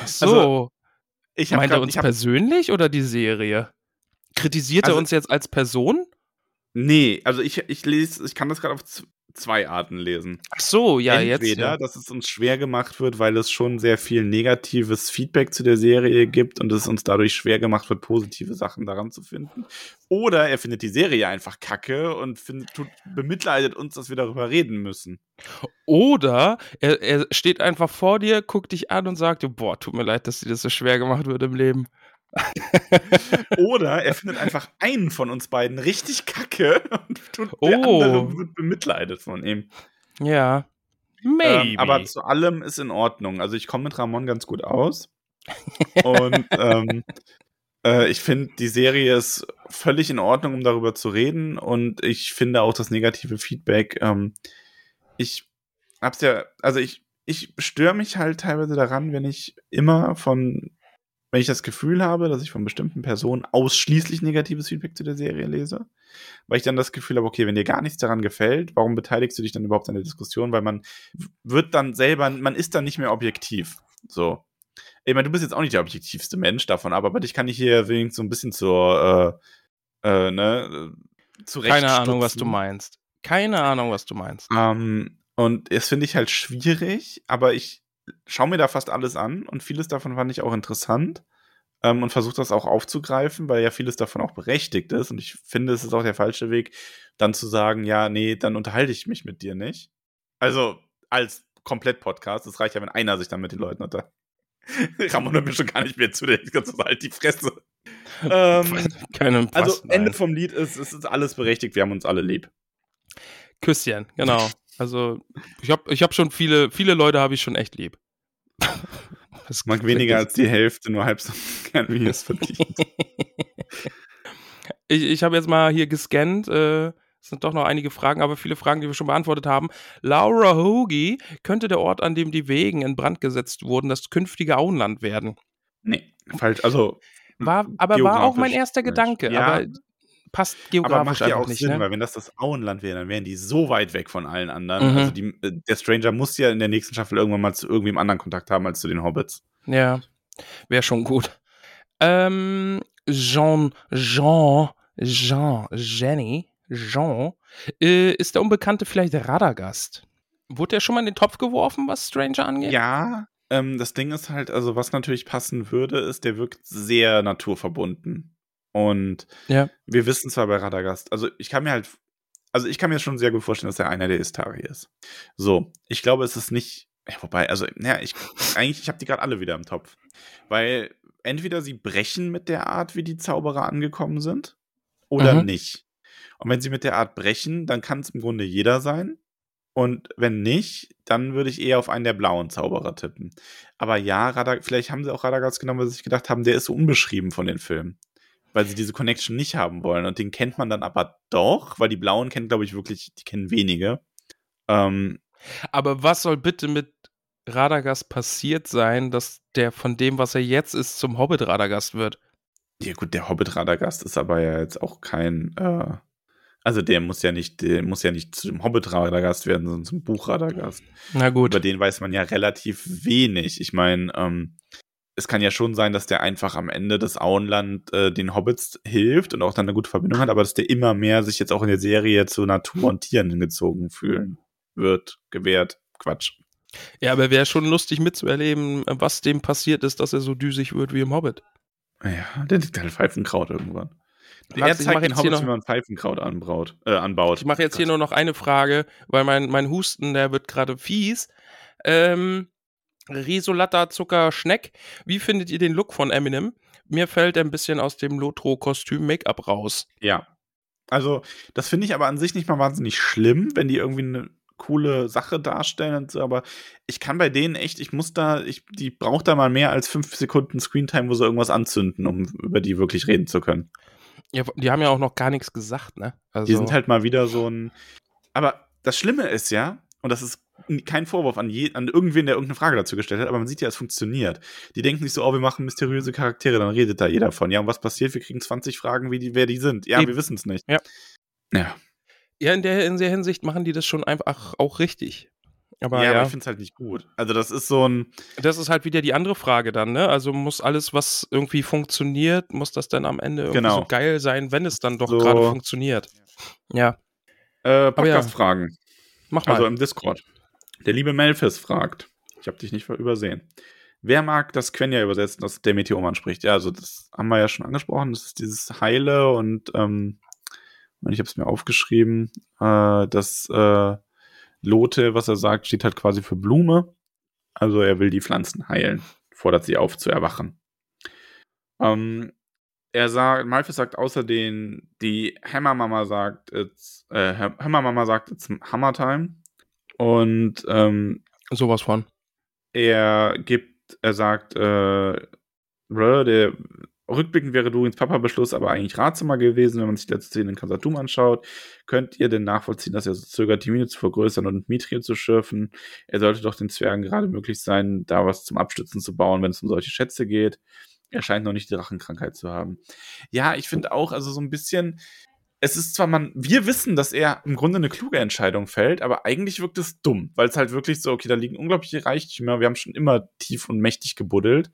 Ach so. Also, Ich Meint er grad- uns ich hab, persönlich oder die Serie? Kritisiert er Also- uns jetzt als Person? Nee, also ich, ich lese, ich kann das gerade auf zwei Arten lesen. Ach so, ja, Entweder, jetzt. Ja. dass es uns schwer gemacht wird, weil es schon sehr viel negatives Feedback zu der Serie gibt und es uns dadurch schwer gemacht wird, positive Sachen daran zu finden. Oder er findet die Serie einfach kacke und findet, tut, bemitleidet uns, dass wir darüber reden müssen. Oder er, er steht einfach vor dir, guckt dich an und sagt, boah, tut mir leid, dass dir das so schwer gemacht wird im Leben. Oder er findet einfach einen von uns beiden richtig kacke und tut der Oh. andere wird bemitleidet von ihm. Ja. Maybe. Ähm, aber zu allem ist in Ordnung. Also ich komme mit Ramon ganz gut aus. Und ähm, äh, ich finde, die Serie ist völlig in Ordnung, um darüber zu reden. Und ich finde auch das negative Feedback. Ähm, ich hab's ja, also ich, ich störe mich halt teilweise daran, wenn ich immer von, wenn ich das Gefühl habe, dass ich von bestimmten Personen ausschließlich negatives Feedback zu der Serie lese. Weil ich dann das Gefühl habe, okay, wenn dir gar nichts daran gefällt, warum beteiligst du dich dann überhaupt an der Diskussion? Weil man wird dann selber, man ist dann nicht mehr objektiv. So. Ich meine, du bist jetzt auch nicht der objektivste Mensch davon, ab, aber dich kann ich hier wenigstens so ein bisschen zur, äh, äh, ne, zurecht Keine Ahnung, was du meinst. Keine Ahnung, was du meinst. Ähm, und das finde ich halt schwierig, aber ich schaue mir da fast alles an und vieles davon fand ich auch interessant ähm, und versuche das auch aufzugreifen, weil ja vieles davon auch berechtigt ist. Und ich finde, es ist auch der falsche Weg, dann zu sagen, ja, nee, dann unterhalte ich mich mit dir nicht. Also als Komplett-Podcast. Es reicht ja, wenn einer sich dann mit den Leuten unter. Ramon hört mir schon gar nicht mehr zu, der ganze halt die Fresse. Ähm, Keine also Ende vom Lied ist, es ist alles berechtigt, wir haben uns alle lieb. Küsschen, genau. Also, ich habe ich hab schon viele, viele Leute habe ich schon echt lieb. Das Mag weniger als die Hälfte, nur halb so gern, wie es verdient. ich ich habe jetzt mal hier gescannt. Äh, es sind doch noch einige Fragen, aber viele Fragen, die wir schon beantwortet haben. Laura Hoagie, könnte der Ort, an dem die Wegen in Brand gesetzt wurden, das künftige Auenland werden? Nee, falsch. Also. War, aber war auch mein erster falsch. Gedanke. Ja, aber passt aber geografisch macht ja auch nicht. Sinn, ne? weil wenn das das Auenland wäre, dann wären die so weit weg von allen anderen. Mhm. Also die, äh, der Stranger muss ja in der nächsten Staffel irgendwann mal zu irgendwem anderen Kontakt haben als zu den Hobbits. Ja, wäre schon gut. Ähm, Jean, Jean, Jean, Jenny, Jean, äh, ist der Unbekannte vielleicht Radagast? Wurde der schon mal in den Topf geworfen, was Stranger angeht? Ja, ähm, das Ding ist halt, also was natürlich passen würde, ist, der wirkt sehr naturverbunden. Und Ja. wir wissen zwar bei Radagast, also ich kann mir halt, also ich kann mir schon sehr gut vorstellen, dass er einer der Istari ist. So, ich glaube, es ist nicht, ja, wobei, also, ja, ich, eigentlich, ich habe die gerade alle wieder im Topf. Weil entweder sie brechen mit der Art, wie die Zauberer angekommen sind, oder Mhm. nicht. Und wenn sie mit der Art brechen, dann kann es im Grunde jeder sein. Und wenn nicht, dann würde ich eher auf einen der blauen Zauberer tippen. Aber ja, Radag vielleicht haben sie auch Radagast genommen, weil sie sich gedacht haben, der ist so unbeschrieben von den Filmen. Weil sie diese Connection nicht haben wollen. Und den kennt man dann aber doch, weil die Blauen kennen, glaube ich, wirklich, die kennen wenige. Ähm, Aber was soll bitte mit Radagast passiert sein, dass der von dem, was er jetzt ist, zum Hobbit Radagast wird? ja gut, der Hobbit Radagast ist aber ja jetzt auch kein, äh, also der muss ja nicht, der muss ja nicht zum Hobbit Radagast werden, sondern zum Buch Radagast. Na gut. Über den weiß man ja relativ wenig. Ich meine, ähm, es kann ja schon sein, dass der einfach am Ende des Auenland äh, den Hobbits hilft und auch dann eine gute Verbindung hat, aber dass der immer mehr sich jetzt auch in der Serie zu Natur und Tieren hingezogen fühlen wird, gewährt. Quatsch. Ja, aber wäre schon lustig mitzuerleben, was dem passiert ist, dass er so düsig wird wie im Hobbit. Ja, der liegt halt Pfeifenkraut irgendwann. Max, er ich mach zeigt den Hobbits, wie man Pfeifenkraut anbraut, äh, anbaut. Ich mache jetzt hier nur noch eine Frage, weil mein, mein Husten, der wird gerade fies. Ähm, Risolatta Zucker Schneck, wie findet ihr den Look von Eminem? Mir fällt ein bisschen aus dem Lotro-Kostüm Make-up raus. Ja. Also, das finde ich aber an sich nicht mal wahnsinnig schlimm, wenn die irgendwie eine coole Sache darstellen und so, aber ich kann bei denen echt, ich muss da, ich, die braucht da mal mehr als fünf Sekunden Screentime, wo sie irgendwas anzünden, um über die wirklich reden zu können. Ja, die haben ja auch noch gar nichts gesagt, ne? Also die sind halt mal wieder so ein. Aber das Schlimme ist ja, und das ist kein Vorwurf an, je, an irgendwen, der irgendeine Frage dazu gestellt hat, aber man sieht ja, es funktioniert. Die denken sich so, oh, wir machen mysteriöse Charaktere, dann redet da jeder von. Ja, und was passiert? Wir kriegen 20 Fragen, wie die, wer die sind. Ja, Eben. wir wissen es nicht. Ja. Ja. Ja, in der, in der Hinsicht machen die das schon einfach auch richtig. Aber ja, ja. aber ich finde es halt nicht gut. Also, das ist so ein. Das ist halt wieder die andere Frage dann, ne? Also muss alles, was irgendwie funktioniert, muss das dann am Ende irgendwie genau. so geil sein, wenn es dann doch so. gerade funktioniert. Ja. Äh, Podcast-Fragen. Mach mal. Also im Discord. Der liebe Melfis fragt, ich habe dich nicht übersehen. Wer mag das Quenya übersetzen, dass der Meteormann spricht? Ja, also das haben wir ja schon angesprochen. Das ist dieses Heile und ähm, ich habe es mir aufgeschrieben, äh, das äh, Lote, was er sagt, steht halt quasi für Blume. Also er will die Pflanzen heilen, fordert sie auf zu erwachen. Ähm, er sagt, Malphus sagt außerdem, die Hammermama sagt, it's, äh, Hammermama sagt, it's Hammer Time. Und ähm, sowas von. Er gibt, er sagt, äh, der rückblickend wäre Durins Papa-Beschluss aber eigentlich ratsamer gewesen, wenn man sich die letzte Szene in Kasatum anschaut. Könnt ihr denn nachvollziehen, dass er so zögert, die Mine zu vergrößern und Mithril zu schürfen? Er sollte doch den Zwergen gerade möglich sein, da was zum Abstützen zu bauen, wenn es um solche Schätze geht. Er scheint noch nicht die Drachenkrankheit zu haben. Ja, ich finde auch, also so ein bisschen, es ist zwar man, wir wissen, dass er im Grunde eine kluge Entscheidung fällt, aber eigentlich wirkt es dumm, weil es halt wirklich so, okay, da liegen unglaubliche Reichtümer, wir haben schon immer tief und mächtig gebuddelt.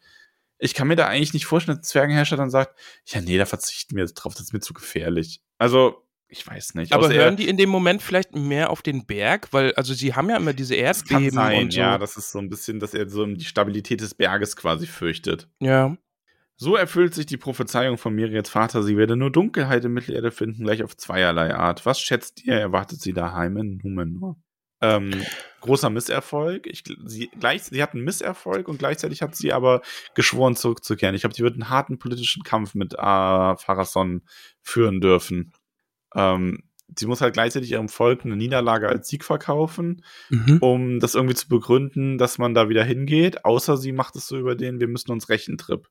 Ich kann mir da eigentlich nicht vorstellen, dass der Zwergenherrscher dann sagt, ja, nee, da verzichten wir jetzt drauf, das ist mir zu gefährlich. Also, ich weiß nicht. Aber hören die in dem Moment vielleicht mehr auf den Berg? Weil, also sie haben ja immer diese Erdbeben das kann sein, und so. Ja, das ist so ein bisschen, dass er so die Stabilität des Berges quasi fürchtet. Ja. So erfüllt sich die Prophezeiung von Miriels Vater, sie werde nur Dunkelheit in Mittelerde finden, gleich auf zweierlei Art. Was schätzt ihr, erwartet sie daheim in Numenor? Ähm, großer Misserfolg. Ich, sie, gleich, sie hat einen Misserfolg und gleichzeitig hat sie aber geschworen, zurückzukehren. Ich glaube, sie wird einen harten politischen Kampf mit äh, Pharason führen dürfen. Ähm, sie muss halt gleichzeitig ihrem Volk eine Niederlage als Sieg verkaufen, mhm. um das irgendwie zu begründen, dass man da wieder hingeht. Außer sie macht es so über den, wir müssen uns rächen Trip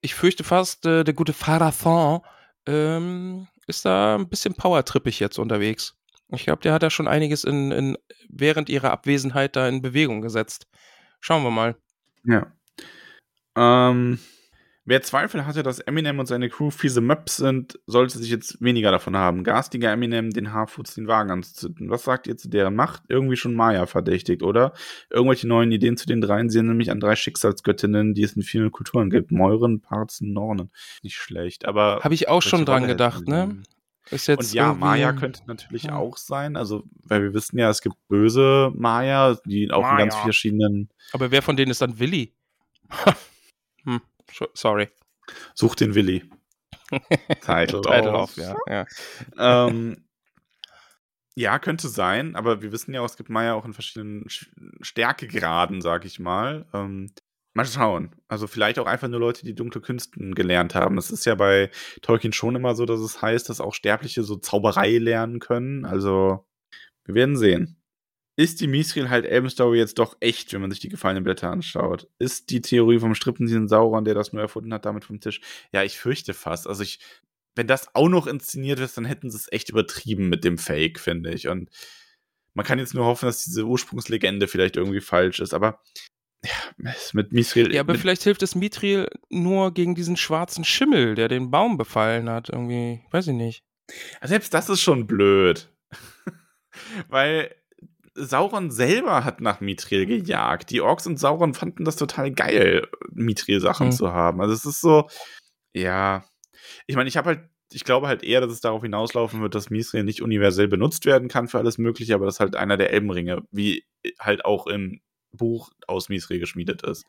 ich fürchte fast, äh, der gute Pharathon ähm, ist da ein bisschen powertrippig jetzt unterwegs. Ich glaube, der hat da schon einiges in, in, während ihrer Abwesenheit da in Bewegung gesetzt. Schauen wir mal. Ja. Ähm, Wer Zweifel hatte, dass Eminem und seine Crew fiese Möps sind, sollte sich jetzt weniger davon haben. Garstiger Eminem, den Haarfuß, den Wagen anzuzünden. Was sagt ihr zu deren Macht? Irgendwie schon Maya verdächtigt, oder? Irgendwelche neuen Ideen zu den dreien sehen nämlich an drei Schicksalsgöttinnen, die es in vielen Kulturen gibt. Meuren, Parzen, Nornen. Nicht schlecht, aber. Habe ich auch schon dran gedacht, ne? Ist jetzt und ja, Maya könnte natürlich ja. auch sein. Also, weil wir wissen ja, es gibt böse Maya, die auch Maya. in ganz verschiedenen. Aber wer von denen ist dann Willi? hm. Sorry. Such den Willi. Title, Title off. ja. Ja. ähm, ja, könnte sein, aber wir wissen ja auch, es gibt Maya auch in verschiedenen Stärkegraden, sag ich mal. Ähm, mal schauen. Also vielleicht auch einfach nur Leute, die dunkle Künsten gelernt haben. Das ist ja bei Tolkien schon immer so, dass es heißt, dass auch Sterbliche so Zauberei lernen können. Also wir werden sehen. Ist die Mithril halt Elbenstory jetzt doch echt, wenn man sich die gefallenen Blätter anschaut? Ist die Theorie vom Strippenzieher Sauron, der das nur erfunden hat, damit vom Tisch? Ja, ich fürchte fast. Also ich, wenn das auch noch inszeniert ist, dann hätten sie es echt übertrieben mit dem Fake, finde ich. Und man kann jetzt nur hoffen, dass diese Ursprungslegende vielleicht irgendwie falsch ist, aber ja, mit Mithril. Ja, aber vielleicht hilft es Mithril nur gegen diesen schwarzen Schimmel, der den Baum befallen hat. Irgendwie, weiß ich nicht. Selbst das ist schon blöd. Weil Sauron selber hat nach Mithril gejagt. Die Orks und Sauron fanden das total geil, Mithril-Sachen mhm. zu haben. Also es ist so, ja. Ich meine, ich habe halt, ich glaube halt eher, dass es darauf hinauslaufen wird, dass Mithril nicht universell benutzt werden kann für alles Mögliche, aber das halt einer der Elbenringe, wie halt auch im Buch aus Mithril geschmiedet ist.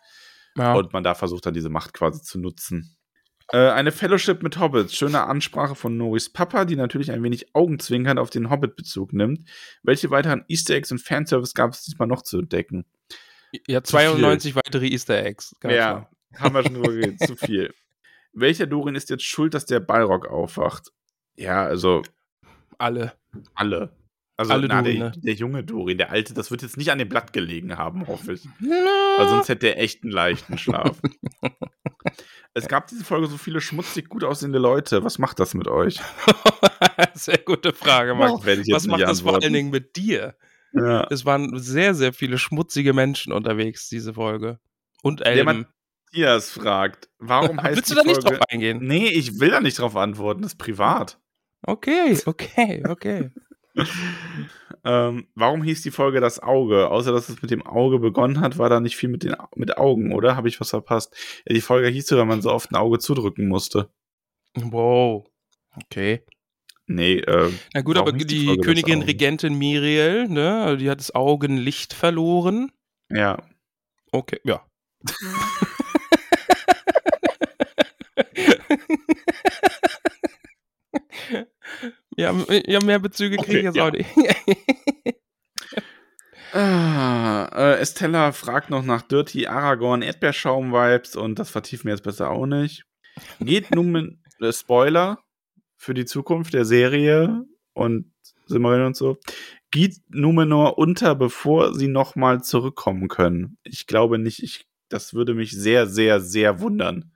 Ja. Und man da versucht dann diese Macht quasi zu nutzen. Äh, eine Fellowship mit Hobbits. Schöne Ansprache von Noris Papa, die natürlich ein wenig augenzwinkern auf den Hobbit-Bezug nimmt. Welche weiteren Easter Eggs und Fanservice gab es diesmal noch zu entdecken? Ja, 92 weitere Easter Eggs. ja, klar. haben wir schon drüber geredet. Zu viel. Welcher Dorin ist jetzt schuld, dass der Balrog aufwacht? Ja, also Alle. alle. Also Alle na, Durin, der, der junge Durin, der alte, das wird jetzt nicht an dem Blatt gelegen haben, hoffe ich. Weil sonst hätte er echt einen leichten Schlaf. es gab diese Folge so viele schmutzig gut aussehende Leute. Was macht das mit euch? Sehr gute Frage, ich jetzt Was nicht macht das vor allen Dingen mit dir? Ja. Es waren sehr, sehr viele schmutzige Menschen unterwegs, diese Folge. Und Der Elben. Matthias fragt, warum heißt Willst du da nicht Folge... drauf eingehen? Nee, ich will da nicht drauf antworten, das ist privat. Okay, okay, okay. Ähm, warum hieß die Folge das Auge? Außer dass es mit dem Auge begonnen hat, war da nicht viel mit den mit Augen, oder? Habe ich was verpasst? Ja, die Folge hieß so, weil man so oft ein Auge zudrücken musste. Wow. Okay. Nee, äh, Na gut, aber die die, Königin? Regentin Miriel, ne, die hat das Augenlicht verloren. ja. Okay, ja. ja, ja, mehr Bezüge kriege ich Okay, jetzt ja. auch nicht. Ah, äh, Estella fragt noch nach Dirty Aragorn Erdbeerschaum-Vibes und das vertiefen wir jetzt besser auch nicht. Geht nun mit äh, Spoiler für die Zukunft der Serie und Silmarillion und so. Geht Numenor unter, bevor sie nochmal zurückkommen können? Ich glaube nicht. Ich, das würde mich sehr, sehr, sehr wundern.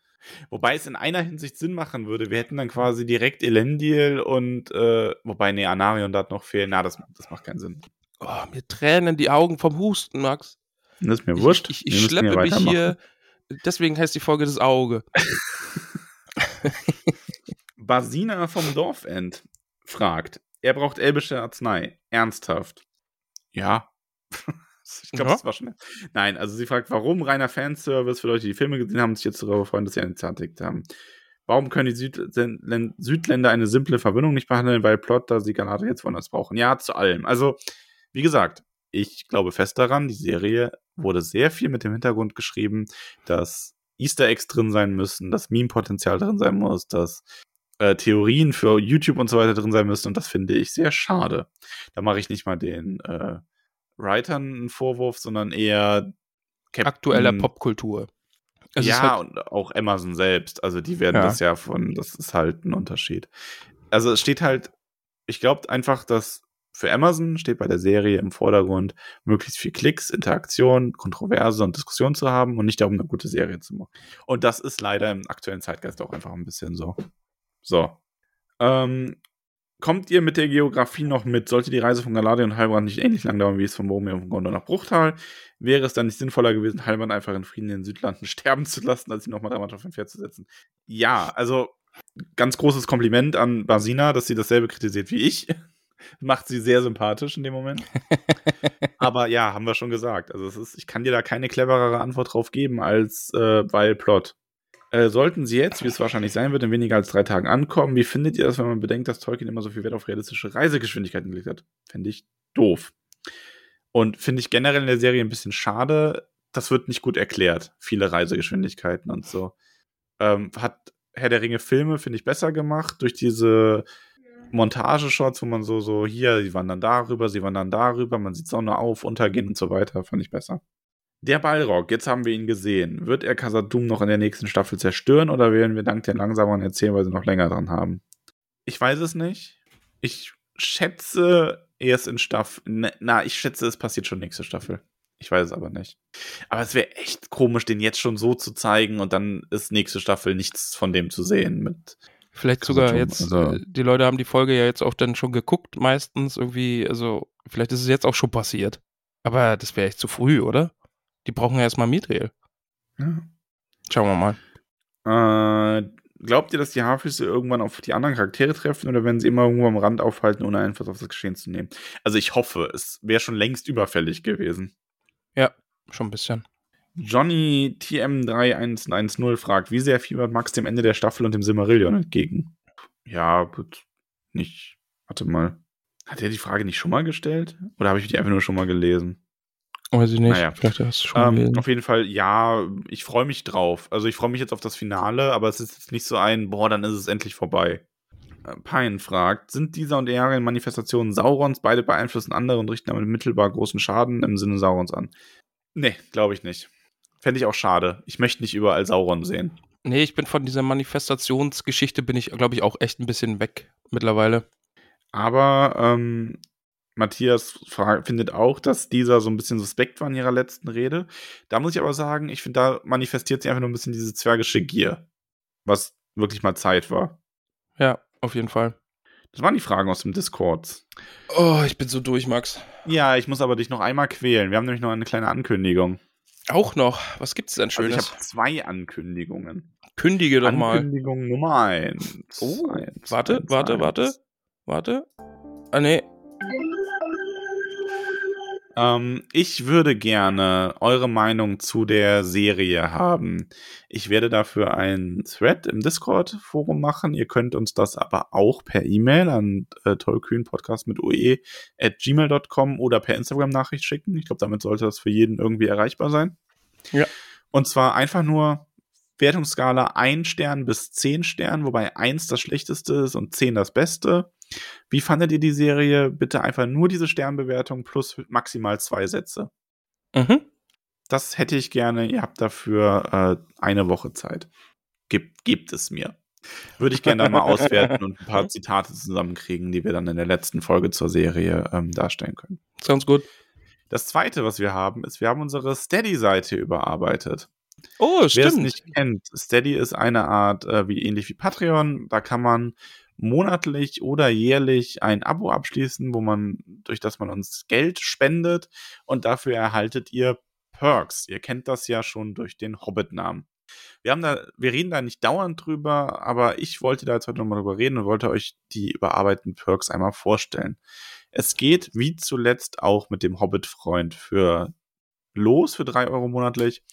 Wobei es in einer Hinsicht Sinn machen würde. Wir hätten dann quasi direkt Elendil und, äh, wobei, nee, Anarion da noch fehlen. Na, das, das macht keinen Sinn. Oh, mir tränen die Augen vom Husten, Max. Das ist mir Ich- wurscht. Ich, ich, müssen schleppe mich hier. Deswegen heißt die Folge das Auge. Basina vom Dorfend fragt, er braucht elbische Arznei. Ernsthaft. Ja. Ich glaube, Ja. das war schon. Nein, also sie fragt, warum reiner Fanservice für Leute, die Filme gesehen haben, sich jetzt darüber freuen, dass sie eine Zartik haben. Warum können die Südlän- Südländer eine simple Verbindung nicht behandeln, weil Plotter sie Galadriel jetzt woanders brauchen? Ja, zu allem. Also, wie gesagt, ich glaube fest daran, die Serie wurde sehr viel mit dem Hintergrund geschrieben, dass Easter Eggs drin sein müssen, dass Meme-Potenzial drin sein muss, dass äh, Theorien für YouTube und so weiter drin sein müssen und das finde ich sehr schade. Da mache ich nicht mal den äh, Writern einen Vorwurf, sondern eher Captain- Aktueller Popkultur. Es ja, halt, und auch Amazon selbst. Also die werden Ja. das ja von, das ist halt ein Unterschied. Also es steht halt, ich glaube einfach, dass für Amazon steht bei der Serie im Vordergrund, möglichst viel Klicks, Interaktion, Kontroverse und Diskussion zu haben und nicht darum, eine gute Serie zu machen. Und das ist leider im aktuellen Zeitgeist auch einfach ein bisschen so. So. Ähm, kommt ihr mit der Geografie noch mit? Sollte die Reise von Galadriel und Heilbrand nicht ähnlich lang dauern wie es von Boromir und von Gondor nach Bruchtal? Wäre es dann nicht sinnvoller gewesen, Heilbrand einfach in Frieden in den Südlanden sterben zu lassen, als ihn nochmal dreimal auf ein Pferd zu setzen? Ja, also ganz großes Kompliment an Basina, dass sie dasselbe kritisiert wie ich. Macht sie sehr sympathisch in dem Moment. Aber ja, haben wir schon gesagt. Also es ist, ich kann dir da keine cleverere Antwort drauf geben als äh, weil Plot. Äh, sollten sie jetzt, wie es wahrscheinlich sein wird, in weniger als drei Tagen ankommen, wie findet ihr das, wenn man bedenkt, dass Tolkien immer so viel Wert auf realistische Reisegeschwindigkeiten gelegt hat? Fände ich doof. Und finde ich generell in der Serie ein bisschen schade. Das wird nicht gut erklärt. Viele Reisegeschwindigkeiten und so. Ähm, hat Herr der Ringe Filme, finde ich, besser gemacht durch diese Montageshots, wo man so, so hier, sie wandern darüber, sie wandern darüber, man sieht Sonne auf, untergehen und so weiter, fand ich besser. Der Balrog, jetzt haben wir ihn gesehen. Wird er Khazad-dûm noch in der nächsten Staffel zerstören oder werden wir dank der langsameren Erzählweise noch länger dran haben? Ich weiß es nicht. Ich schätze erst in Staffel. Ne, na, ich schätze, es passiert schon nächste Staffel. Ich weiß es aber nicht. Aber es wäre echt komisch, den jetzt schon so zu zeigen und dann ist nächste Staffel nichts von dem zu sehen mit. vielleicht sogar jetzt, also- äh, die Leute haben die Folge ja jetzt auch dann schon geguckt, meistens irgendwie, also vielleicht ist es jetzt auch schon passiert. Aber das wäre echt zu früh, oder? Die brauchen ja erstmal Mithril. Ja. Schauen wir mal. Äh, glaubt ihr, dass die Haarfüße irgendwann auf die anderen Charaktere treffen oder werden sie immer irgendwo am Rand aufhalten, ohne Einfluss auf das Geschehen zu nehmen? Also ich hoffe, es wäre schon längst überfällig gewesen. Schon ein bisschen. Johnny TM3110 fragt, wie sehr fiebert Max dem Ende der Staffel und dem Silmarillion entgegen? Ja, wird nicht. Warte mal. Hat er die Frage nicht schon mal gestellt? Oder habe ich die einfach nur schon mal gelesen? Weiß ich nicht. Naja. Vielleicht hast du schon Ähm, auf jeden Fall, ja, ich freue mich drauf. Also ich freue mich jetzt auf das Finale, aber es ist jetzt nicht so ein, boah, dann ist es endlich vorbei. Äh, Pine fragt, sind dieser und Earien Manifestationen Saurons, beide beeinflussen andere und richten damit mittelbar großen Schaden im Sinne Saurons an? Nee, glaube ich nicht. Fände ich auch schade. Ich möchte nicht überall Sauron sehen. Nee, ich bin von dieser Manifestationsgeschichte, bin ich, glaube ich, auch echt ein bisschen weg mittlerweile. Aber ähm, Matthias findet auch, dass dieser so ein bisschen suspekt war in ihrer letzten Rede. Da muss ich aber sagen, ich finde, da manifestiert sie einfach nur ein bisschen diese zwergische Gier. Was wirklich mal Zeit war. Ja, auf jeden Fall. Das waren die Fragen aus dem Discord. Oh, ich bin so durch, Max. Ja, ich muss aber dich noch einmal quälen. Wir haben nämlich noch eine kleine Ankündigung. Auch noch? Was gibt es denn Schönes? Also ich habe zwei Ankündigungen. Kündige doch mal. Ankündigung Nummer eins. Oh, eins, warte, eins, warte, eins. warte, warte. Ah, nee. Ähm, ich würde gerne eure Meinung zu der Serie haben. Ich werde dafür einen Thread im Discord-Forum machen. Ihr könnt uns das aber auch per E-Mail an äh, tollkühnpodcast mit oe at gmail.com oder per Instagram-Nachricht schicken. Ich glaube, damit sollte das für jeden irgendwie erreichbar sein. Ja. Und zwar einfach nur Wertungsskala 1 Stern bis 10 Stern, wobei 1 das schlechteste ist und 10 das beste. Wie fandet ihr die Serie? Bitte einfach nur diese Sternbewertung plus maximal zwei Sätze. Mhm. Das hätte ich gerne. Ihr habt dafür äh, eine Woche Zeit. Gebt, gebt es mir. Würde ich gerne dann mal auswerten und ein paar Zitate zusammenkriegen, die wir dann in der letzten Folge zur Serie ähm, darstellen können. Sounds gut. Das zweite, was wir haben, ist, wir haben unsere Steady-Seite überarbeitet. Oh, stimmt. Wer es nicht kennt, Steady ist eine Art, äh, wie ähnlich wie Patreon. Da kann man monatlich oder jährlich ein Abo abschließen, wo man, durch das man uns Geld spendet und dafür erhaltet ihr Perks. Ihr kennt das ja schon durch den Hobbit-Namen. Wir haben da, wir reden da nicht dauernd drüber, aber ich wollte da jetzt heute nochmal drüber reden und wollte euch die überarbeiteten Perks einmal vorstellen. Es geht wie zuletzt auch mit dem Hobbit-Freund für los für drei Euro monatlich.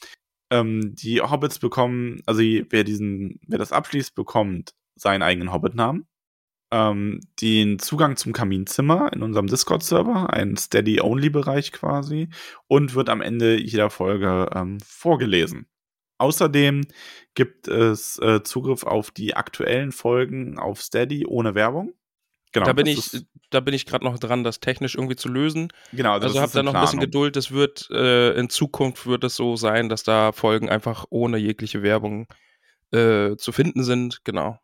Ähm, die Hobbits bekommen, also wer diesen, wer das abschließt, bekommt seinen eigenen Hobbit-Namen ähm, den Zugang zum Kaminzimmer in unserem Discord-Server, ein Steady-Only-Bereich quasi, und wird am Ende jeder Folge ähm, vorgelesen. Außerdem gibt es äh, Zugriff auf die aktuellen Folgen auf Steady ohne Werbung. Genau, da bin ich, da bin ich gerade noch dran, das technisch irgendwie zu lösen. Genau, also, also habt da noch ein bisschen Geduld. Es wird äh, in Zukunft wird es so sein, dass da Folgen einfach ohne jegliche Werbung äh, zu finden sind. Genau.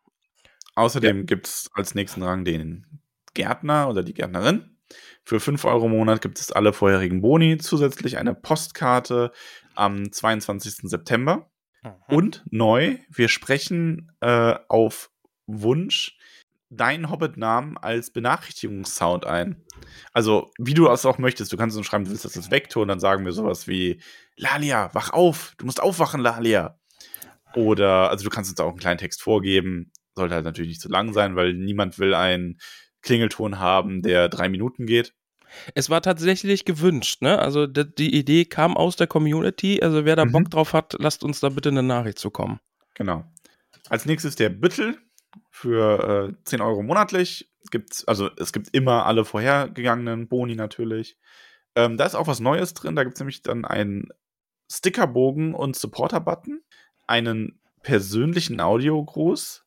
Außerdem ja. gibt es als nächsten Rang den Gärtner oder die Gärtnerin. Für 5 Euro im Monat gibt es alle vorherigen Boni, zusätzlich eine Postkarte am 22. September. Mhm. Und neu, wir sprechen äh, auf Wunsch deinen Hobbit-Namen als Benachrichtigungssound ein. Also, wie du es auch möchtest. Du kannst uns schreiben, du willst das wegtun, dann sagen wir sowas wie: Lalia, wach auf, du musst aufwachen, Lalia. Oder, also, du kannst uns auch einen kleinen Text vorgeben sollte halt natürlich nicht zu lang sein, weil niemand will einen Klingelton haben, der drei Minuten geht. Es war tatsächlich gewünscht, ne? Also die Idee kam aus der Community. Also wer da mhm. Bock drauf hat, lasst uns da bitte eine Nachricht zukommen. Genau. Als nächstes der Büttel für äh, 10 Euro monatlich. Gibt's, also es gibt immer alle vorhergegangenen Boni natürlich. Ähm, da ist auch was Neues drin. Da gibt es nämlich dann einen Stickerbogen und Supporter-Button, einen persönlichen Audiogruß,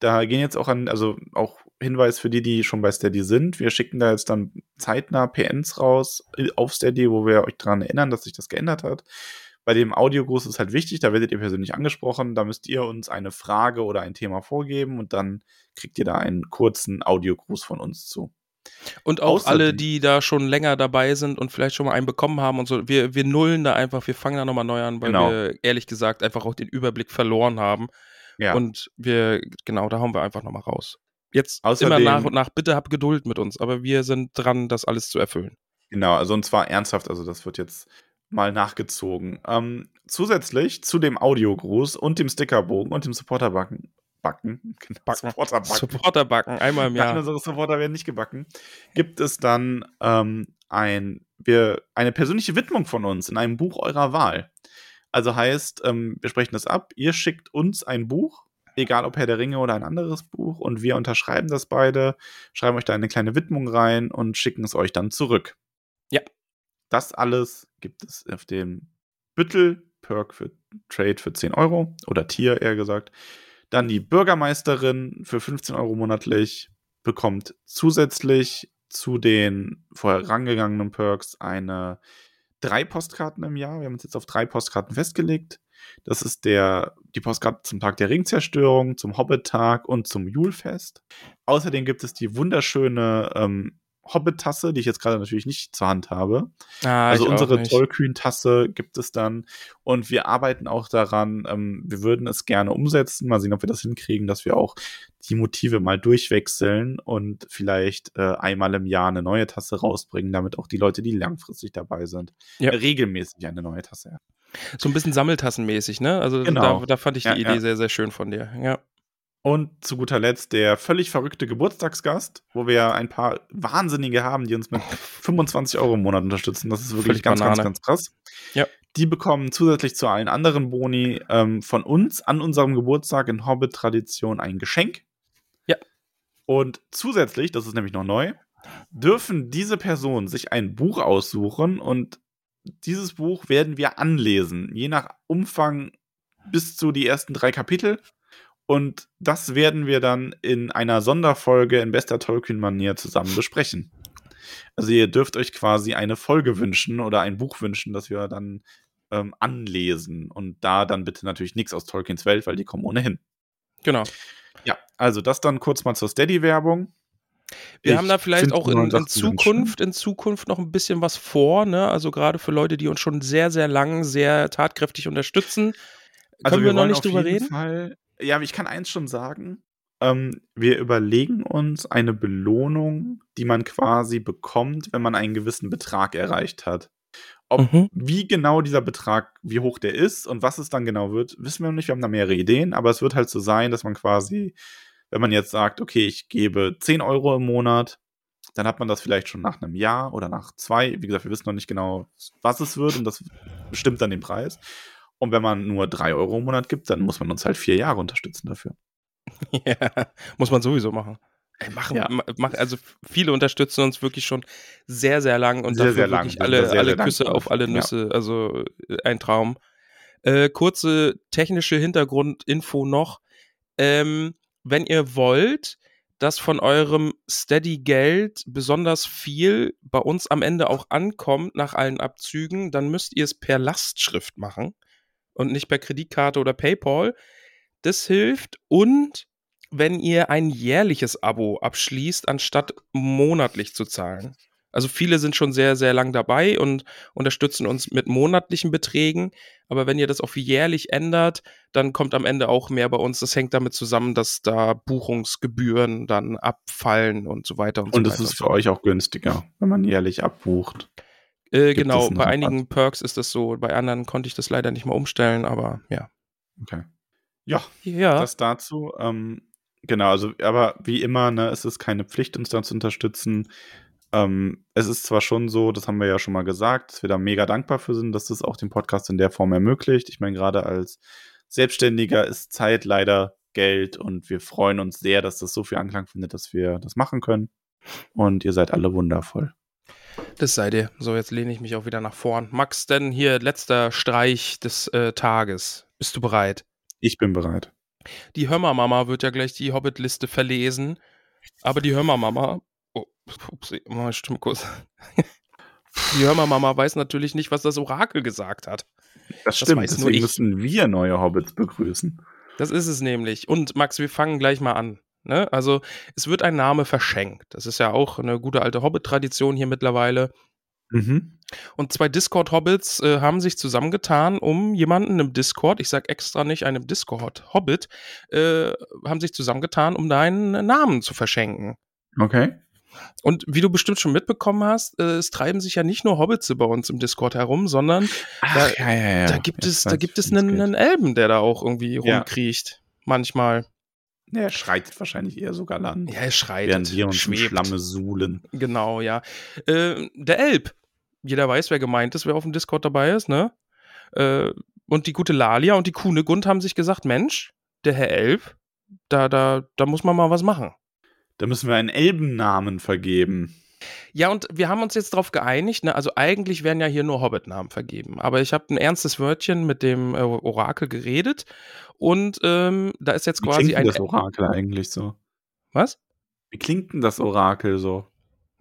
da gehen jetzt auch an, also auch Hinweis für die, die schon bei Steady sind. Wir schicken da jetzt dann zeitnah PNs raus äh, auf Steady, wo wir euch daran erinnern, dass sich das geändert hat. Bei dem Audiogruß ist halt wichtig, da werdet ihr persönlich angesprochen. Da müsst ihr uns eine Frage oder ein Thema vorgeben und dann kriegt ihr da einen kurzen Audiogruß von uns zu. Und auch Außer alle, die da schon länger dabei sind und vielleicht schon mal einen bekommen haben und so, wir, wir nullen da einfach, wir fangen da nochmal neu an, weil genau. wir ehrlich gesagt einfach auch den Überblick verloren haben. Ja. Und wir, genau, da hauen wir einfach nochmal raus. Jetzt Außerdem, immer nach und nach, bitte habt Geduld mit uns, aber wir sind dran, das alles zu erfüllen. Genau, also und zwar ernsthaft, also das wird jetzt mal nachgezogen. Ähm, zusätzlich zu dem Audiogruß und dem Stickerbogen und dem Supporterbacken, Backen, genau, Backen. Supporterbacken. Supporterbacken, einmal im Jahr. unsere Supporter werden nicht gebacken. Gibt es dann ähm, ein, wir, eine persönliche Widmung von uns in einem Buch eurer Wahl. Also heißt, ähm, wir sprechen das ab, ihr schickt uns ein Buch, egal ob Herr der Ringe oder ein anderes Buch, und wir unterschreiben das beide, schreiben euch da eine kleine Widmung rein und schicken es euch dann zurück. Ja. Das alles gibt es auf dem Büttel, Perk für Trade für 10 Euro oder Tier eher gesagt. Dann die Bürgermeisterin für 15 Euro monatlich bekommt zusätzlich zu den vorherangegangenen Perks eine drei Postkarten im Jahr. Wir haben uns jetzt auf drei Postkarten festgelegt. Das ist der, die Postkarte zum Tag der Ringzerstörung, zum Hobbit-Tag und zum Julfest. Außerdem gibt es die wunderschöne ähm, Hobbit-Tasse, die ich jetzt gerade natürlich nicht zur Hand habe. Ah, also unsere. Tollkühn-Tasse gibt es dann. Und wir arbeiten auch daran, ähm, wir würden es gerne umsetzen. Mal sehen, ob wir das hinkriegen, dass wir auch die Motive mal durchwechseln und vielleicht äh, einmal im Jahr eine neue Tasse rausbringen, damit auch die Leute, die langfristig dabei sind, Ja. regelmäßig eine neue Tasse haben. So ein bisschen Sammeltassenmäßig, ne? Also Genau. da, da fand ich die Ja, Idee ja. sehr, sehr schön von dir. Ja. Und zu guter Letzt der völlig verrückte Geburtstagsgast, wo wir ein paar Wahnsinnige haben, die uns mit 25 Euro im Monat unterstützen. Das ist wirklich Völlig ganz, ganz, Banane. ganz krass. Ja. Die bekommen zusätzlich zu allen anderen Boni ähm, von uns an unserem Geburtstag in Hobbit-Tradition ein Geschenk. Ja. Und zusätzlich, das ist nämlich noch neu, dürfen diese Personen sich ein Buch aussuchen und dieses Buch werden wir anlesen, je nach Umfang bis zu die ersten drei Kapitel. Und das werden wir dann in einer Sonderfolge in bester Tolkien-Manier zusammen besprechen. Also ihr dürft euch quasi eine Folge wünschen oder ein Buch wünschen, das wir dann ähm, anlesen. Und da dann bitte natürlich nichts aus Tolkiens Welt, weil die kommen ohnehin. Genau. Ja, also das dann kurz mal zur Steady-Werbung. Wir Ich haben da vielleicht auch in, in Zukunft, in Zukunft noch ein bisschen was vor, ne? Also gerade für Leute, die uns schon sehr, sehr lang, sehr tatkräftig unterstützen. Können wir, noch wollen nicht auf drüber jeden reden? Fall, ja, aber ich kann eins schon sagen. Ähm, wir überlegen uns eine Belohnung, die man quasi bekommt, wenn man einen gewissen Betrag erreicht hat. Ob Mhm. wie genau dieser Betrag, wie hoch der ist und was es dann genau wird, wissen wir noch nicht. Wir haben da mehrere Ideen, aber es wird halt so sein, dass man quasi, wenn man jetzt sagt, okay, ich gebe 10 Euro im Monat, dann hat man das vielleicht schon nach einem Jahr oder nach zwei. Wie gesagt, wir wissen noch nicht genau, was es wird und das bestimmt dann den Preis. Und wenn man nur 3 Euro im Monat gibt, dann muss man uns halt vier Jahre unterstützen dafür. Ja, muss man sowieso machen. Ey, machen, Ja. ma- mach, also viele unterstützen uns wirklich schon sehr, sehr lang und Sehr, dafür sehr lang. wirklich Wir sind alle, sehr, alle Küsse dankbar auf alle dafür. Ja. Nüsse. Also äh, ein Traum. Äh, kurze technische Hintergrundinfo noch. Ähm, wenn ihr wollt, dass von eurem Steady-Geld besonders viel bei uns am Ende auch ankommt nach allen Abzügen, dann müsst ihr es per Lastschrift machen und nicht per Kreditkarte oder PayPal. Das hilft und wenn ihr ein jährliches Abo abschließt, anstatt monatlich zu zahlen. Also viele sind schon sehr, sehr lang dabei und unterstützen uns mit monatlichen Beträgen. Aber wenn ihr das auf jährlich ändert, dann kommt am Ende auch mehr bei uns. Das hängt damit zusammen, dass da Buchungsgebühren dann abfallen und so weiter und, Und so es weiter. ist für euch auch günstiger, wenn man jährlich abbucht. Äh, genau, bei einigen Perks ist das so. Bei anderen konnte ich das leider nicht mal umstellen, aber ja. Okay. Ja, Ja, das dazu. Ähm, genau, also, aber wie immer, ne, es ist keine Pflicht, uns da zu unterstützen. Ähm, es ist zwar schon so, das haben wir ja schon mal gesagt, dass wir da mega dankbar für sind, dass das auch den Podcast in der Form ermöglicht. Ich meine, gerade als Selbstständiger ist Zeit leider Geld und wir freuen uns sehr, dass das so viel Anklang findet, dass wir das machen können. Und ihr seid alle wundervoll. Das sei dir. So, jetzt lehne ich mich auch wieder nach vorn. Max, denn hier letzter Streich des äh, Tages. Bist du bereit? Ich bin bereit. Die Hörmermama wird ja gleich die Hobbit-Liste verlesen. Aber die Hörmermama. Oh, upsie, mal Stimme kurz. Die Hörmermama weiß natürlich nicht, was das Orakel gesagt hat. Das stimmt, weiß nur deswegen müssen wir neue Hobbits begrüßen. Das ist es nämlich. Und Max, wir fangen gleich mal an. Ne? Also, es wird ein Name verschenkt. Das ist ja auch eine gute alte Hobbit-Tradition hier mittlerweile. Mhm. Und zwei Discord-Hobbits äh, haben sich zusammengetan, um jemanden im Discord, ich sag extra nicht einem Discord-Hobbit, äh, haben sich zusammengetan, um deinen Namen zu verschenken. Okay. Und wie du bestimmt schon mitbekommen hast, äh, es treiben sich ja nicht nur Hobbits bei uns im Discord herum, sondern Da- ja, ja, ja. da gibt Jetzt es, da gibt es einen, einen Elben, der da auch irgendwie rumkriecht. Manchmal. Ja, er schreitet wahrscheinlich eher sogar Land. Ja, er schreit. während wir uns schwebt. Schlamme suhlen. Genau, ja. Äh, der Elb. Jeder weiß, wer gemeint ist, wer auf dem Discord dabei ist, ne? Äh, und die gute Lalia und die Kunegund haben sich gesagt, Mensch, der Herr Elb, da, da, da muss man mal was machen. Da müssen wir einen Elbennamen vergeben. Ja, und wir haben uns jetzt darauf geeinigt, ne? Also eigentlich werden ja hier nur Hobbit-Namen vergeben. Aber ich habe ein ernstes Wörtchen mit dem äh, Orakel geredet und ähm, da ist jetzt Wie quasi klingt denn ein. das Orakel eigentlich so? Was? Wie klingt denn das Orakel so?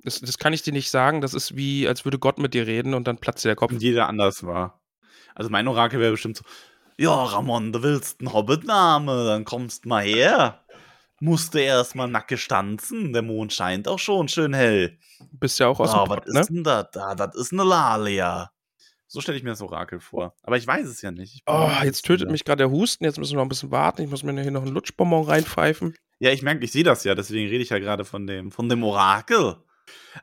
Das, das kann ich dir nicht sagen. Das ist wie, als würde Gott mit dir reden und dann platzt dir der Kopf. Und jeder anders war. Also mein Orakel wäre bestimmt so, ja, Ramon, du willst einen Hobbitname, dann kommst mal her. Musste erstmal nackig stanzen, der Mond scheint auch schon schön hell. Bist ja auch aus Ah, dem was Pott, ne? ist denn das? Ah, das ist eine Lalia. So stelle ich mir das Orakel vor. Aber ich weiß es ja nicht. Oh, jetzt tötet sicher. mich gerade der Husten. Jetzt müssen wir noch ein bisschen warten. Ich muss mir hier noch einen Lutschbonbon reinpfeifen. Ja, ich merke, ich sehe das ja, deswegen rede ich ja gerade von dem, von dem Orakel.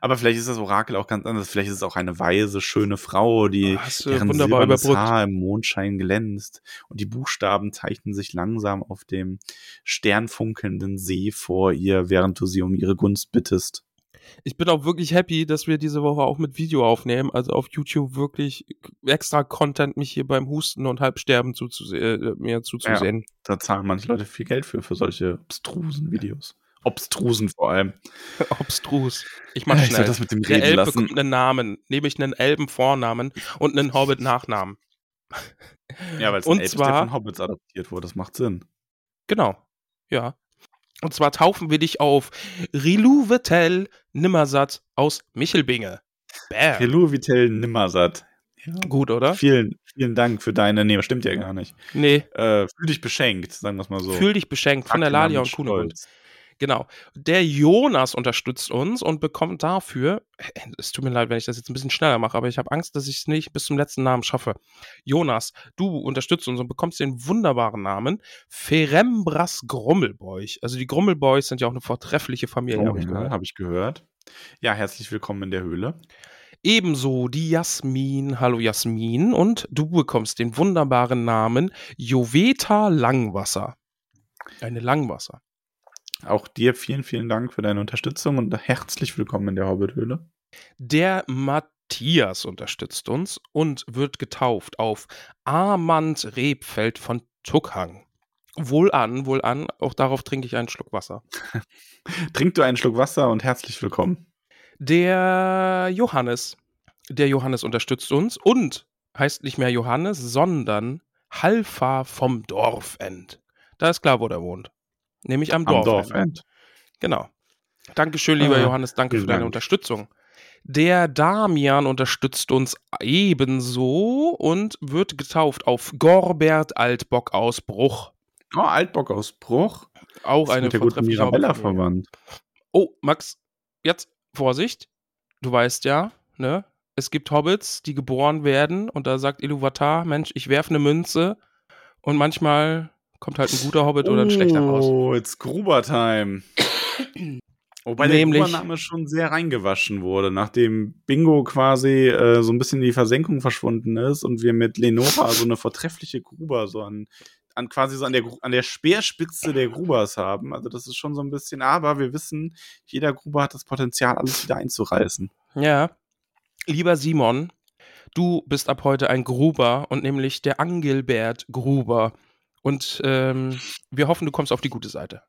Aber vielleicht ist das Orakel auch ganz anders. Vielleicht ist es auch eine weise, schöne Frau, die Oh, deren wunderbar überbrückt. Haar im Mondschein glänzt. Und die Buchstaben zeichnen sich langsam auf dem sternfunkelnden See vor ihr, während du sie um ihre Gunst bittest. Ich bin auch wirklich happy, dass wir diese Woche auch mit Video aufnehmen. Also auf YouTube wirklich extra Content, mich hier beim Husten und Halbsterben zuzuse äh, mir zuzusehen. Da zahlen manche Leute viel Geld für, für solche obstrusen Videos. Obstrusen vor allem. Obstrus. Ich mach Ich soll schnell. das mit dem Der Reden Elb lassen. bekommt einen Namen, nämlich einen Elben-Vornamen und einen Hobbit-Nachnamen. Ja, weil es ein Elb ist, der zwar- von Hobbits adoptiert wurde. Das macht Sinn. Genau. Ja. Und zwar taufen wir dich auf Rilou Vettel Nimmersatt aus Michelbinge. Bam. Hello Vitel Nimmersatt. Ja. Gut, oder? Vielen, vielen Dank für deine. Nee, stimmt ja gar nicht. Nee, Äh, fühl dich beschenkt, sagen wir es mal so. fühl dich beschenkt von der Lalia und. Stolz. Genau. Der Jonas unterstützt uns und bekommt dafür, es tut mir leid, wenn ich das jetzt ein bisschen schneller mache, aber ich habe Angst, dass ich es nicht bis zum letzten Namen schaffe. Jonas, du unterstützt uns und bekommst den wunderbaren Namen Ferembras Grummelbeuch. Also die Grummelboys sind ja auch eine vortreffliche Familie, Oh, habe ich ja, habe ich gehört. Ja, herzlich willkommen in der Höhle. Ebenso die Jasmin. Hallo Jasmin. Und du bekommst den wunderbaren Namen Joveta Langwasser. Eine Langwasser. Auch dir vielen, vielen Dank für deine Unterstützung und herzlich willkommen in der Hobbit-Höhle. Der Matthias unterstützt uns und wird getauft auf Armand Rebfeld von Tuckhang. Wohlan, wohlan, auch darauf trinke ich einen Schluck Wasser. Trink du einen Schluck Wasser und herzlich willkommen. Der Johannes, der Johannes unterstützt uns und heißt nicht mehr Johannes, sondern Halfa vom Dorfend. Da ist klar, wo der wohnt. Nämlich am, Am Dorfend. Dorfend. Genau. Dankeschön, lieber Ah, Johannes, danke für deine Dank. Unterstützung. Der Damian unterstützt uns ebenso und wird getauft auf Gorbert Altbock aus Bruch. Oh, Altbock aus Bruch. Auch eine mit der guten Mirabella verwandt. Oh, Max, jetzt Vorsicht. Du weißt ja, ne? Es gibt Hobbits, die geboren werden und da sagt Iluvatar, Mensch, ich werfe eine Münze und manchmal kommt halt ein guter Hobbit oder ein schlechter raus. Oh, it's Gruber-Time. Wobei Nämlich- der Gruber-Name schon sehr reingewaschen wurde, nachdem Bingo quasi äh, so ein bisschen in die Versenkung verschwunden ist und wir mit Lenora so eine vortreffliche Gruber so an, an quasi so an der, an der Speerspitze der Grubers haben. Also das ist schon so ein bisschen, aber wir wissen, jeder Gruber hat das Potenzial, alles wieder einzureißen. Ja. Lieber Simon, du bist ab heute ein Gruber und nämlich der Angilbert Gruber. Und ähm, wir hoffen, du kommst auf die gute Seite.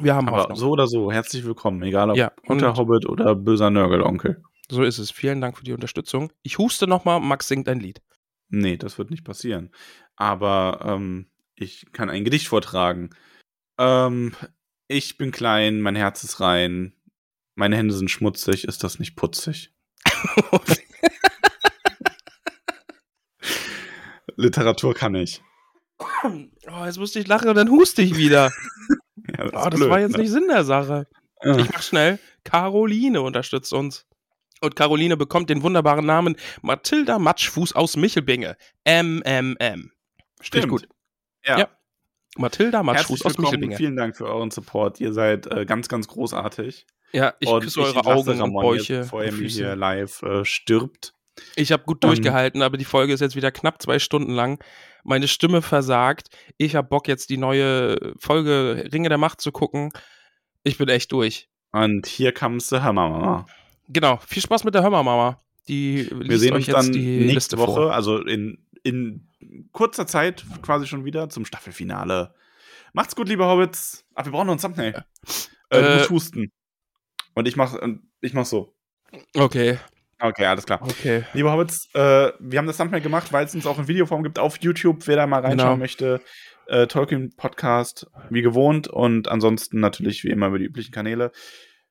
Wir haben Aber Hoffnung. so oder so, herzlich willkommen, egal ob Ja, guter Hobbit oder böser Nörgelonkel. So ist es. Vielen Dank für die Unterstützung. Ich huste nochmal, Max singt ein Lied. Nee, das wird nicht passieren. Aber ähm, ich kann ein Gedicht vortragen. Ähm, ich bin klein, mein Herz ist rein, meine Hände sind schmutzig, ist das nicht putzig? Literatur kann ich. Oh, jetzt musste ich lachen und dann huste ich wieder. Ja, das, Oh, das blöd, war jetzt ne? nicht Sinn der Sache. Ja. Ich mach schnell. Caroline unterstützt uns. Und Caroline bekommt den wunderbaren Namen Mathilda Matschfuß aus Michelbinge. MMM. Ich Stimmt. gut. Ja. Ja. Mathilda Matschfuß aus Michelbinge. vielen Dank für euren Support. Ihr seid äh, ganz, ganz großartig. Ja, ich Und küsse eure entlasse Augen und Bäuche. mir Füße. hier live äh, stirbt. Ich habe gut Ähm, durchgehalten, aber die Folge ist jetzt wieder knapp zwei Stunden lang. Meine Stimme versagt. Ich habe Bock, jetzt die neue Folge Ringe der Macht zu gucken. Ich bin echt durch. Und hier comes the Hammer Mama. Genau. Viel Spaß mit der Hörmermama. Die Wir sehen euch uns jetzt dann die nächste Liste Woche, vor. also in, in kurzer Zeit quasi schon wieder zum Staffelfinale. Macht's gut, liebe Hobbits. Ach, wir brauchen noch ein Thumbnail. Äh, du Äh, musst husten. Und ich mach, und ich mach so. Okay, Okay, alles klar. okay. Liebe Hobbits, äh, wir haben das Thumbnail gemacht, weil es uns auch in Videoform gibt auf YouTube. Wer da mal reinschauen Genau. möchte, äh, Tolkien Podcast wie gewohnt und ansonsten natürlich wie immer über die üblichen Kanäle.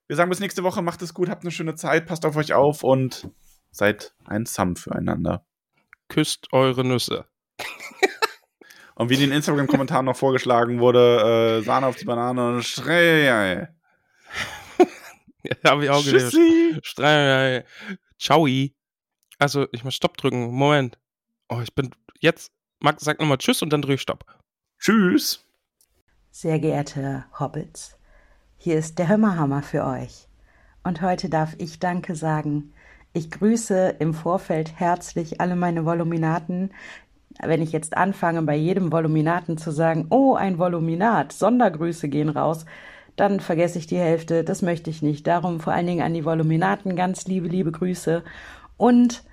Wir sagen bis nächste Woche, macht es gut, habt eine schöne Zeit, passt auf euch auf und seid ein Sam füreinander. Küsst eure Nüsse. und wie in den Instagram-Kommentaren noch vorgeschlagen wurde, äh, Sahne auf die Banane und Schrei. ja, hab ich auch gesehen. Schrei. Ciao. Also, ich muss Stopp drücken. Moment. Oh, ich bin jetzt. Max, sag nochmal Tschüss und dann drück ich Stopp. Tschüss. Sehr geehrte Hobbits, hier ist der Hömmerhammer für euch. Und heute darf ich Danke sagen. Ich grüße im Vorfeld herzlich alle meine Voluminaten. Wenn ich jetzt anfange, bei jedem Voluminaten zu sagen, oh, ein Voluminat, Sondergrüße gehen raus, dann vergesse ich die Hälfte. Das möchte ich nicht. Darum vor allen Dingen an die Voluminaten ganz liebe, liebe Grüße und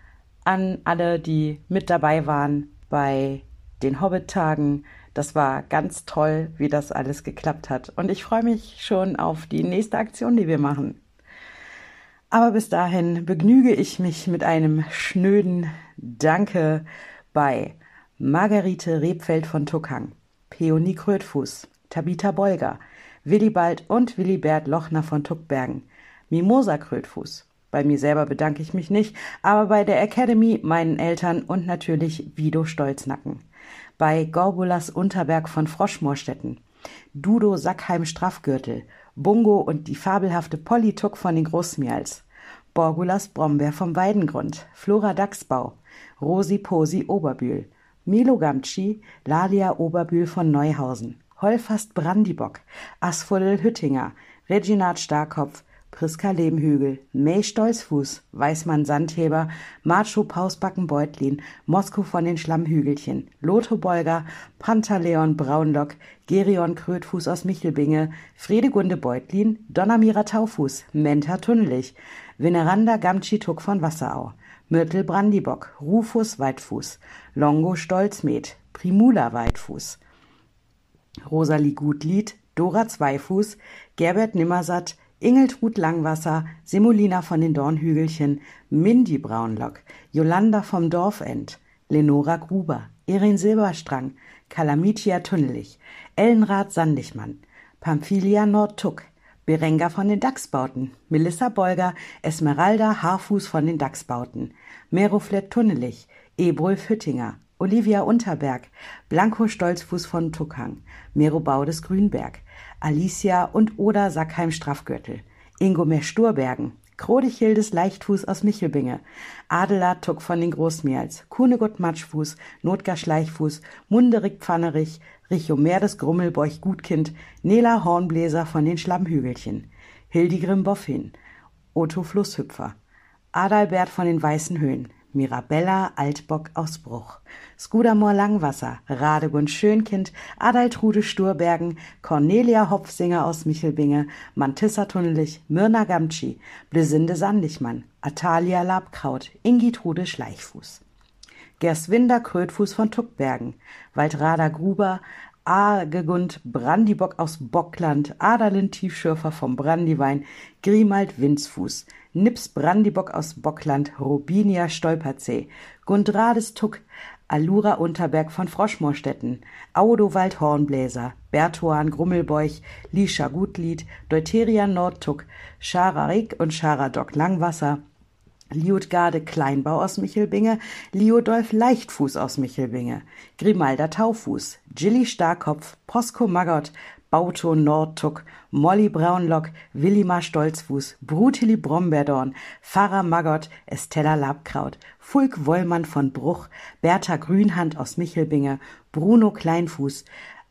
an alle, die mit dabei waren bei den Hobbit-Tagen. Das war ganz toll, wie das alles geklappt hat. Und ich freue mich schon auf die nächste Aktion, die wir machen. Aber bis dahin begnüge ich mich mit einem schnöden Danke bei Margarete Rebfeld von Tuckang, Peony Krötfuß, Tabitha Bolger, Willibald und Willibert Lochner von Tuckbergen, Mimosa Krötfuß. Bei mir selber bedanke ich mich nicht, aber bei der Academy, meinen Eltern und natürlich Vido Stolznacken. Bei Gorbulas Unterberg von Froschmoorstetten, Dudo Sackheim Straffgürtel, Bungo und die fabelhafte Polly Tuck von den Großmials, Borgulas Brombeer vom Weidengrund, Flora Dachsbau, Rosi Posi Oberbühl, Milo Gamtschi, Lalia Oberbühl von Neuhausen, Holfast Brandibock, Asfuddel Hüttinger, Reginat Starkopf, Priska Lehmhügel, May Stolzfuß, Weißmann Sandheber, Macho Pausbacken Beutlin, Mosko von den Schlammhügelchen, Lotho Bolger, Pantaleon Braunlock, Gerion Krötfuß aus Michelbinge, Fredegunde Beutlin, Donnermira Taufuß, Menta Tunnelich, Veneranda Gamtschituk von Wasserau, Myrtle Brandibock, Rufus Weitfuß, Longo Stolzmet, Primula Weitfuß, Rosalie Gutlied, Dora Zweifuß, Gerbert Nimmersatt, Ingeltrud Langwasser, Semolina von den Dornhügelchen, Mindy Braunlock, Jolanda vom Dorfend, Lenora Gruber, Erin Silberstrang, Kalamitia Tunnelich, Ellenrad Sandigmann, Pamphilia Nordtuck, Berenga von den Dachsbauten, Melissa Bolger, Esmeralda Haarfuß von den Dachsbauten, Meroflet Tunnelich, Ebrulf Hüttinger, Olivia Unterberg, Blanco Stolzfuß von Tuckang, Mero Baudes Grünberg, Alicia und Oda Sackheim Straffgürtel, Ingomer Sturbergen, Krodichildes Leichtfuß aus Michelbinge, Adela Tuck von den Großmeers, Kunegut Matschfuß, Notgar Schleichfuß, Munderig Pfannerich, Richomer des Grummelbeuch Gutkind, Nela Hornbläser von den Schlammhügelchen, Hildegrim Boffin, Otto Flusshüpfer, Adalbert von den Weißen Höhen, Mirabella Altbock aus Bruch, Skudamor Langwasser, Radegund Schönkind, Adaltrude Sturbergen, Cornelia Hopfsinger aus Michelbinge, Mantissa Tunnelich, Myrna Gamtschi, Blesinde Sandichmann, Atalia Labkraut, Ingitrude Schleichfuß. Gerswinder Krötfuß von Tuckbergen, Waldrada Gruber, Agegund Brandibock aus Bockland, Adalin Tiefschürfer vom Brandiwein, Grimald Winzfuß, Nips Brandibock aus Bockland, Robinia Stolperzee, Gundrades Tuck, Alura Unterberg von Froschmoorstetten, Audowald Hornbläser, Bertuan Grummelbeuch, Lisha Gutlied, Deuterian Nordtuck, Schararik und Scharadock Langwasser, Liutgarde Kleinbau aus Michelbinge, Liodolf Leichtfuß aus Michelbinge, Grimalda Taufuß, Gilly Starkopf, Posko Maggot, Bauto Nordtuck, Molly Braunlock, Willimar Stolzfuß, Brutili Brombeerdorn, Pfarrer Maggot, Estella Labkraut, Fulk Wollmann von Bruch, Bertha Grünhand aus Michelbinge, Bruno Kleinfuß,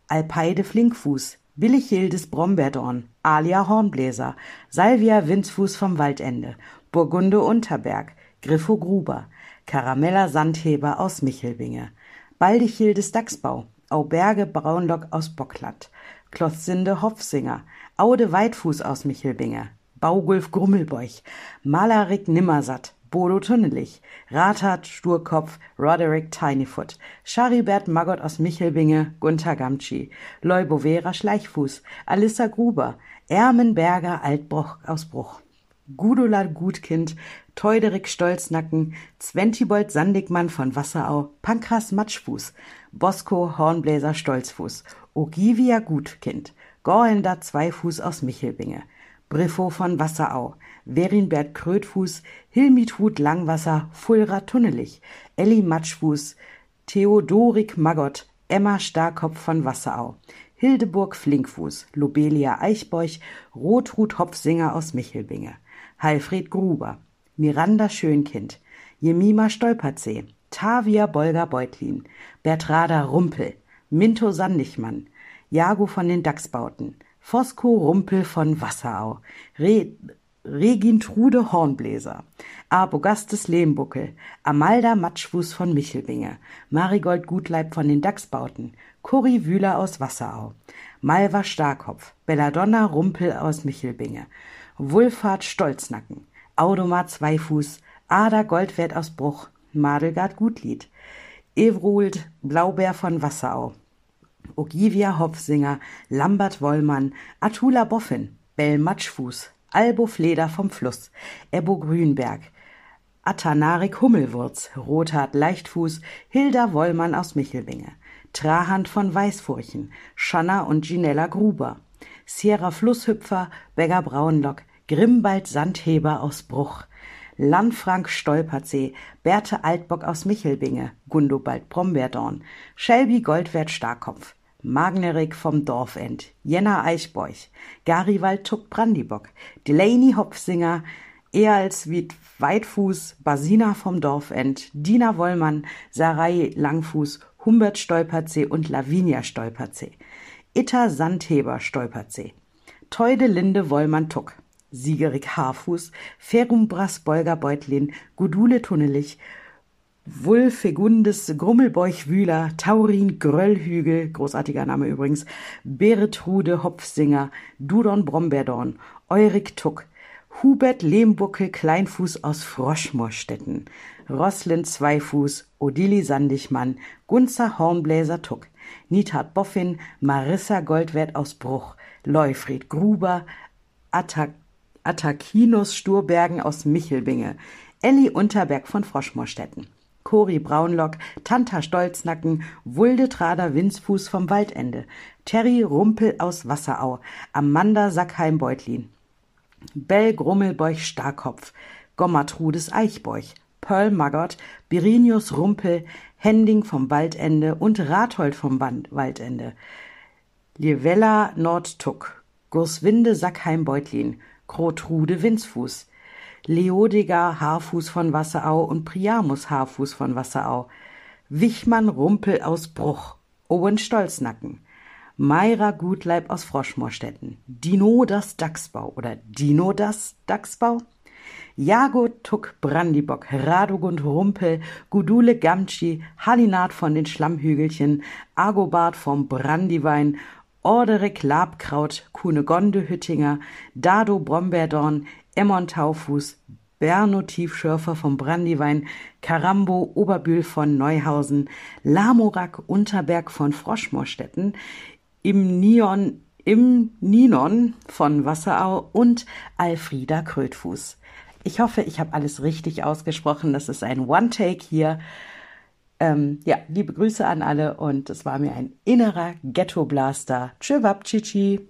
Alpeide Flinkfuß, Willichildes Brombeerdorn, Alia Hornbläser, Salvia Winzfuß vom Waldende, Burgunde Unterberg, Griffo Gruber, Karamella Sandheber aus Michelbinge, Baldichildes Dachsbau, Auberge Braunlock aus Bockland, Klotzsinde Hopfsinger, Aude Weitfuß aus Michelbinge, Baugulf Grummelbeuch, Malarik Nimmersatt, Bodo Tunnelich, Rathard Sturkopf, Roderick Tinyfoot, Charibert Maggot aus Michelbinge, Gunther Gamtschi, Leubovera Schleichfuß, Alissa Gruber, Ermenberger Altbruch aus Bruch. Gudula Gutkind, Teuderik Stolznacken, Zwentibold Sandigmann von Wasserau, Pankras Matschfuß, Bosco Hornbläser Stolzfuß, Ogivia Gutkind, Gorhender Zweifuß aus Michelbinge, Briffo von Wasserau, Werinbert Krötfuß, Hilmithut Langwasser, Fulra Tunnelig, Elli Matschfuß, Theodorik Magott, Emma Starkopf von Wasserau, Hildeburg Flinkfuß, Lobelia Eichbeuch, Rotrud Hopfsinger aus Michelbinge, Heilfried Gruber, Miranda Schönkind, Jemima Stolperzee, Tavia Bolger Beutlin, Bertrada Rumpel, Minto Sandigmann, Jago von den Dachsbauten, Fosco Rumpel von Wasserau, Re Regintrude Hornbläser, Arbogastes Lehmbuckel, Amalda Matschfuß von Michelbinge, Marigold Gutleib von den Dachsbauten, Curry Wühler aus Wasserau, Malva Starkopf, Belladonna Rumpel aus Michelbinge, Wulfhard Stolznacken, Audomar Zweifuß, Ada Goldwert aus Bruch, Madelgard Gutlied, Evrold Blaubeer von Wasserau, Ogivia Hopfsinger, Lambert Wollmann, Atula Boffin, Bell Matschfuß, Albo Fleder vom Fluss, Ebbo Grünberg, Atanarik Hummelwurz, Rothard Leichtfuß, Hilda Wollmann aus Michelbinge, Trahand von Weißfurchen, Schanna und Ginella Gruber, Sierra Flusshüpfer, Begger Braunlock, Grimbald Sandheber aus Bruch, Landfrank Stolpersee, Berthe Altbock aus Michelbinge, Gundobald Brombeerdorn, Shelby Goldwert Starkopf, Magnerik vom Dorfend, Jenna Eichbeuch, Garibald Tuck Brandibock, Delaney Hopfsinger, Ealswied Weitfuß, Basina vom Dorfend, Dina Wollmann, Sarai Langfuß, Humbert Stolperzee und Lavinia Stolperzee, Itta Sandheber Stolperzee, Teude Linde Wollmann Tuck, Siegerig Haarfuß, Ferumbras Bolger Beutlin, Gudule Tunnelich, Wulfegundes Grummelbeuch Wühler, Taurin Gröllhügel, großartiger Name übrigens, Beretrude Hopfsinger, Dudon Brombeerdorn, Eurik Tuck, Hubert Lehmbuckel Kleinfuß aus Froschmoorstetten, Roslin Zweifuß, Odili Sandigmann, Gunzer Hornbläser Tuck, Nitat Boffin, Marissa Goldwert aus Bruch, Leufried Gruber, Attac Attakinus Sturbergen aus Michelbinge, Elli Unterberg von Froschmoorstetten. Cori Braunlock, Tanta Stolznacken, Wulde Trader Winzfuß vom Waldende, Terry Rumpel aus Wasserau, Amanda Sackheim-Beutlin, Bell Grummelbeuch Starkopf, Gommatrudes Eichbeuch, Pearl Maggot, Birinius Rumpel, Hending vom Waldende und Rathold vom Waldende, Lievella Nordtuck, Gurswinde Sackheim-Beutlin, Grotrude Winzfuß, Leodiger Haarfuß von Wasserau und Priamus Haarfuß von Wasserau, Wichmann Rumpel aus Bruch, Owen Stolznacken, Meira Gutleib aus Froschmoorstetten, Dino das Dachsbau oder Dino das Dachsbau, Jago Tuck Brandibock, Radogund Rumpel, Gudule Gamtschi, Halinat von den Schlammhügelchen, Agobart vom Brandiwein, Orderik Labkraut, Kunegonde Hüttinger, Dado Brombeerdorn, Emmon Taufuß, Berno Tiefschürfer vom Brandiwein, Karambo Oberbühl von Neuhausen, Lamorak Unterberg von Froschmoorstetten, im Nion, im Ninon von Wasserau und Alfrieda Krötfuß. Ich hoffe, ich habe alles richtig ausgesprochen. Das ist ein One-Take hier. Ähm, ja, liebe Grüße an alle und es war mir ein innerer Ghetto-Blaster. Tschüwab, Chichi.